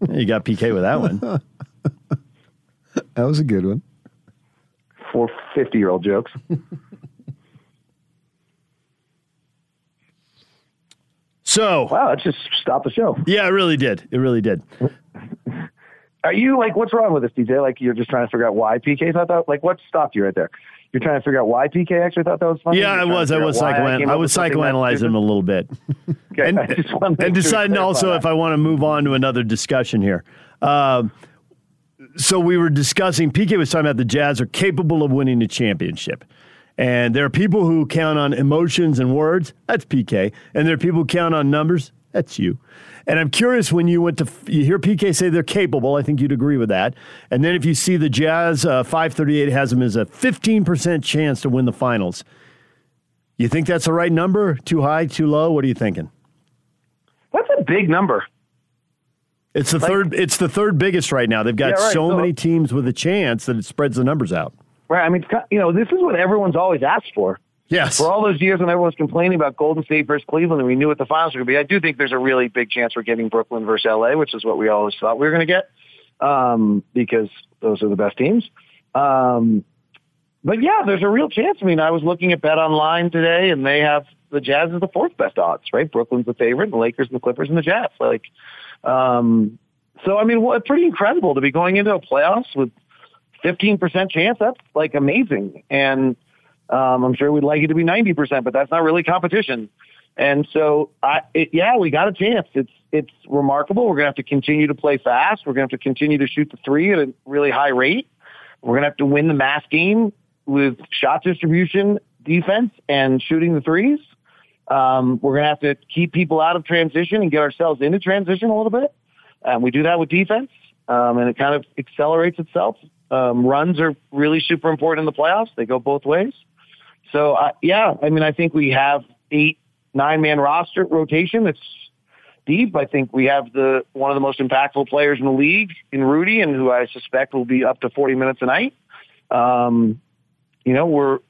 You got PK with that one. *laughs* that was a good one. For fifty-year-old jokes. *laughs* So wow, it just stopped the show. Yeah, it really did. It really did. Are you like, what's wrong with this, DJ? Like, you're just trying to figure out why PK thought that? Like, what stopped you right there? You're trying to figure out why PK actually thought that was funny. Yeah, I was. I was psychoan- came I was psychoanalyzing him a little bit, *laughs* Okay, and, I just wanted to and deciding also if I want to move on to another discussion here. Um, so we were discussing. PK was talking about the Jazz are capable of winning a championship. And there are people who count on emotions and words. That's PK. And there are people who count on numbers. That's you. And I'm curious when you went to you hear PK say they're capable. I think you'd agree with that. And then if you see the Jazz, uh, 538 has them as a 15% chance to win the finals. You think that's the right number? Too high? Too low? What are you thinking? That's a big number. It's the third. It's the third biggest right now. They've got Yeah, right. so So- many teams with a chance that it spreads the numbers out. Right. I mean, you know, this is what everyone's always asked for. Yes. For all those years when everyone's complaining about Golden State versus Cleveland and we knew what the finals were going to be, I do think there's a really big chance we're getting Brooklyn versus LA, which is what we always thought we were going to get um, because those are the best teams. Um, but yeah, there's a real chance. I mean, I was looking at Bet Online today, and they have the Jazz as the fourth best odds, right? Brooklyn's the favorite, the Lakers, and the Clippers, and the Jazz. Like, um, so I mean, what pretty incredible to be going into a playoffs with 15% chance. That's like amazing, and um, I'm sure we'd like it to be 90%, but that's not really competition. And so, I, it, yeah, we got a chance. It's it's remarkable. We're gonna have to continue to play fast. We're gonna have to continue to shoot the three at a really high rate. We're gonna have to win the mass game with shot distribution, defense, and shooting the threes. Um, we're gonna have to keep people out of transition and get ourselves into transition a little bit. And we do that with defense, um, and it kind of accelerates itself. Um, runs are really super important in the playoffs. They go both ways. So uh, yeah, I mean, I think we have eight, nine man roster rotation. That's deep. I think we have the one of the most impactful players in the league in Rudy, and who I suspect will be up to forty minutes a night. Um, you know, we're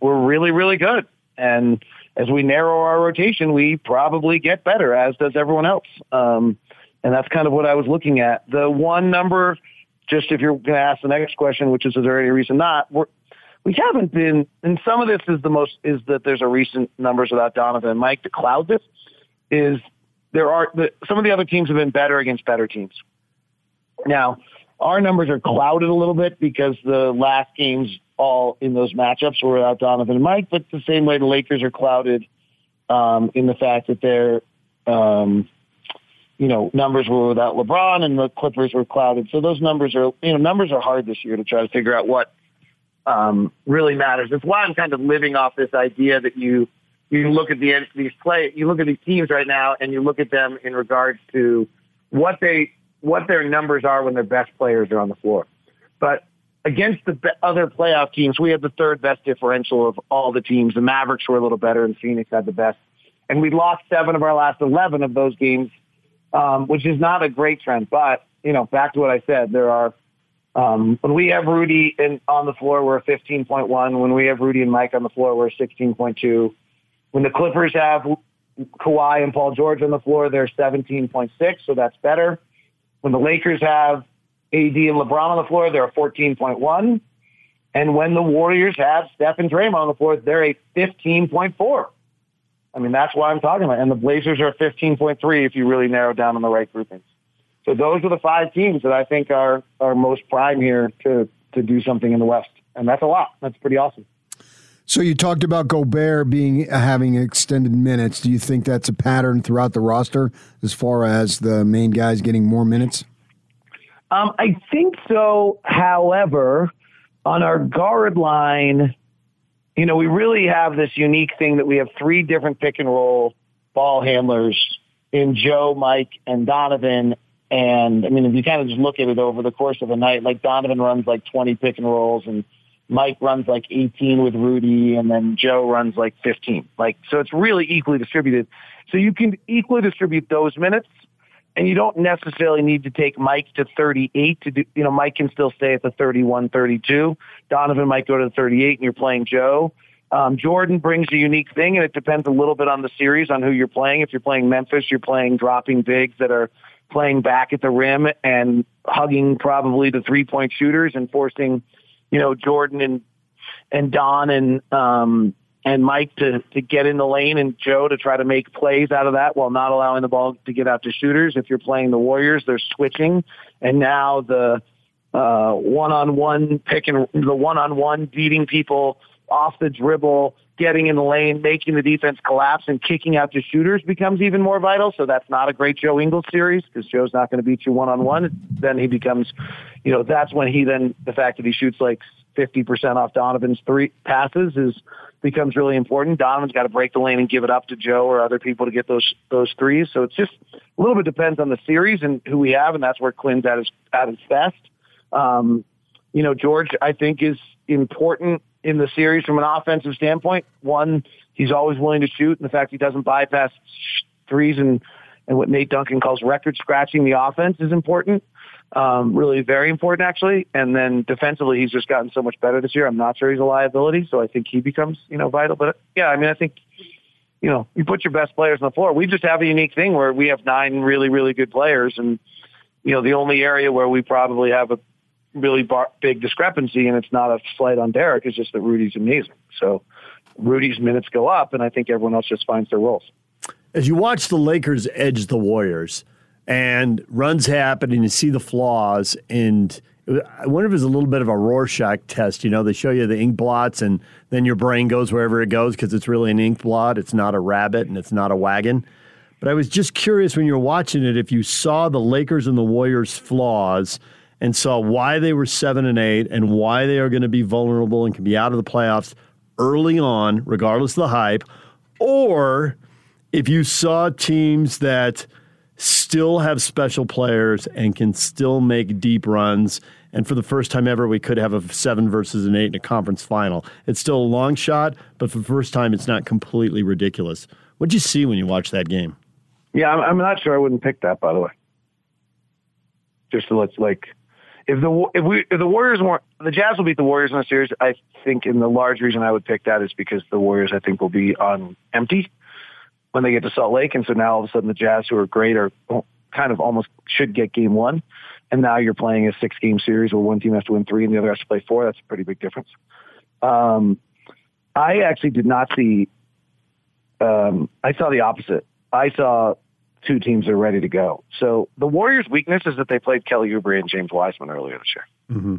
we're really really good, and as we narrow our rotation, we probably get better, as does everyone else. Um, and that's kind of what I was looking at. The one number, just if you're going to ask the next question, which is, is there any reason not? We're, haven't been, and some of this is the most, is that there's a recent numbers without Donovan and Mike to cloud this, is there are, the, some of the other teams have been better against better teams. Now, our numbers are clouded a little bit because the last games all in those matchups were without Donovan and Mike, but the same way the Lakers are clouded um, in the fact that their, um, you know, numbers were without LeBron and the Clippers were clouded. So those numbers are, you know, numbers are hard this year to try to figure out what um, really matters. It's why I'm kind of living off this idea that you you look at the these play, you look at these teams right now, and you look at them in regards to what they what their numbers are when their best players are on the floor. But against the other playoff teams, we had the third best differential of all the teams. The Mavericks were a little better, and Phoenix had the best. And we lost seven of our last eleven of those games, um, which is not a great trend. But you know, back to what I said, there are Um, when we have Rudy in, on the floor, we're 15.1. When we have Rudy and Mike on the floor, we're 16.2. When the Clippers have Kawhi and Paul George on the floor, they're 17.6, so that's better. When the Lakers have AD and LeBron on the floor, they're 14.1. And when the Warriors have Steph and Draymond on the floor, they're a 15.4. I mean, that's why I'm talking about. And the Blazers are 15.3 if you really narrow down on the right groupings. So those are the five teams that I think are are most prime here to to do something in the West, and that's a lot. That's pretty awesome. So you talked about Gobert being having extended minutes. Do you think that's a pattern throughout the roster as far as the main guys getting more minutes? Um, I think so. However, on our guard line, you know, we really have this unique thing that we have three different pick and roll ball handlers in Joe, Mike, and Donovan. And I mean, if you kind of just look at it over the course of a night, like Donovan runs like 20 pick and rolls and Mike runs like 18 with Rudy and then Joe runs like 15. Like, so it's really equally distributed. So you can equally distribute those minutes and you don't necessarily need to take Mike to 38 to do, you know, Mike can still stay at the 31, 32. Donovan might go to the 38 and you're playing Joe. Um, Jordan brings a unique thing and it depends a little bit on the series, on who you're playing. If you're playing Memphis, you're playing dropping bigs that are playing back at the rim and hugging probably the three point shooters and forcing, you know, Jordan and, and Don and, um, and Mike to, to get in the lane and Joe to try to make plays out of that while not allowing the ball to get out to shooters. If you're playing the Warriors, they're switching. And now the uh, one-on-one pick and the one-on-one beating people off the dribble, getting in the lane, making the defense collapse and kicking out to shooters becomes even more vital. So that's not a great Joe Ingles series because Joe's not going to beat you one-on-one. Then he becomes, you know, that's when he then, the fact that he shoots like 50% off Donovan's three passes is becomes really important. Donovan's got to break the lane and give it up to Joe or other people to get those those threes. So it's just a little bit depends on the series and who we have, and that's where Quin's at his at his best. Um, you know, George, I think is important in the series from an offensive standpoint. One, he's always willing to shoot, and the fact he doesn't bypass threes and and what Nate Duncan calls record scratching the offense is important um, really very important actually. And then defensively, he's just gotten so much better this year. I'm not sure he's a liability, so I think he becomes you know vital. But yeah, I mean, I think you know you put your best players on the floor. We just have a unique thing where we have nine really really good players, and you know the only area where we probably have a really bar- big discrepancy, and it's not a slight on Derrick, It's just that Rudy's amazing. So Rudy's minutes go up, and I think everyone else just finds their roles. As you watch the Lakers edge the Warriors and runs happen and you see the flaws and I wonder if it's a little bit of a Rorschach test. You know, they show you the ink blots, and then your brain goes wherever it goes because it's really an ink blot. It's not a rabbit and it's not a wagon. But I was just curious when you were watching it if you saw the Lakers and the Warriors' flaws and saw why they were seven and eight and why they are going to be vulnerable and can be out of the playoffs early on, regardless of the hype, or if you saw teams that – still have special players and can still make deep runs. And for the first time ever, we could have a seven versus an eight in a conference final. It's still a long shot, but for the first time, it's not completely ridiculous. What'd you see when you watched that game? Yeah, I'm, not sure I wouldn't pick that. By the way, just to let's like, if the if we if the Warriors weren't the Jazz will beat the Warriors in the series. I think, in the large reason I would pick that is because the Warriors I think will be on empty when they get to Salt Lake. And so now all of a sudden the Jazz, who are great, are kind of almost should get game one. And now you're playing a six game series where one team has to win three and the other has to play four. That's a pretty big difference. Um, I actually did not see, um, I saw the opposite. I saw two teams are ready to go. So the Warriors' weakness is that they played Kelly Oubre and James Wiseman earlier this year. Mm-hmm.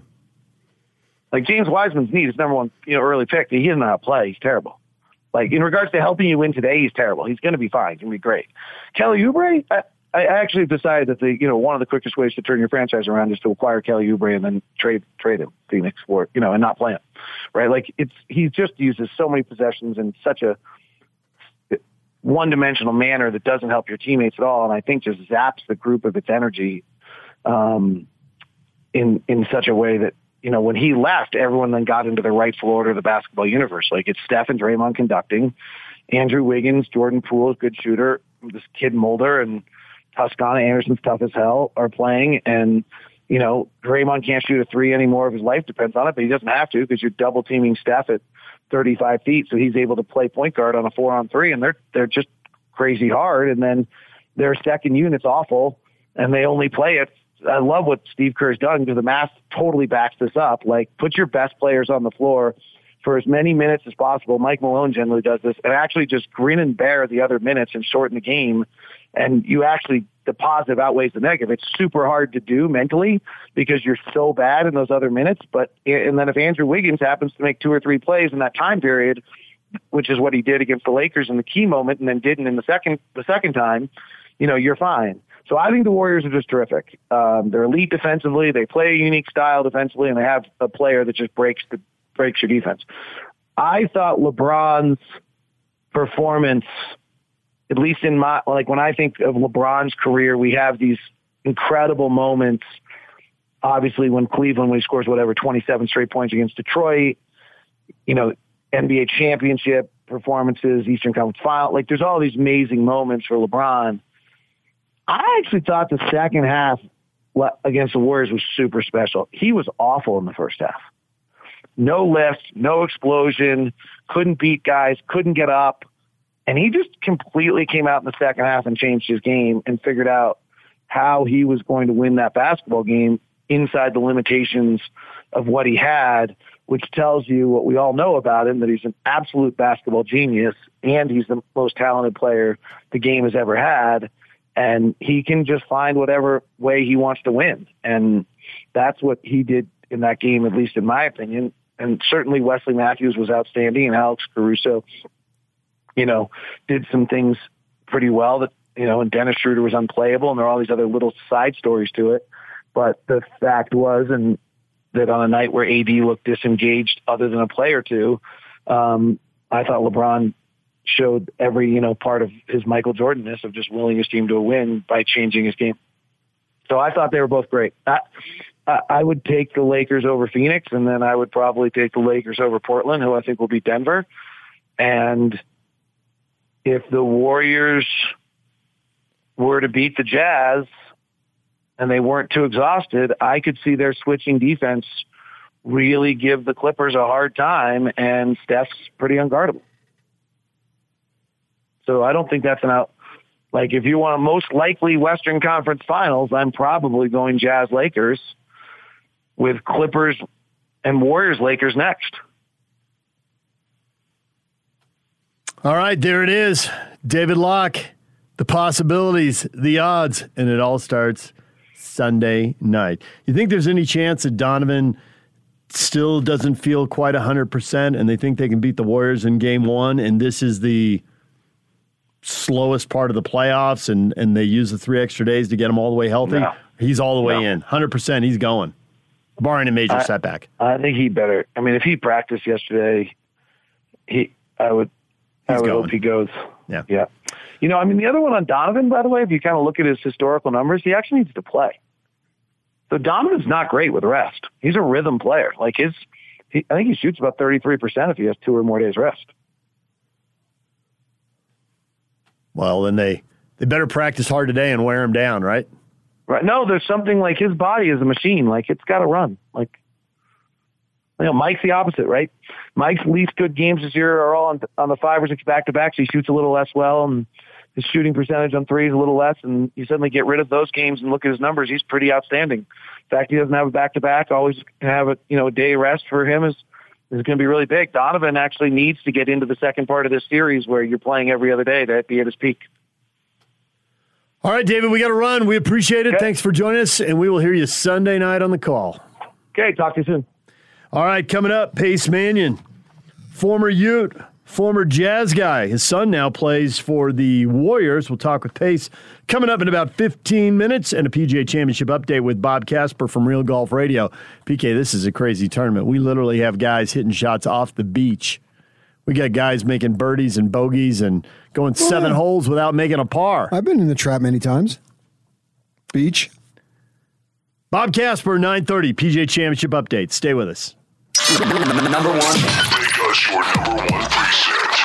Like James Wiseman's need is number one, you know, early pick. He doesn't know how to play. He's terrible. Like in regards to helping you win today, he's terrible. He's going to be fine. He's going to be great. Kelly Oubre, I, I actually decided that the you know one of the quickest ways to turn your franchise around is to acquire Kelly Oubre and then trade trade him Phoenix for you know and not play him, right? Like it's he just uses so many possessions in such a one dimensional manner that doesn't help your teammates at all, and I think just zaps the group of its energy um, in in such a way that you know, when he left, everyone then got into the rightful order of the basketball universe. Like it's Steph and Draymond conducting, Andrew Wiggins, Jordan Poole, good shooter, this kid Mulder and Toscano Anderson's tough as hell are playing, and you know, Draymond can't shoot a three anymore if his life depends on it, but he doesn't have to because you're double teaming Steph at 35 feet, so he's able to play point guard on a four on three, and they're they're just crazy hard. And then their second unit's awful, and they only play it. I love what Steve Kerr's done because the math totally backs this up. Like, put your best players on the floor for as many minutes as possible. Mike Malone generally does this, and actually just grin and bear the other minutes and shorten the game. And you actually the positive outweighs the negative. It's super hard to do mentally because you're so bad in those other minutes. But and then if Andrew Wiggins happens to make two or three plays in that time period, which is what he did against the Lakers in the key moment, and then didn't in the second the second time, you know, you're fine. So I think the Warriors are just terrific. Um, they're elite defensively. They play a unique style defensively, and they have a player that just breaks the breaks your defense. I thought LeBron's performance, at least in my like when I think of LeBron's career, we have these incredible moments. Obviously, when Cleveland, when he scores whatever 27 straight points against Detroit, you know, NBA championship performances, Eastern Conference final, like there's all these amazing moments for LeBron. I actually thought the second half against the Warriors was super special. He was awful in the first half. No lift, no explosion, couldn't beat guys, couldn't get up. And he just completely came out in the second half and changed his game and figured out how he was going to win that basketball game inside the limitations of what he had, which tells you what we all know about him, that he's an absolute basketball genius and he's the most talented player the game has ever had and he can just find whatever way he wants to win. And that's what he did in that game, at least in my opinion. And certainly Wesley Matthews was outstanding, and Alex Caruso, you know, did some things pretty well. That you know, and Dennis Schroeder was unplayable, and there are all these other little side stories to it. But the fact was, and that on a night where AD looked disengaged, other than a play or two, um, I thought LeBron showed every you know part of his Michael Jordanness of just willing his team to a win by changing his game. So I thought they were both great. I, I would take the Lakers over Phoenix, and then I would probably take the Lakers over Portland, who I think will beat Denver. And if the Warriors were to beat the Jazz and they weren't too exhausted, I could see their switching defense really give the Clippers a hard time, and Steph's pretty unguardable. So I don't think that's an out. Like if you want a most likely Western Conference Finals, I'm probably going Jazz Lakers with Clippers and Warriors Lakers next. All right, there it is. David Locke, the possibilities, the odds, and it all starts Sunday night. You think there's any chance that Donovan still doesn't feel quite 100% and they think they can beat the Warriors in game one and this is the slowest part of the playoffs and, and they use the three extra days to get him all the way healthy, No. he's all the way No. in. 100% he's going, barring a major I- setback. I think he better. I mean, if he practiced yesterday, he I would I would going. hope he goes. Yeah. Yeah. You know, I mean, the other one on Donovan, by the way, if you kind of look at his historical numbers, he actually needs to play. So Donovan's not great with rest. He's a rhythm player. Like his, he, I think he shoots about 33% if he has two or more days rest. Well, then they, they better practice hard today and wear him down, right? Right. No, there's something like his body is a machine. Like it's got to run. Like, you know, Mike's the opposite, right? Mike's least good games this year are all on, on the five or six back to backs. He shoots a little less well, and his shooting percentage on threes a little less. And you suddenly get rid of those games and look at his numbers. He's pretty outstanding. In fact he doesn't have a back to back, always have a you know a day rest for him is is going to be really big. Donovan actually needs to get into the second part of this series where you're playing every other day to be at his peak. All right, David, we got to run. We appreciate it. Thanks for joining us, and we will hear you Sunday night on the call. Okay, talk to you soon. All right, coming up, Pace Mannion, former Ute, former Jazz guy. His son now plays for the Warriors. We'll talk with Pace coming up in about 15 minutes and a PGA Championship update with Bob Casper from Real Golf Radio. PK, this is a crazy tournament. We literally have guys hitting shots off the beach. We got guys making birdies and bogeys and going seven yeah. holes without making a par. I've been in the trap many times. Beach. Bob Casper, 930, PGA Championship update. Stay with us. Number one. Make us your number one preset.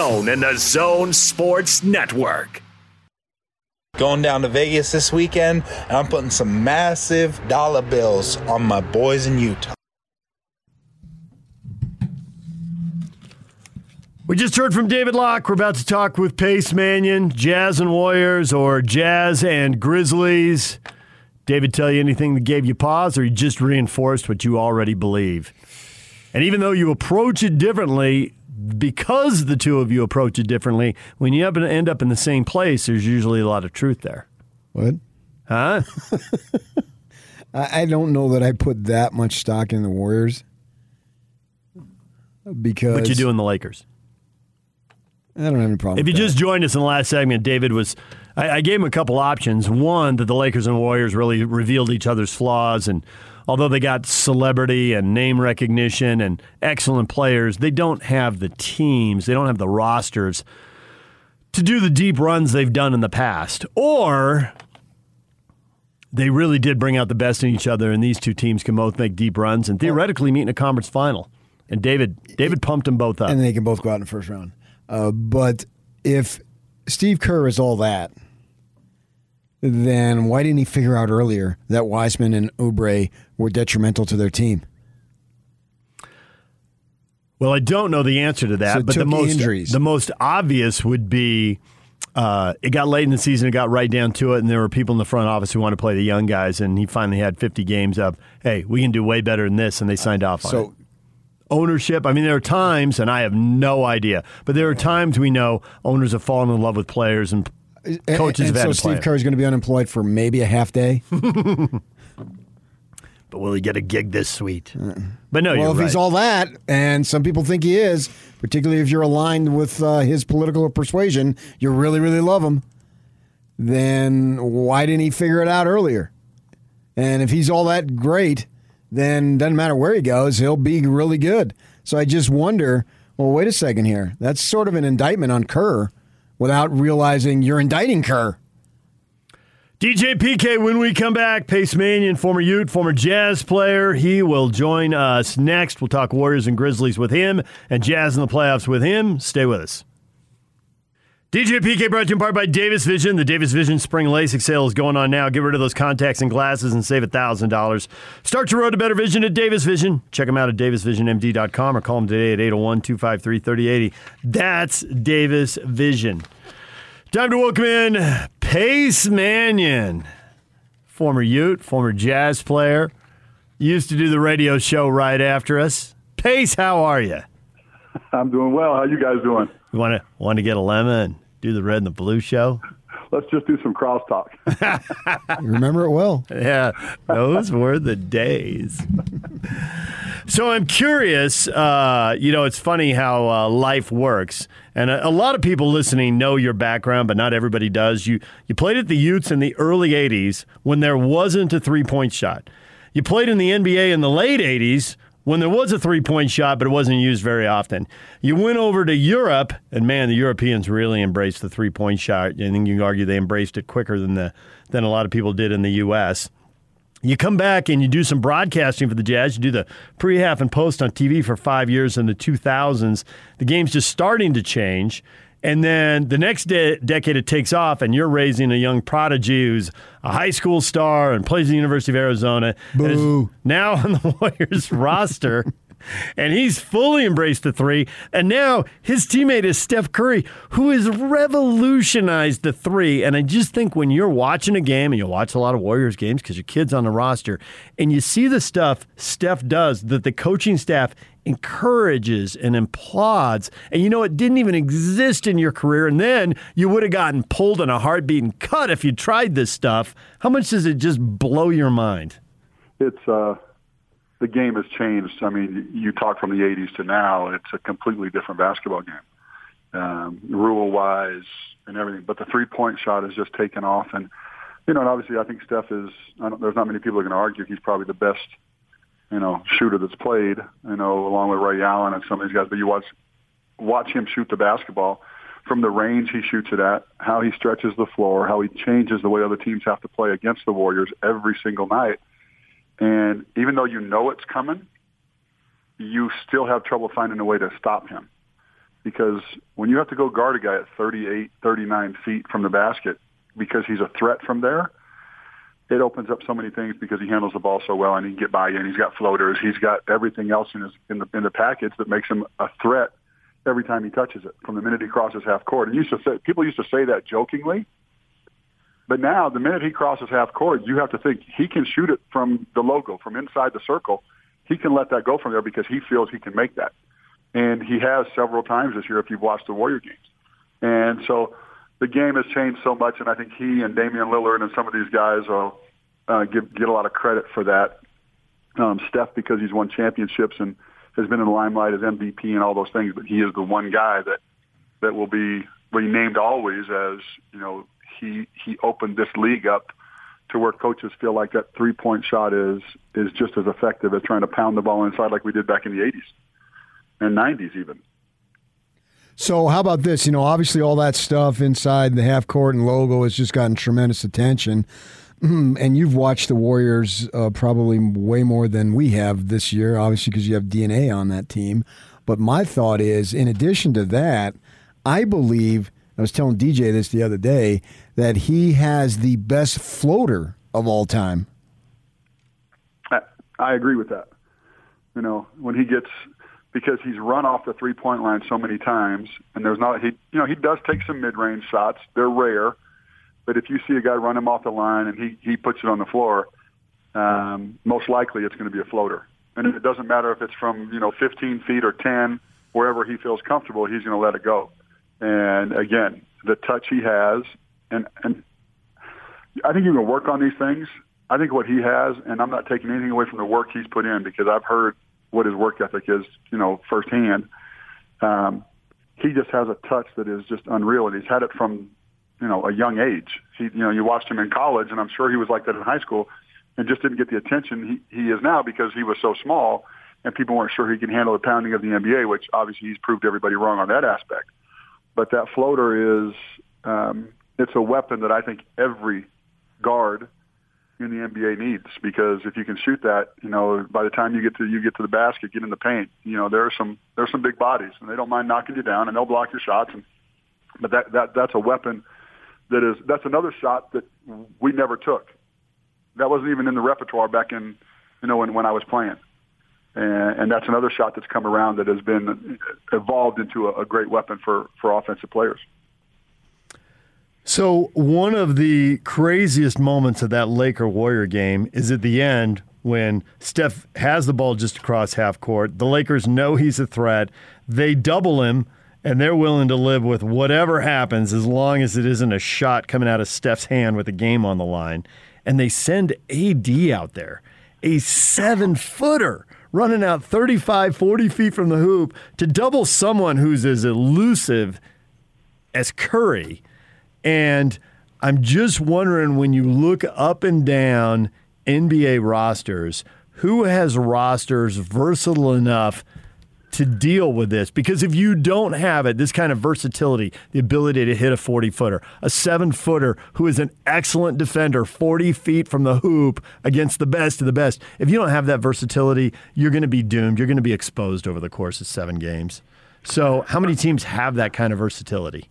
and the Zone Sports Network. Going down to Vegas this weekend, and I'm putting some massive dollar bills on my boys in Utah. We just heard from David Locke. We're about to talk with Pace Mannion, Jazz and Warriors, or Jazz and Grizzlies. David tell you anything that gave you pause, or you just reinforced what you already believe? And even though you approach it differently, because the two of you approach it differently, when you happen to end up in the same place, there's usually a lot of truth there. What? Huh? *laughs* I don't know that I put that much stock in the Warriors because What you do in the Lakers? I don't have any problem. If you just joined us in the last segment, David was. I, I gave him a couple options. One, that the Lakers and Warriors really revealed each other's flaws, and although they got celebrity and name recognition and excellent players, they don't have the teams, they don't have the rosters to do the deep runs they've done in the past. Or they really did bring out the best in each other, and these two teams can both make deep runs and theoretically meet in a conference final. And David, David pumped them both up. and they can both go out in the first round. Uh, but if Steve Kerr is all that, then why didn't he figure out earlier that Wiseman and Oubre were detrimental to their team? Well, I don't know the answer to that, So but the most injuries. the most obvious would be uh, it got late in the season, it got right down to it, and there were people in the front office who wanted to play the young guys, and he finally had 50 games of, hey, we can do way better than this, and they signed off on it. So- it. Ownership. I mean, there are times, and I have no idea, but there are times we know owners have fallen in love with players and coaches and, have had so to play Steve Kerr is going to be unemployed for maybe a half day. *laughs* But will he get a gig this sweet? But no, well, you're if right. he's all that, and some people think he is, particularly if you're aligned with uh, his political persuasion, you really, really love him. Then why didn't he figure it out earlier? And if he's all that great, then doesn't matter where he goes, he'll be really good. So I just wonder. Well, wait a second here. That's sort of an indictment on Kerr, without realizing you're indicting Kerr. DJ PK, when we come back, Pace Mannion, former Ute, former Jazz player, he will join us next. We'll talk Warriors and Grizzlies with him and Jazz in the playoffs with him. Stay with us. DJ PK brought to you in part by Davis Vision. The Davis Vision Spring LASIK sale is going on now. Get rid of those contacts and glasses and save $1,000. Start your road to better vision at Davis Vision. Check them out at davisvisionmd.com or call them today at 801 253 3080. That's Davis Vision. Time to welcome in Pace Mannion, former Ute, former Jazz player, used to do the radio show right after us. Pace, how are you? I'm doing well. How you guys doing? You want to want to get a lemon? Do the red and the blue show? Let's just do some crosstalk. *laughs* You remember it well. Yeah, those were the days. So I'm curious. Uh, you know, it's funny how uh, life works, and a, a lot of people listening know your background, but not everybody does. You you played at the Utes in the early '80s when there wasn't a three point shot. You played in the NBA in the late '80s when there was a three point shot, but it wasn't used very often. You went over to Europe, and man, the Europeans really embraced the three point shot. Think you can argue they embraced it quicker than the than a lot of people did in the U.S. You come back and you do some broadcasting for the Jazz. You do the pre, half, and post on TV for five years in the 2000s. The game's just starting to change. And then the next de- decade it takes off, and you're raising a young prodigy who's a high school star and plays at the University of Arizona. is now on the *laughs* Warriors roster. And he's fully embraced the three. And now his teammate is Steph Curry, who has revolutionized the three. And I just think when you're watching a game, and you watch a lot of Warriors games because your kid's on the roster, and you see the stuff Steph does that the coaching staff encourages and applauds, and you know it didn't even exist in your career, and then you would have gotten pulled in a heartbeat and cut if you tried this stuff. How much does it just blow your mind? It's uh, the game has changed. I mean, you talk from the '80s to now; it's a completely different basketball game. um, rule wise and everything. But the three point shot has just taken off, and you know, and obviously, I think Steph is. I don't, there's not many people who to argue he's probably the best, you know, shooter that's played. You know, along with Ray Allen and some of these guys. But you watch watch him shoot the basketball from the range he shoots it at, how he stretches the floor, how he changes the way other teams have to play against the Warriors every single night. And even though you know it's coming, you still have trouble finding a way to stop him. Because when you have to go guard a guy at 38, 39 feet from the basket because he's a threat from there, it opens up so many things because he handles the ball so well and he can get by you and he's got floaters. He's got everything else in his in the in the package that makes him a threat every time he touches it from the minute he crosses half court. And used to say people used to say that jokingly. But now the minute he crosses half court, you have to think he can shoot it from the logo, from inside the circle. He can let that go from there because he feels he can make that. And he has several times this year if you've watched the Warrior games. And so the game has changed so much, and I think he and Damian Lillard and some of these guys will uh, get get a lot of credit for that. Um, Steph because he's won championships and has been in the limelight as MVP and all those things, but he is the one guy that that will be will be named always as you know he he opened this league up to where coaches feel like that three point shot is is just as effective as trying to pound the ball inside like we did back in the 80s and 90s even. So how about this? You know, obviously all that stuff inside the half court and logo has just gotten tremendous attention. And you've watched the Warriors uh, probably way more than we have this year, obviously because you have DNA on that team. But my thought is, in addition to that, I believe I was telling DJ this the other day that he has the best floater of all time. I, I agree with that. You know, when he gets because he's run off the three point line so many times, and there's not he you know he does take some mid range shots. They're rare, but if you see a guy run him off the line and he he puts it on the floor, um, most likely it's going to be a floater. And it doesn't matter if it's from you know 15 feet or 10, wherever he feels comfortable, he's going to let it go. And again, the touch he has, and and I think you can work on these things. I think what he has, and I'm not taking anything away from the work he's put in because I've heard what his work ethic is, you know, firsthand. Um, he just has a touch that is just unreal, and he's had it from, you know, a young age. He, you know, you watched him in college, and I'm sure he was like that in high school, and just didn't get the attention he, he is now because he was so small, and people weren't sure he can handle the pounding of the NBA, which obviously he's proved everybody wrong on that aspect. But that floater is, um, it's a weapon that I think every guard in the NBA needs because if you can shoot that, you know, by the time you get to you get to the basket, get in the paint, you know, there are some there are some big bodies and they don't mind knocking you down and they'll block your shots and but that that that's a weapon that is that's another shot that we never took. That wasn't even in the repertoire back in you know when when I was playing. And, and that's another shot that's come around that has been evolved into a, a great weapon for for offensive players. So, one of the craziest moments of that Laker Warrior game is at the end when Steph has the ball just across half court. The Lakers know he's a threat. They double him, and they're willing to live with whatever happens as long as it isn't a shot coming out of Steph's hand with the game on the line. And they send AD out there, a seven footer running out 35, 40 feet from the hoop to double someone who's as elusive as Curry. And I'm just wondering when you look up and down NBA rosters, who has rosters versatile enough to deal with this? Because if you don't have it, this kind of versatility, the ability to hit a 40 footer, a seven footer who is an excellent defender, 40 feet from the hoop against the best of the best, if you don't have that versatility, you're going to be doomed. You're going to be exposed over the course of seven games. So, how many teams have that kind of versatility?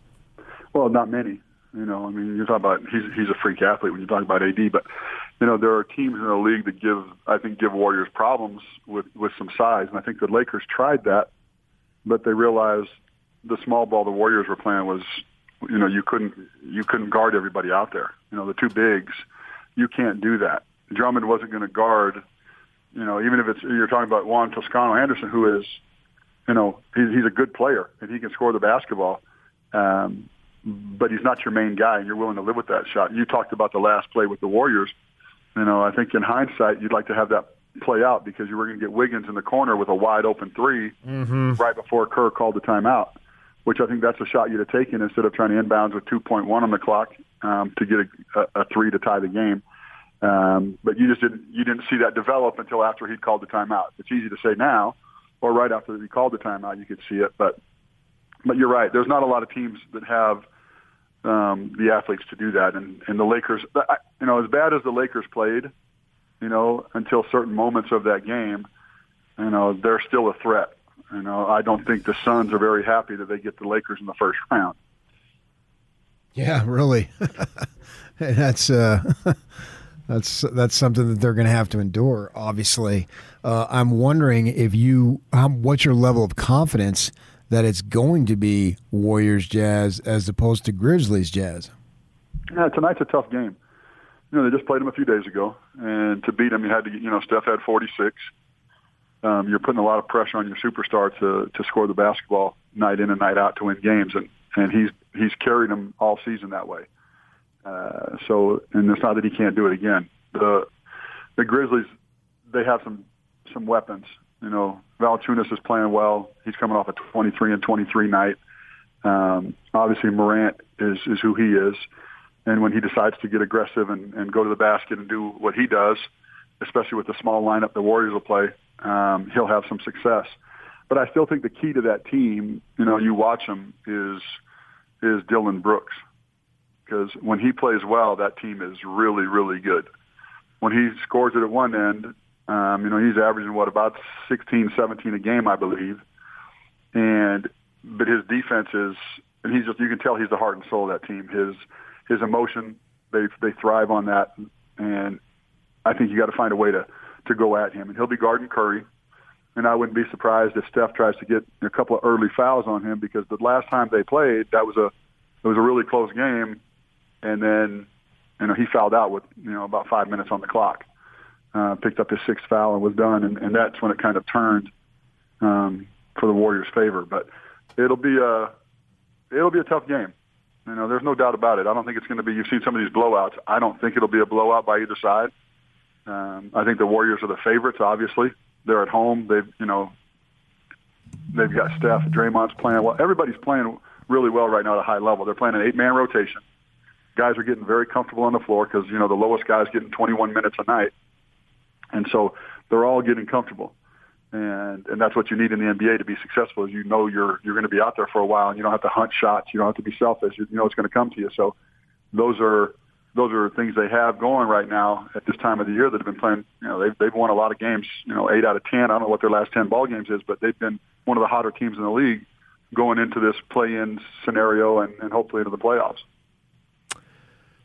Well, not many. You know, I mean, you're talking about he's he's a freak athlete when you talk about AD, but you know there are teams in the league that give I think give Warriors problems with with some size, and I think the Lakers tried that, but they realized the small ball the Warriors were playing was, you know, you couldn't you couldn't guard everybody out there. You know, the two bigs, you can't do that. Drummond wasn't going to guard, you know, even if it's you're talking about Juan Toscano Anderson, who is, you know, he's he's a good player and he can score the basketball. Um, but he's not your main guy, and you're willing to live with that shot. You talked about the last play with the Warriors. You know, I think in hindsight, you'd like to have that play out because you were going to get Wiggins in the corner with a wide open 3 Mm-hmm. right before Kerr called the timeout. which I think that's a shot you'd have taken instead of trying to inbounds with 2.1 on the clock um, to get a, a, a three to tie the game. Um, but you just didn't you didn't see that develop until after he'd called the timeout. It's easy to say now, or right after he called the timeout, you could see it. But but you're right. There's not a lot of teams that have um, the athletes to do that, and and the Lakers, you know, as bad as the Lakers played, you know, until certain moments of that game, you know, they're still a threat. You know, I don't think the Suns are very happy that they get the Lakers in the first round. Yeah, really. *laughs* that's uh, *laughs* that's that's something that they're going to have to endure. Obviously, uh, I'm wondering if you, um, what's your level of confidence that it's going to be Warriors Jazz as opposed to Grizzlies Jazz? Yeah, tonight's a tough game. You know, they just played them a few days ago, and to beat them, you had to. You know, Steph had 46. Um, you're putting a lot of pressure on your superstar to to score the basketball night in and night out to win games, and and he's he's carried them all season that way. Uh, so, and it's not that he can't do it again. The the Grizzlies, they have some some weapons. You know, Valanciunas is playing well. He's coming off a 23 and 23 night. Um, obviously, Morant is is who he is, and when he decides to get aggressive and, and go to the basket and do what he does, especially with the small lineup the Warriors will play, um, he'll have some success. But I still think the key to that team, you know, you watch him is is Dillon Brooks because when he plays well, that team is really really good. When he scores it at one end, um, you know, he's averaging what about 16, 17 a game, I believe. And but his defense is, and he's just you can tell he's the heart and soul of that team. His his emotion, they they thrive on that, and I think you got to find a way to to go at him. And he'll be guarding Curry, and I wouldn't be surprised if Steph tries to get a couple of early fouls on him because the last time they played, that was a it was a really close game, and then you know he fouled out with you know about five minutes on the clock uh, picked up his sixth foul and was done, and, and that's when it kind of turned um, for the Warriors' favor. But it'll be a it'll be a tough game. You know, there's no doubt about it. I don't think it's going to be. You've seen some of these blowouts. I don't think it'll be a blowout by either side. Um, I think the Warriors are the favorites. Obviously, they're at home. They've you know they've got Steph, Draymond's playing well. Everybody's playing really well right now at a high level. They're playing an eight-man rotation. Guys are getting very comfortable on the floor because you know the lowest guy's getting 21 minutes a night. And so they're all getting comfortable. And and that's what you need in the NBA to be successful is you know you're you're going to be out there for a while and you don't have to hunt shots, you don't have to be selfish, you, you know it's going to come to you. So those are those are things they have going right now at this time of the year that have been playing. You know, they've they've won a lot of games. You know, eight out of ten. I don't know what their last ten ball games is, but they've been one of the hotter teams in the league going into this play-in scenario and, and hopefully into the playoffs.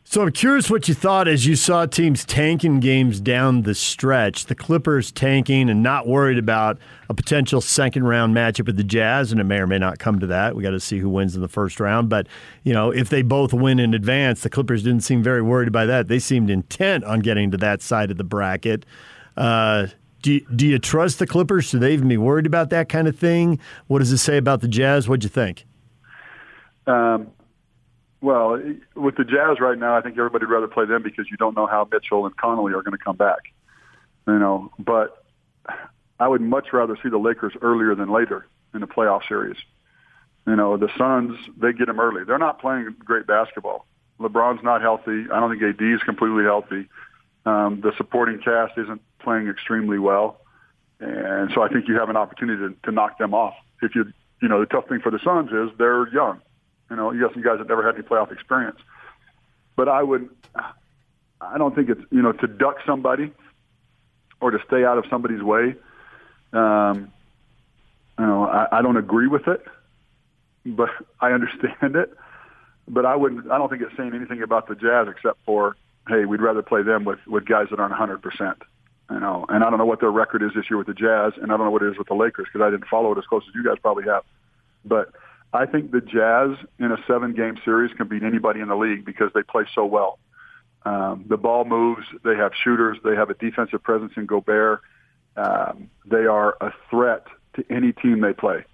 So I'm curious what you thought as you saw teams tanking games down the stretch. The Clippers tanking and not worried about a potential second round matchup with the Jazz, and it may or may not come to that. We got to see who wins in the first round. But you know, if they both win in advance, the Clippers didn't seem very worried by that. They seemed intent on getting to that side of the bracket. Uh, do do you trust the Clippers? Should they even be worried about that kind of thing? What does it say about the Jazz? What'd you think? Um, well, with the Jazz right now, I think everybody'd rather play them because you don't know how Mitchell and Conley are going to come back. You know, but I would much rather see the Lakers earlier than later in the playoff series. You know, the Suns, they get them early. They're not playing great basketball. LeBron's not healthy. I don't think AD is completely healthy. Um, the supporting cast isn't playing extremely well. And so I think you have an opportunity to, to knock them off. If you, you know, the tough thing for the Suns is they're young. You know, you got some guys that never had any playoff experience. But I would, I don't think it's you know to duck somebody or to stay out of somebody's way. Um, you know, I, I don't agree with it, but I understand it. But I wouldn't. I don't think it's saying anything about the Jazz except for, hey, we'd rather play them with with guys that aren't 100 percent. You know, and I don't know what their record is this year with the Jazz, and I don't know what it is with the Lakers because I didn't follow it as close as you guys probably have. But I think the Jazz in a seven-game series can beat anybody in the league because they play so well. Um, the ball moves. They have shooters. They have a defensive presence in Gobert. Um, they are a threat to any team they play.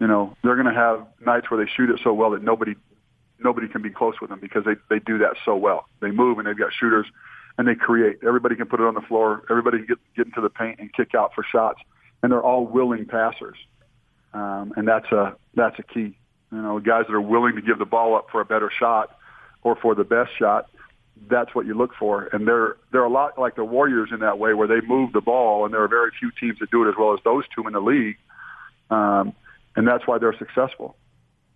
You know, they're going to have nights where they shoot it so well that nobody nobody can be close with them because they they do that so well. They move and they've got shooters and they create. Everybody can put it on the floor. Everybody can get get into the paint and kick out for shots, and they're all willing passers um, and that's a that's a key. You know, guys that are willing to give the ball up for a better shot or for the best shot. That's what you look for, and they're they're a lot like the Warriors in that way, where they move the ball, and there are very few teams that do it as well as those two in the league, um, and that's why they're successful.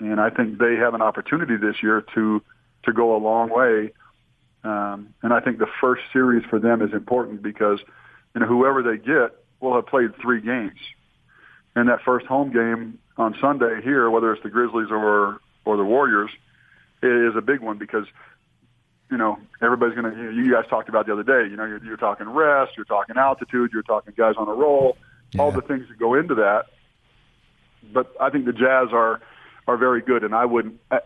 And I think they have an opportunity this year to to go a long way. Um, and I think the first series for them is important because you know whoever they get will have played three games, and that first home game on Sunday here, whether it's the Grizzlies or or the Warriors, is a big one because you know everybody's going to. You guys talked about the other day. You know, you're, you're talking rest, you're talking altitude, you're talking guys on a roll, all the things that go into that. But I think the Jazz are are very good, and I wouldn't. I,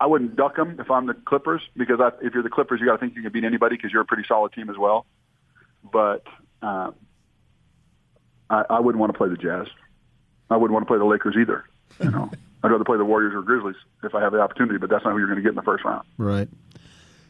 I wouldn't duck them if I'm the Clippers because I, if you're the Clippers, you got to think you can beat anybody because you're a pretty solid team as well. But um, I, I wouldn't want to play the Jazz. I wouldn't want to play the Lakers either. You know, I'd rather play the Warriors or Grizzlies if I have the opportunity. But that's not who you're going to get in the first round. Right.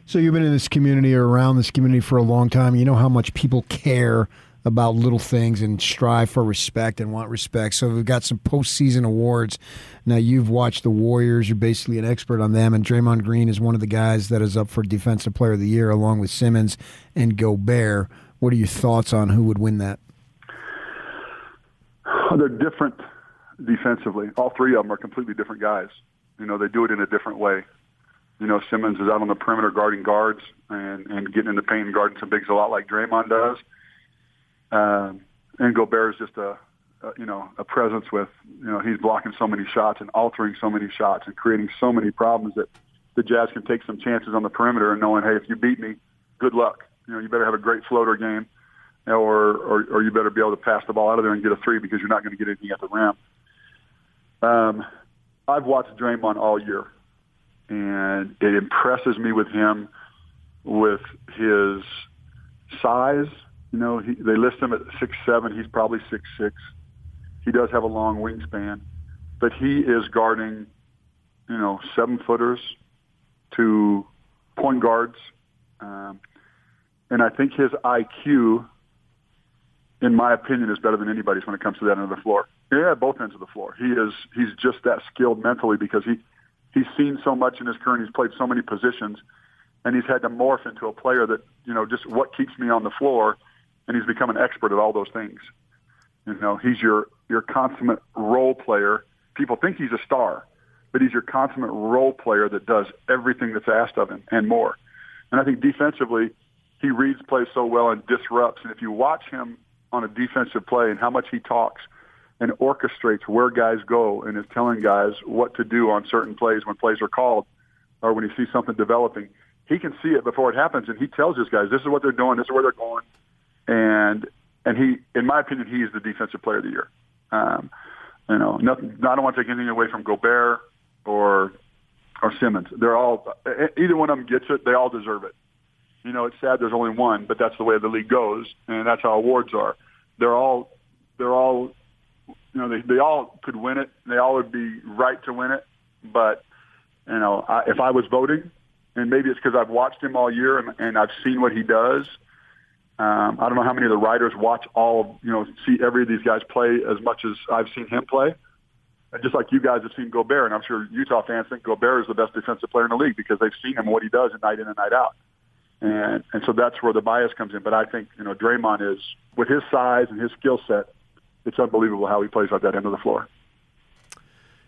So you've been in this community or around this community for a long time. You know how much people care about little things and strive for respect and want respect. So we've got some postseason awards. Now you've watched the Warriors. You're basically an expert on them, and Draymond Green is one of the guys that is up for Defensive Player of the Year, along with Simmons and Gobert. What are your thoughts on who would win that? *laughs* They're different defensively. All three of them are completely different guys. You know, they do it in a different way. You know, Simmons is out on the perimeter guarding guards and, and getting in the paint and guarding some bigs a lot like Draymond does. Um, and Gobert is just a, a, you know, a presence with, you know, he's blocking so many shots and altering so many shots and creating so many problems that the Jazz can take some chances on the perimeter and knowing, hey, if you beat me, good luck. You know, you better have a great floater game or, or, or you better be able to pass the ball out of there and get a three because you're not going to get anything at the rim. Um, I've watched Draymond all year, and it impresses me with him with his size. You know, he, they list him at six seven. He's probably six six. He does have a long wingspan, but he is guarding, you know, seven footers to point guards, um, and I think his IQ in my opinion, is better than anybody's when it comes to that end of the floor. Yeah, both ends of the floor. He is he's just that skilled mentally because he he's seen so much in his career and he's played so many positions and he's had to morph into a player that, you know, just what keeps me on the floor and he's become an expert at all those things. You know, he's your your consummate role player. People think he's a star, but he's your consummate role player that does everything that's asked of him and more. And I think defensively, he reads plays so well and disrupts. And if you watch him on a defensive play and how much he talks and orchestrates where guys go and is telling guys what to do on certain plays when plays are called or when he sees something developing. He can see it before it happens and he tells his guys, this is what they're doing, this is where they're going. And and he, in my opinion, he is the defensive player of the year. Um, you know, nothing, I don't want to take anything away from Gobert or or Simmons. They're all either one of them gets it. They all deserve it you know, it's sad there's only one, but that's the way the league goes, and that's how awards are. They're all, they're all, you know, they they all could win it. They all would be right to win it, but you know, I, if I was voting, and maybe it's because I've watched him all year and, and I've seen what he does. Um, I don't know how many of the writers watch all, you know, see every of these guys play as much as I've seen him play. And just like you guys have seen Gobert, and I'm sure Utah fans think Gobert is the best defensive player in the league because they've seen him what he does night in and night out and and so that's where the bias comes in. But I think you know Draymond is with his size and his skill set, it's unbelievable how he plays at that end of the floor.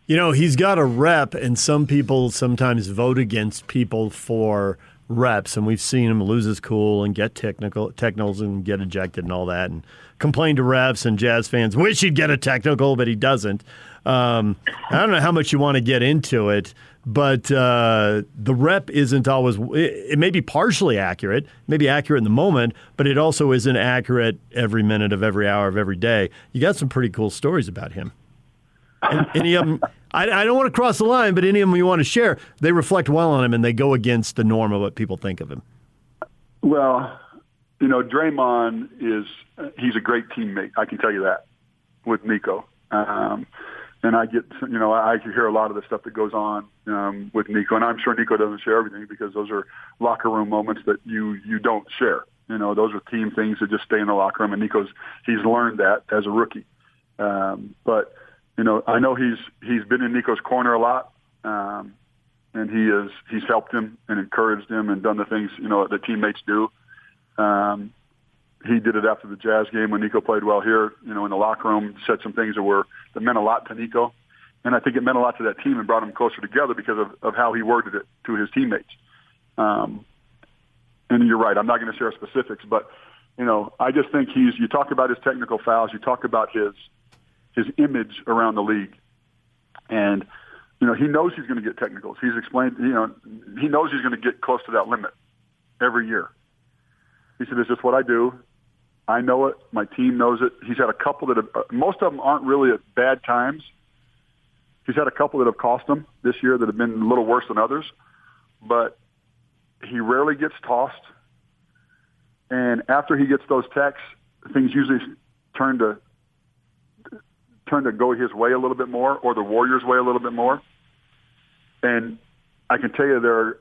You know, he's got a rep, and some people sometimes vote against people for reps, and we've seen him lose his cool and get technical technicals and get ejected and all that, and complain to refs and Jazz fans wish he'd get a technical, but he doesn't. Um, I don't know how much you want to get into it, but uh, the rep isn't always. It, it may be partially accurate, maybe accurate in the moment, but it also isn't accurate every minute of every hour of every day. You got some pretty cool stories about him. And, any of them, I, I don't want to cross the line, but any of them you want to share, they reflect well on him and they go against the norm of what people think of him. Well, you know, Draymond is he's a great teammate. I can tell you that with Nico. Um, and I get, you know, I hear a lot of the stuff that goes on um, with Nico, and I'm sure Nico doesn't share everything because those are locker room moments that you you don't share. You know, those are team things that just stay in the locker room, and Nico's he's learned that as a rookie. Um, but you know, I know he's he's been in Nico's corner a lot, um, and he is he's helped him and encouraged him and done the things you know that teammates do. Um, he did it after the Jazz game when Nico played well here. You know, in the locker room, said some things that were that meant a lot to Nico, and I think it meant a lot to that team and brought them closer together because of, of how he worded it to his teammates. Um, and you're right. I'm not going to share specifics, but you know, I just think he's. You talk about his technical fouls. You talk about his his image around the league, and you know he knows he's going to get technicals. He's explained. You know, he knows he's going to get close to that limit every year. He said, "It's just what I do. I know it. My team knows it." He's had a couple that have, uh, most of them aren't really at bad times. He's had a couple that have cost him this year that have been a little worse than others, but he rarely gets tossed. And after he gets those techs, things usually turn to turn to go his way a little bit more, or the Warriors' way a little bit more. And I can tell you, there are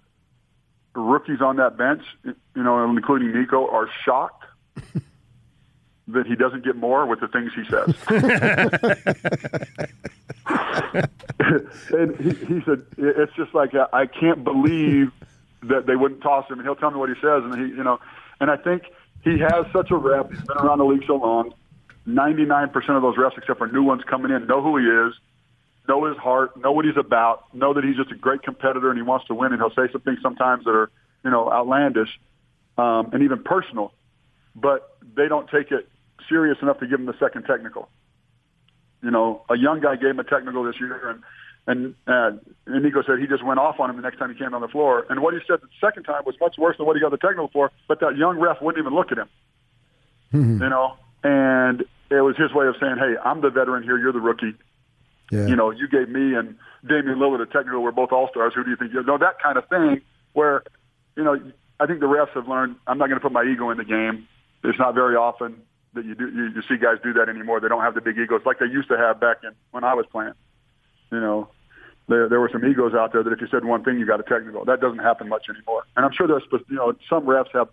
rookies on that bench, you know, including Nico, are shocked *laughs* that he doesn't get more with the things he says. *laughs* *laughs* and he, he said, "It's just like I can't believe that they wouldn't toss him." And he'll tell me what he says, and he, you know, and I think he has such a rep. He's been around the league so long. Ninety-nine percent of those refs, except for new ones coming in, know who he is, know his heart, know what he's about, know that he's just a great competitor and he wants to win. And he'll say some things sometimes that are, you know, outlandish um, and even personal, but they don't take it serious enough to give him the second technical. You know, a young guy gave him a technical this year, and and uh, and Nico said he just went off on him the next time he came on the floor. And what he said the second time was much worse than what he got the technical for. But that young ref wouldn't even look at him. You know, and it was his way of saying, "Hey, I'm the veteran here. You're the rookie. Yeah. You know, you gave me and Damian Lillard a technical. We're both all stars. Who do you think you know that kind of thing? Where, you know, I think the refs have learned. I'm not going to put my ego in the game. It's not very often that you do you, you see guys do that anymore. They don't have the big egos like they used to have back in when I was playing. You know, there there were some egos out there that if you said one thing, you got a technical. That doesn't happen much anymore. And I'm sure there's you know some refs have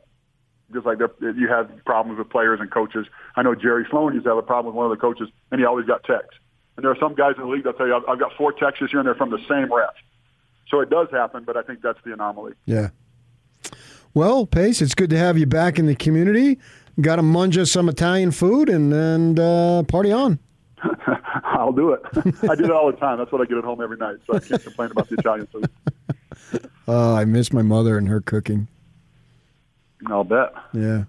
just like you have problems with players and coaches. I know Jerry Sloan used to have a problem with one of the coaches, and he always got techs. And there are some guys in the league that tell you, I've, I've got four this year, and they're from the same ref. So it does happen, but I think that's the anomaly. Yeah. Well, Pace, it's good to have you back in the community. Got to munge us some Italian food and and uh, party on. *laughs* I'll do it. I do it all the time. That's what I get at home every night, so I can't complain about the Italian food. *laughs* Oh, I miss my mother and her cooking. I'll bet. Yeah.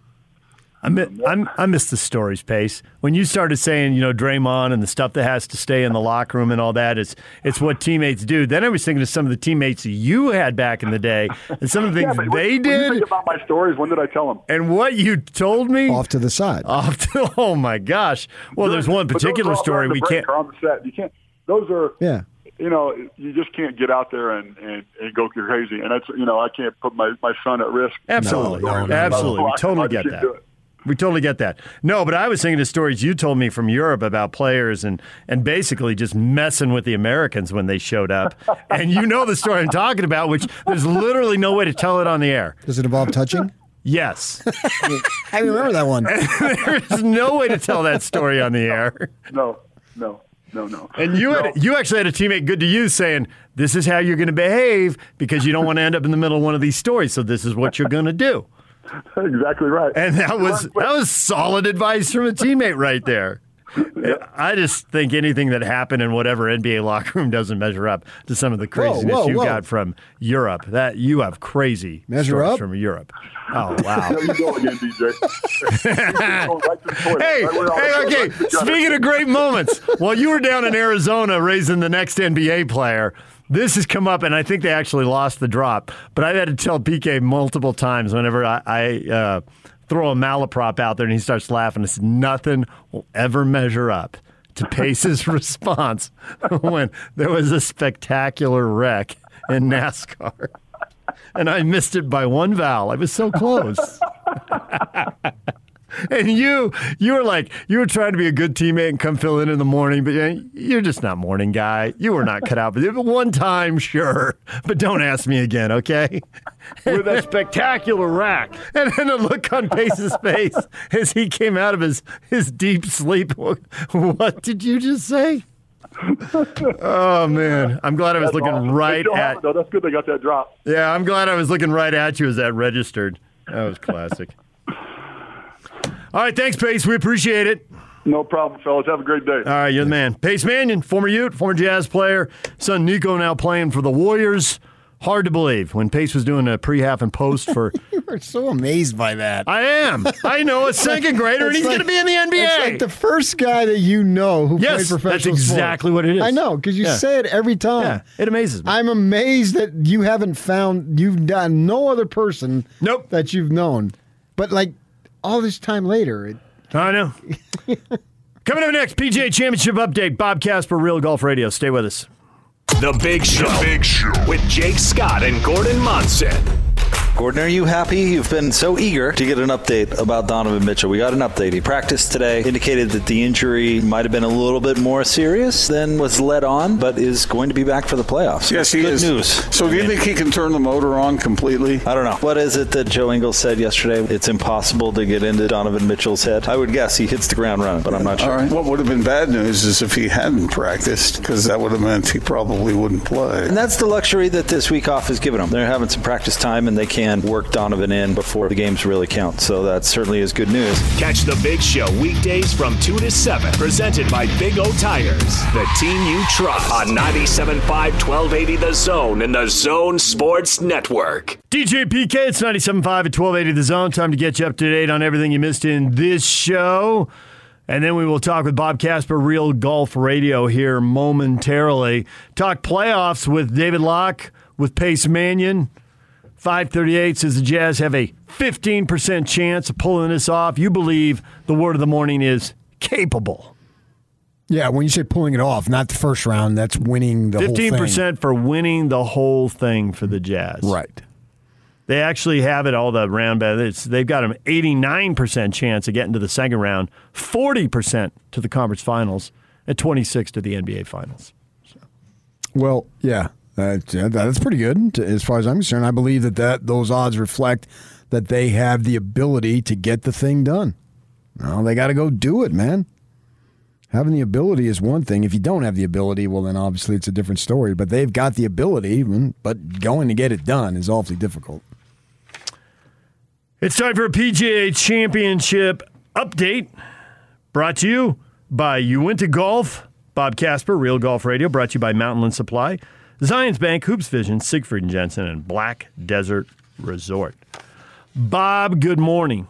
I miss, I'm, I miss the stories, Pace. When you started saying, you know, Draymond and the stuff that has to stay in the locker room and all that, it's it's what teammates do. Then I was thinking of some of the teammates you had back in the day and some of the things Yeah, but they when, When you did think about my stories, when did I tell them? and what you told me. Off to the side. Off to, *laughs* oh my gosh. Well, there's one particular all story we break can't. on the set. You can't. Those are. Yeah. You know, you just can't get out there and, and, and go crazy. And that's, you know, I can't put my, my son at risk. Absolutely. Absolutely. We totally get that. We totally get that. No, but I was thinking of stories you told me from Europe about players and, and basically just messing with the Americans when they showed up. *laughs* and you know the story I'm talking about, which there's literally no way to tell it on the air. Does it involve touching? Yes. I remember that one. *laughs* There's no way to tell that story on the air. No, no, no, no. And you had you actually had a teammate good to you saying, This is how you're gonna behave because you don't want to end up in the middle of one of these stories, so this is what you're gonna do. *laughs* exactly right. And that was that was solid advice from a teammate right there. *laughs* I just think anything that happened in whatever NBA locker room doesn't measure up to some of the craziness whoa, you whoa. got from Europe. That you have crazy Measure up? from Europe. Oh wow! *laughs* There you go again, DJ. Hey, hey, okay. Speaking of great moments, while you were down in Arizona raising the next NBA player, this has come up, and I think they actually lost the drop. But I've had to tell PK multiple times whenever I, I uh, throw a malaprop out there and he starts laughing. It's nothing will ever measure up to Pace's *laughs* response when there was a spectacular wreck in NASCAR. And I missed it by one vowel. I was so close. *laughs* And you, you were like, you were trying to be a good teammate and come fill in in the morning, but you're just not morning guy. You were not cut out. But one time, sure, but don't ask me again, okay? With a spectacular rack, *laughs* and then a look on Pace's face as he came out of his his deep sleep. What did you just say? oh man, I'm glad I was That's looking awesome. right They still have at. though. That's good. They got that drop. Yeah, I'm glad I was looking right at you as that registered. That was classic. All right, thanks, Pace. We appreciate it. No problem, fellas. Have a great day. All right, you're the man. Pace Mannion, former Ute, former Jazz player. Son Nico now playing for the Warriors. Hard to believe when Pace was doing a pre-half and post for. *laughs* you are so amazed by that. I am. I know a second grader, and he's like- going to be in the NBA. It's like the first guy that you know who Yes, played professional that's sports. exactly what it is. I know because you Yeah. say it every time. Yeah, it amazes me. I'm amazed that you haven't found you've done no other person. Nope. That you've known, but like all this time later, it, I know. *laughs* Coming up next, PGA Championship update. Bob Casper, Real Golf Radio. Stay with us. The Big Show. The Big Show with Jake Scott and Gordon Monson. Gordon, are you happy? You've been so eager to get an update about Donovan Mitchell. We got an update. He practiced today, indicated that the injury might have been a little bit more serious than was led on, but is going to be back for the playoffs. Yes, he Good is. news. So do you think he can turn the motor on completely? I don't know. What is it that Joe Ingles said yesterday? It's impossible to get into Donovan Mitchell's head. I would guess he hits the ground running, but I'm not sure. All right. What would have been bad news is if he hadn't practiced, because that would have meant he probably wouldn't play. And that's the luxury that this week off has given them. They're having some practice time and they can work Donovan in before the games really count. So that certainly is good news. Catch the Big Show weekdays from 2 to 7. Presented by Big O Tires, the team you trust. On 97.5 1280 The Zone and the Zone Sports Network. DJ PK, it's 97.5 at 1280 The Zone. Time to get you up to date on everything you missed in this show. And then we will talk with Bob Casper, Real Golf Radio, here momentarily. Talk playoffs with David Locke, with Pace Mannion. 538 says the Jazz have a 15% chance of pulling this off. You believe the word of the morning is capable. yeah. When you say pulling it off, not the first round, that's winning the whole thing. 15% for winning the whole thing for the Jazz. Right. They actually have it all the round. but It's, they've got an 89% chance of getting to the second round, 40% to the conference finals, and 26 to the NBA finals. Well, yeah, that's, yeah, that's pretty good as far as I'm concerned. I believe that, that those odds reflect that they have the ability to get the thing done. Well, they got to go do it, man. Having the ability is one thing. If you don't have the ability, well, then obviously it's a different story. But they've got the ability, mm, but going to get it done is awfully difficult. It's time for a PGA Championship update brought to you by Uinta Golf. Bob Casper, Real Golf Radio, brought to you by Mountainland Supply, Zions Bank, Hoops Vision, Siegfried and Jensen, and Black Desert Resort. Bob, good morning.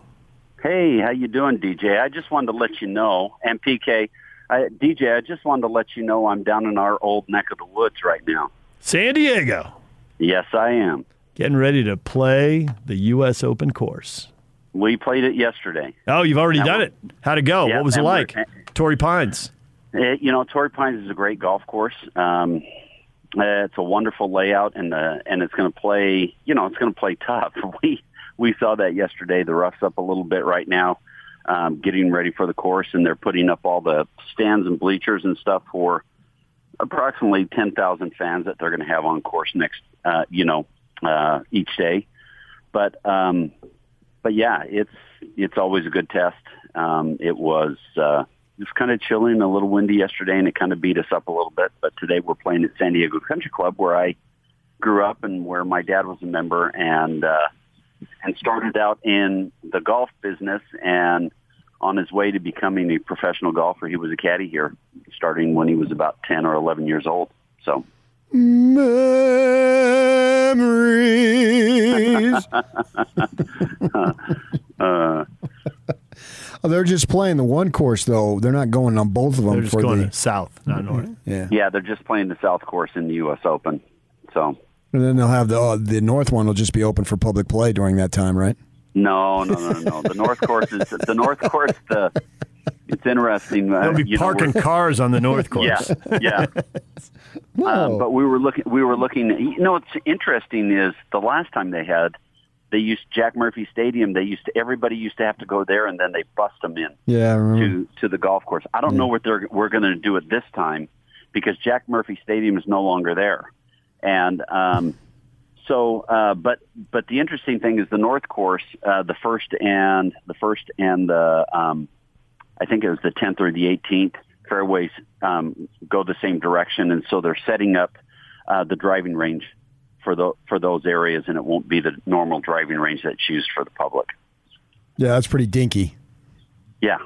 Hey, how you doing, DJ? I just wanted to let you know, and PK, I, DJ, I just wanted to let you know I'm down in our old neck of the woods right now. San Diego. Yes, I am. Getting ready to play the U.S. Open course. We played it yesterday. Oh, you've already Now done it. How'd it go? Yeah, what was it like? Torrey Pines. Uh, you know, Torrey Pines is a great golf course. Um, uh, it's a wonderful layout, and the and it's going to play. You know, it's going to play tough. *laughs* We we saw that yesterday. The rough's up a little bit right now, um, getting ready for the course, and they're putting up all the stands and bleachers and stuff for approximately ten thousand fans that they're going to have on course next. Uh, you know, uh, each day, but um, but yeah, it's it's always a good test. Um, it was uh, was kind of chilly and a little windy yesterday, and it kind of beat us up a little bit. But today we're playing at San Diego Country Club, where I grew up and where my dad was a member, and uh, and started out in the golf business. And on his way to becoming a professional golfer, he was a caddy here, starting when he was about ten or eleven years old. So Memories. *laughs* uh, Oh, they're just playing the one course, though. They're not going on both of them They're just for going the to south, not north. Yeah. yeah, they're just playing the South Course in the U.S. Open. So And then they'll have the uh, the north one will just be open for public play during that time, right? no, no, no, no. The North Course is the North Course. The it's interesting. Uh, They'll be you know, parking we're- cars on the north *laughs* course. Yeah, *laughs* yeah. Um, but we were looking. We were looking. You know, what's interesting is the last time they had, they used Jack Murphy Stadium. They used to, everybody used to have to go there, and then they bust them in Yeah, to to the golf course. I don't know what they're we're going to do it this time because Jack Murphy Stadium is no longer there, and um, so uh, but but the interesting thing is the North Course, uh, the first and the first and the um, I think it was the 10th or the 18th fairways um, go the same direction, and so they're setting up uh, the driving range for the for those areas, and it won't be the normal driving range that's used for the public. Yeah, that's pretty dinky. Yeah,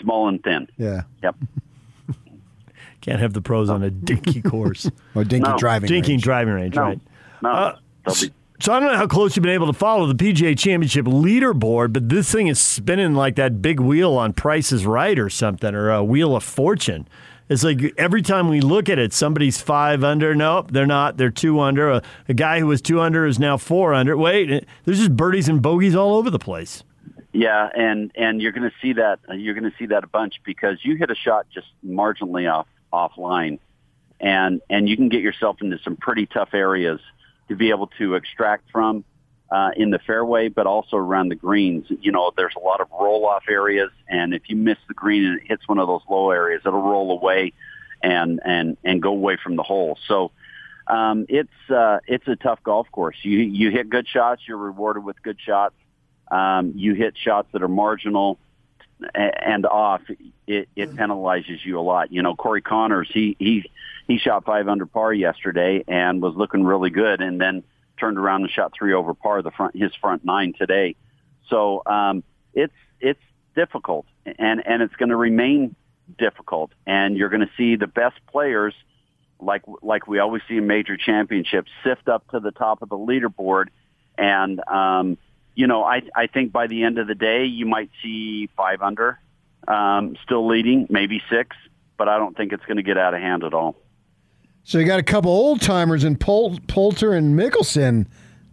small and thin. Yeah. Yep. *laughs* Can't have the pros on a dinky *laughs* course or dinky No. driving. dinky range. driving range, No. right? No, Uh, be So I don't know how close you've been able to follow the PGA Championship leaderboard, but this thing is spinning like that big wheel on Price is Right or something, or a Wheel of Fortune. It's like every time we look at it, somebody's five under. Nope, they're not. They're two under. A, a guy who was two under is now four under. Wait, there's just birdies and bogeys all over the place. Yeah, and and you're going to see that you're going to see that a bunch because you hit a shot just marginally off offline, and and you can get yourself into some pretty tough areas to be able to extract from uh, in the fairway, but also around the greens. You know, there's a lot of roll off areas, and if you miss the green and it hits one of those low areas, it'll roll away and and and go away from the hole. So. Um, it's uh, it's a tough golf course. You you hit good shots, you're rewarded with good shots um, you hit shots that are marginal and off, it, it penalizes you a lot. You know, Corey Conners, he he he shot five under par yesterday and was looking really good, and then turned around and shot three over par the front his front nine today. So um, it's it's difficult, and and it's going to remain difficult, and you're going to see the best players like like we always see in major championships sift up to the top of the leaderboard and um you know i i think by the end of the day you might see 5 under um still leading maybe 6 but i don't think it's going to get out of hand at all So you got a couple old timers in Pol- Poulter and Mickelson.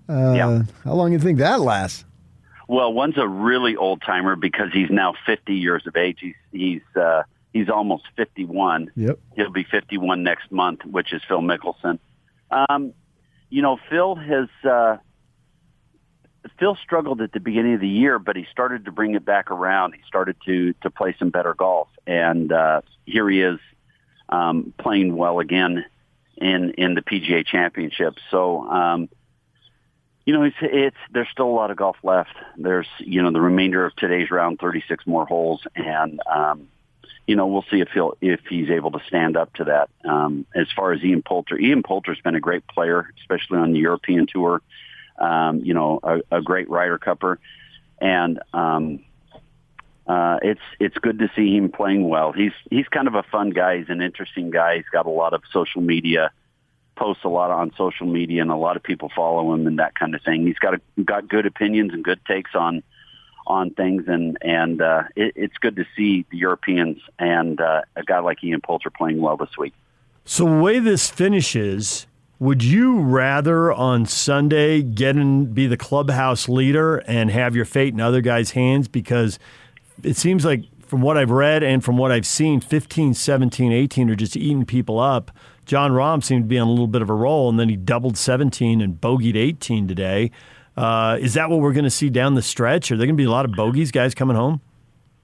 Uh, Yeah. How long do you think that lasts? well one's a really old timer because he's now 50 years of age he's he's uh he's almost 51 Yep. He'll be 51 next month, which is Phil Mickelson. Um, you know, Phil has uh, Phil struggled at the beginning of the year, but he started to bring it back around. He started to to play some better golf, and uh, here he is um, playing well again in in the PGA Championship. So. Um, you know, it's, it's there's still a lot of golf left. There's you know the remainder of today's round, 36 more holes, and um, you know, we'll see if he'll if he's able to stand up to that. Um, as far as Ian Poulter, Ian Poulter's been a great player, especially on the European tour. Um, you know, a, a great Ryder Cupper, and um, uh, it's it's good to see him playing well. He's he's kind of a fun guy. He's an interesting guy. He's got a lot of social media posts a lot on social media, and a lot of people follow him and that kind of thing. He's got a, got good opinions and good takes on on things, and and uh, it, it's good to see the Europeans and uh, a guy like Ian Poulter playing well this week. So the way this finishes, would you rather on Sunday get and be the clubhouse leader and have your fate in other guys' hands? Because it seems like from what I've read and from what I've seen, 15, 17, 18 are just eating people up. Jon Rahm seemed to be on a little bit of a roll, and then he doubled 17 and bogeyed 18 today. Uh, is that what we're going to see down the stretch? Are there going to be a lot of bogeys, guys coming home?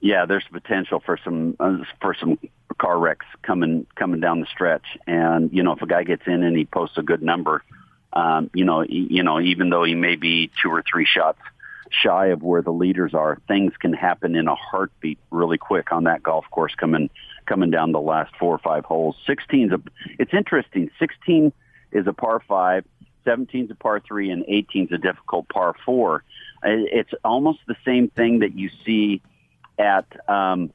Yeah, there's potential for some uh, for some car wrecks coming coming down the stretch, and you know if a guy gets in and he posts a good number, um, you know you know even though he may be two or three shots shy of where the leaders are, things can happen in a heartbeat really quick on that golf course coming coming down the last four or five holes. 16's a it's interesting. 16 is a par five. 17's a par three and 18's a difficult par four. It's almost the same thing that you see at um,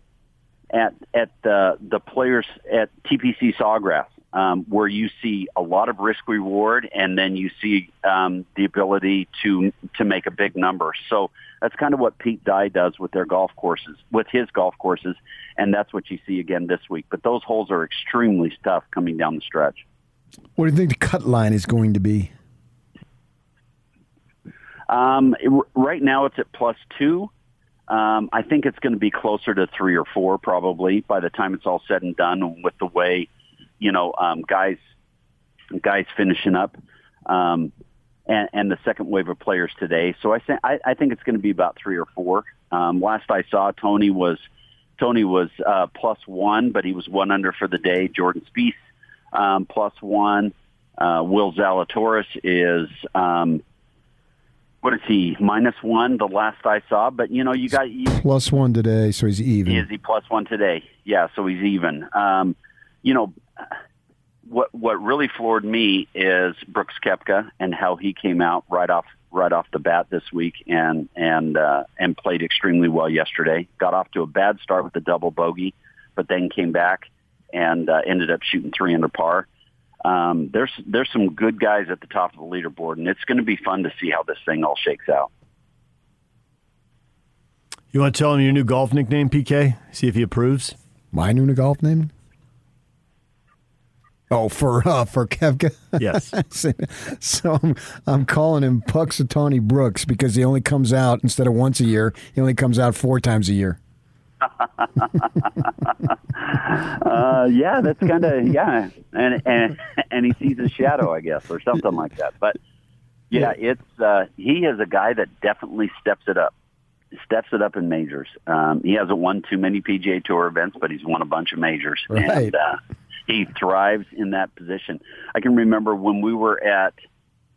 at at the the players at TPC Sawgrass, um, where you see a lot of risk reward, and then you see um, the ability to to make a big number. So that's kind of what Pete Dye does with their golf courses, with his golf courses, and that's what you see again this week. But those holes are extremely tough coming down the stretch. What do you think the cut line is going to be? Um, it- right now, it's at plus two. Um, I think it's going to be closer to three or four probably by the time it's all said and done. With the way, you know, um, guys, guys finishing up, um, and, and the second wave of players today. So I think I, I think it's going to be about three or four. Um, last I saw, Tony was Tony was uh, plus one, but he was one under for the day. Jordan Spieth um, plus one. Uh, Will Zalatoris is um, what is he minus one? The last I saw, but you know, you got you, Plus one today, so he's even. is he plus one today? Yeah, so he's even. Um, you know, what what really floored me is Brooks Koepka and how he came out right off right off the bat this week and and uh, and played extremely well yesterday. Got off to a bad start with a double bogey, but then came back and uh, ended up shooting three under par. Um, there's there's some good guys at the top of the leaderboard, and it's going to be fun to see how this thing all shakes out. You want to tell him your new golf nickname, PK? See if he approves. My new golf name? Oh, for uh, for Koepka. Yes. *laughs* so I'm, I'm calling him Punxsutawney Brooks because he only comes out instead of once a year. He only comes out four times a year. *laughs* uh, yeah, that's kind of yeah, and and and he sees his shadow, I guess, or something like that. But yeah, it's uh, he is a guy that definitely steps it up, steps it up in majors. Um, he hasn't won too many PGA Tour events, but he's won a bunch of majors, Right. and uh, he thrives in that position. I can remember when we were at,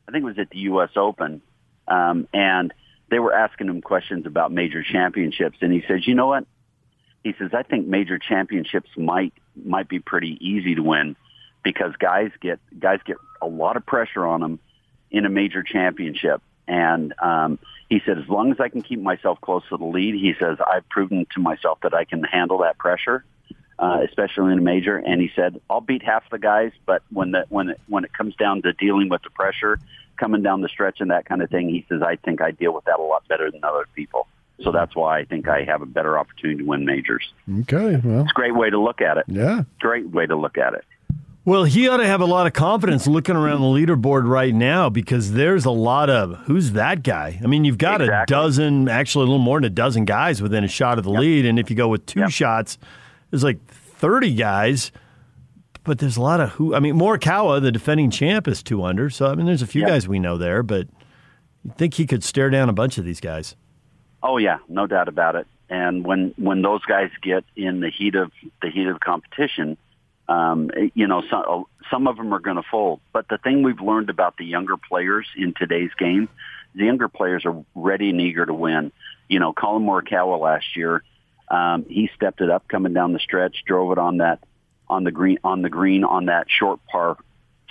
I think it was at the U.S. Open, um, and they were asking him questions about major championships, and he says, "You know what? he says I think major championships might might be pretty easy to win because guys get guys get a lot of pressure on them in a major championship. And um, he said, as long as I can keep myself close to the lead, he says I've proven to myself that I can handle that pressure, uh, especially in a major. And he said I'll beat half the guys, but when the when it when it comes down to dealing with the pressure coming down the stretch and that kind of thing, he says I think I deal with that a lot better than other people. So that's why I think I have a better opportunity to win majors. Okay, well, It's a great way to look at it. Yeah. Great way to look at it. Well, he ought to have a lot of confidence looking around the leaderboard right now because there's a lot of who's that guy? I mean, you've got a dozen, actually a little more than a dozen guys within a shot of the lead. And if you go with two shots, there's like 30 guys. But there's a lot of who, I mean, Morikawa, the defending champ, is two under. So, I mean, there's a few Yep. guys we know there, but you think he could stare down a bunch of these guys. Oh yeah, no doubt about it. And when when those guys get in the heat of the heat of competition, um, you know, some some of them are going to fold. But the thing we've learned about the younger players in today's game, the younger players are ready and eager to win. You know, Collin Morikawa last year, um, he stepped it up coming down the stretch, drove it on that on the green on the green on that short par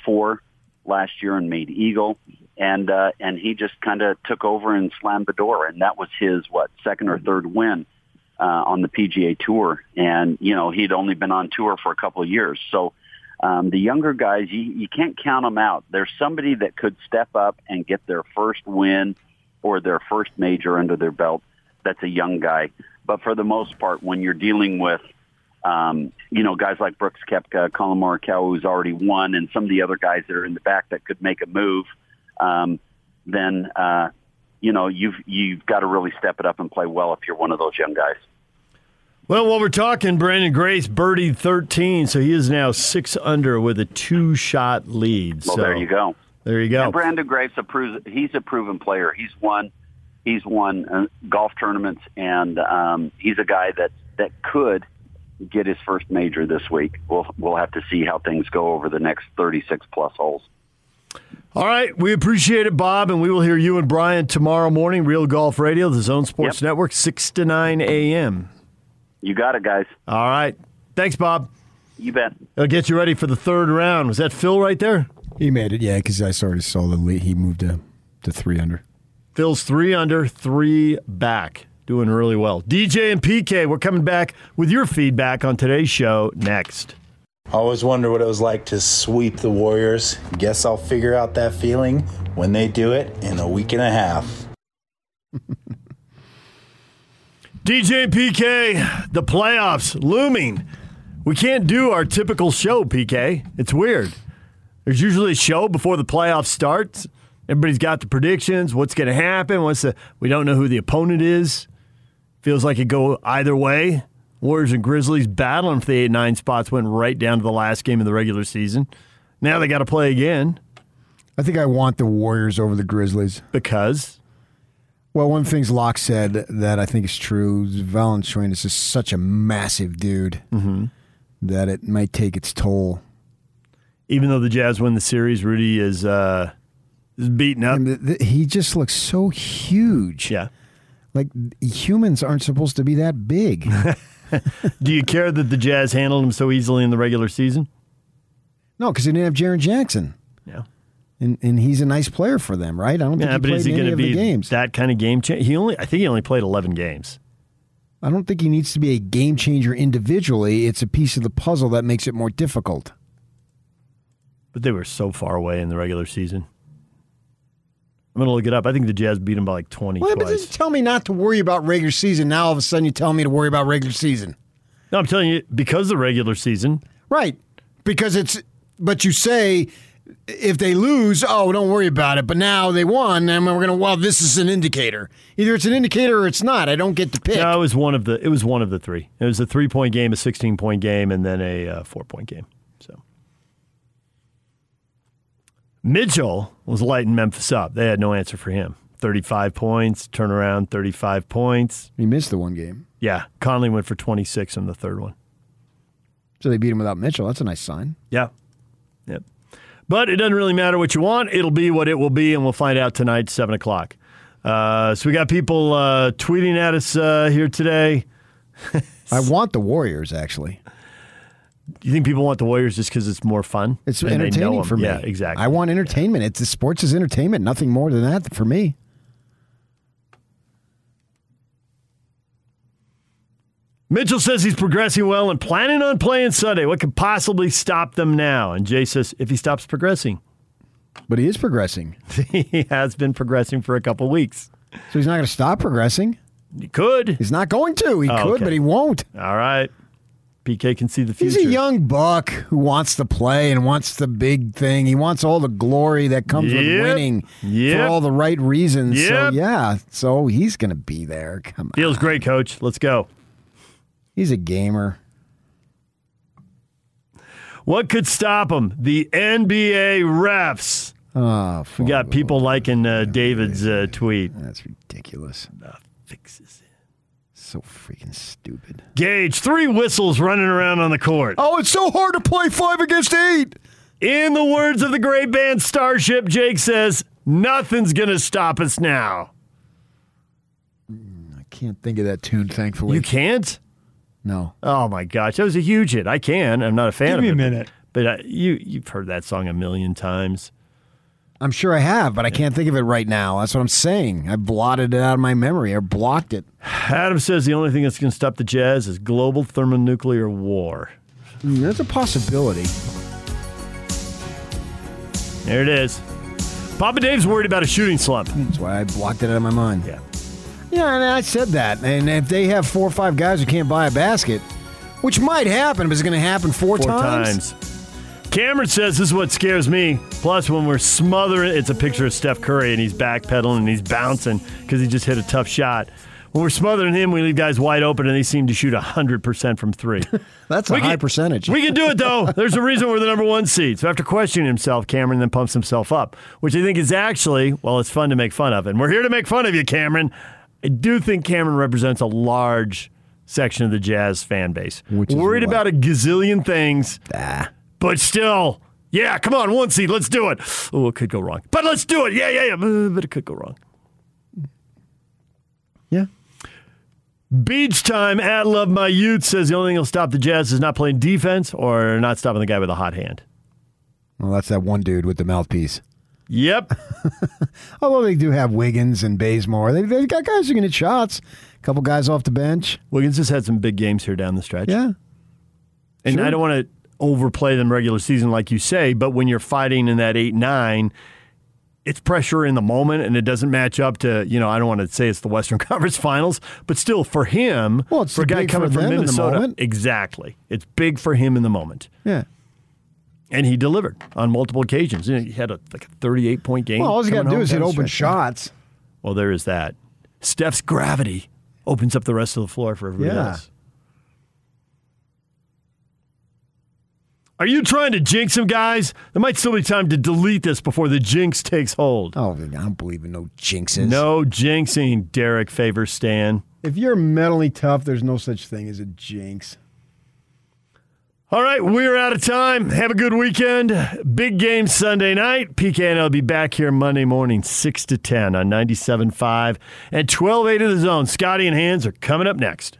four last year and made eagle. And uh, and he just kind of took over and slammed the door. And that was his what second or third win uh, on the PGA Tour. And you know he'd only been on tour for a couple of years. So um, the younger guys you, you can't count them out. There's somebody that could step up and get their first win or their first major under their belt that's a young guy but for the most part when you're dealing with um, you know, guys like Brooks Koepka, Collin Morikawa, who's already won, and some of the other guys that are in the back that could make a move, um, then uh, you know you've you've got to really step it up and play well if you're one of those young guys. Well, while we're talking, Branden Grace birdied 13, so he is now six under with a two shot lead. Well, so there you go. There you go. And Branden Grace a proves, he's a proven player. He's won he's won uh, golf tournaments, and um, he's a guy that that could get his first major this week. We'll we'll have to see how things go over the next 36 plus holes. All right, we appreciate it, Bob, and we will hear you and Brian tomorrow morning. Real Golf Radio, the Zone Sports Network, six to nine a.m. You got it, guys. All right, thanks, Bob. You bet. I'll get you ready for the third round. Was that Phil right there? He made it, yeah, because I already saw the lead. He moved to, to three under. Phil's three under, three back. Doing really well. DJ and PK, we're coming back with your feedback on today's show next. I always wonder what it was like to sweep the Warriors. Guess I'll figure out that feeling when they do it in a week and a half. *laughs* DJ and PK, the playoffs looming. We can't do our typical show, PK. It's weird. There's usually a show before the playoffs starts. Everybody's got the predictions, what's going to happen, what's the we don't know who the opponent is. Feels like it go either way. Warriors and Grizzlies battling for the 8 9 spots went right down to the last game of the regular season. Now they got to play again. I think I want the Warriors over the Grizzlies. Because? Well, one of the things Locke said that I think is true is Valanciunas is such a massive dude Mm-hmm. that it might take its toll. Even though the Jazz win the series, Rudy is uh, beaten up. And he just looks so huge. Yeah. Like humans aren't supposed to be that big. *laughs* Do you care that the Jazz handled him so easily in the regular season? no, because they didn't have Jaren Jackson. Yeah. And and he's a nice player for them, right? I don't think Yeah, he but played is he going to be games. that kind of game change? He only, I think he only played 11 games. I don't think he needs to be a game changer individually. It's a piece of the puzzle that makes it more difficult. But they were so far away in the regular season. I'm going to look it up. I think the Jazz beat him by like 20 Well, but twice. just tell me not to worry about regular season. Now all of a sudden you tell me to worry about regular season. No, I'm telling you, because the regular season, Right. Because it's but you say if they lose, oh, don't worry about it. But now they won, and we're gonna well, this is an indicator. Either it's an indicator or it's not. I don't get to pick. no, it was one of the it was one of the three. It was a three point game, a 16 point game, and then a uh, four point game. So Mitchell was lighting Memphis up. They had no answer for him. 35 points, turnaround, 35 points. He missed the one game. Yeah, Conley went for 26 in the third one. So they beat him without Mitchell. That's a nice sign. Yeah. Yep. But it doesn't really matter what you want. It'll be what it will be, and we'll find out tonight, 7 o'clock. Uh, so we got people uh, tweeting at us uh, here today. *laughs* I want the Warriors actually. You think people want the Warriors just because it's more fun? It's And entertaining for me. Yeah, exactly. I want entertainment. It's sports is entertainment. Nothing more than that for me. Mitchell says he's progressing well and planning on playing Sunday. What could possibly stop them now? And Jay says if he stops progressing. But he is progressing. *laughs* he has been progressing for a couple weeks. So he's not going to stop progressing. He could. He's not going to. He Oh, could, okay. but he won't. All right. PK can see the future. He's a young buck who wants to play and wants the big thing. He wants all the glory that comes with winning Yep. for all the right reasons. Yep. So yeah, so he's going to be there. Come on. Feels great, coach. Let's go. He's a gamer. What could stop him? The NBA refs. Oh, we got people liking uh, David's uh, tweet. That's ridiculous. The fixes. So freaking stupid. Gage, three whistles running around on the court. Oh, it's so hard to play five against eight. In the words of the great band Starship, Jake says, nothing's going to stop us now. I can't think of that tune, thankfully. You can't? No. Oh my gosh, that was a huge hit. I can. I'm not a fan Give of me a minute. But uh, you you've heard that song a million times. I'm sure I have, but I can't think of it right now. That's what I'm saying. I blotted it out of my memory. I blocked it. Adam says the only thing that's going to stop the Jazz is global thermonuclear war. Mm, that's a possibility. There it is. Papa Dave's worried about a shooting slump. That's why I blocked it out of my mind. Yeah. Yeah, and I said that. And if they have four or five guys who can't buy a basket, which might happen, but it's going to happen four, Four times. times. Cameron says this is what scares me. Plus, when we're smothering, it's a picture of Steph Curry and he's backpedaling and he's bouncing because he just hit a tough shot. When we're smothering him, we leave guys wide open and they seem to shoot 100% from three. *laughs* That's a We high can- percentage. We can do it though. There's a reason we're the number one seed. So after questioning himself, Cameron then pumps himself up, which I think is actually, well, it's fun to make fun of. And we're here to make fun of you, Cameron. I do think Cameron represents a large section of the Jazz fan base. Which Worried what? about a gazillion things, Ah. But still, yeah, come on, one seed, let's do it. Oh, it could go wrong. But let's do it. Yeah, yeah, yeah. But it could go wrong. Yeah. Beach time at Love My Youth says the only thing that'll stop the Jazz is not playing defense or not stopping the guy with a hot hand. Well, that's that one dude with the mouthpiece. Yep. *laughs* Although they do have Wiggins and Bazemore. They, they've got guys who can hit shots. A couple guys off the bench. Wiggins has had some big games here down the stretch. Yeah. And Sure. I don't want to overplay them regular season like you say, but when you're fighting in that 8 9, it's pressure in the moment and it doesn't match up to, you know, I don't want to say it's the Western *laughs* Conference Finals, but still for him, Well, it's for a guy coming for from them in the Minnesota, exactly. It's big for him in the moment. Yeah. And he delivered on multiple occasions. You know, He had a, like a 38 point game. Well, all he's got to do is hit open shots. Well, there is that. Steph's gravity opens up the rest of the floor for everybody Yeah. else. Are you trying to jinx him, guys? There might still be time to delete this before the jinx takes hold. Oh, I don't believe in no jinxes. No jinxing, Derrick Favors Stan. If you're mentally tough, there's no such thing as a jinx. All right, we're out of time. Have a good weekend. Big game Sunday night. PK and I'll be back here Monday morning, 6 to 10 on 97.5 and 12.8 of the zone. Scotty and Hans are coming up next.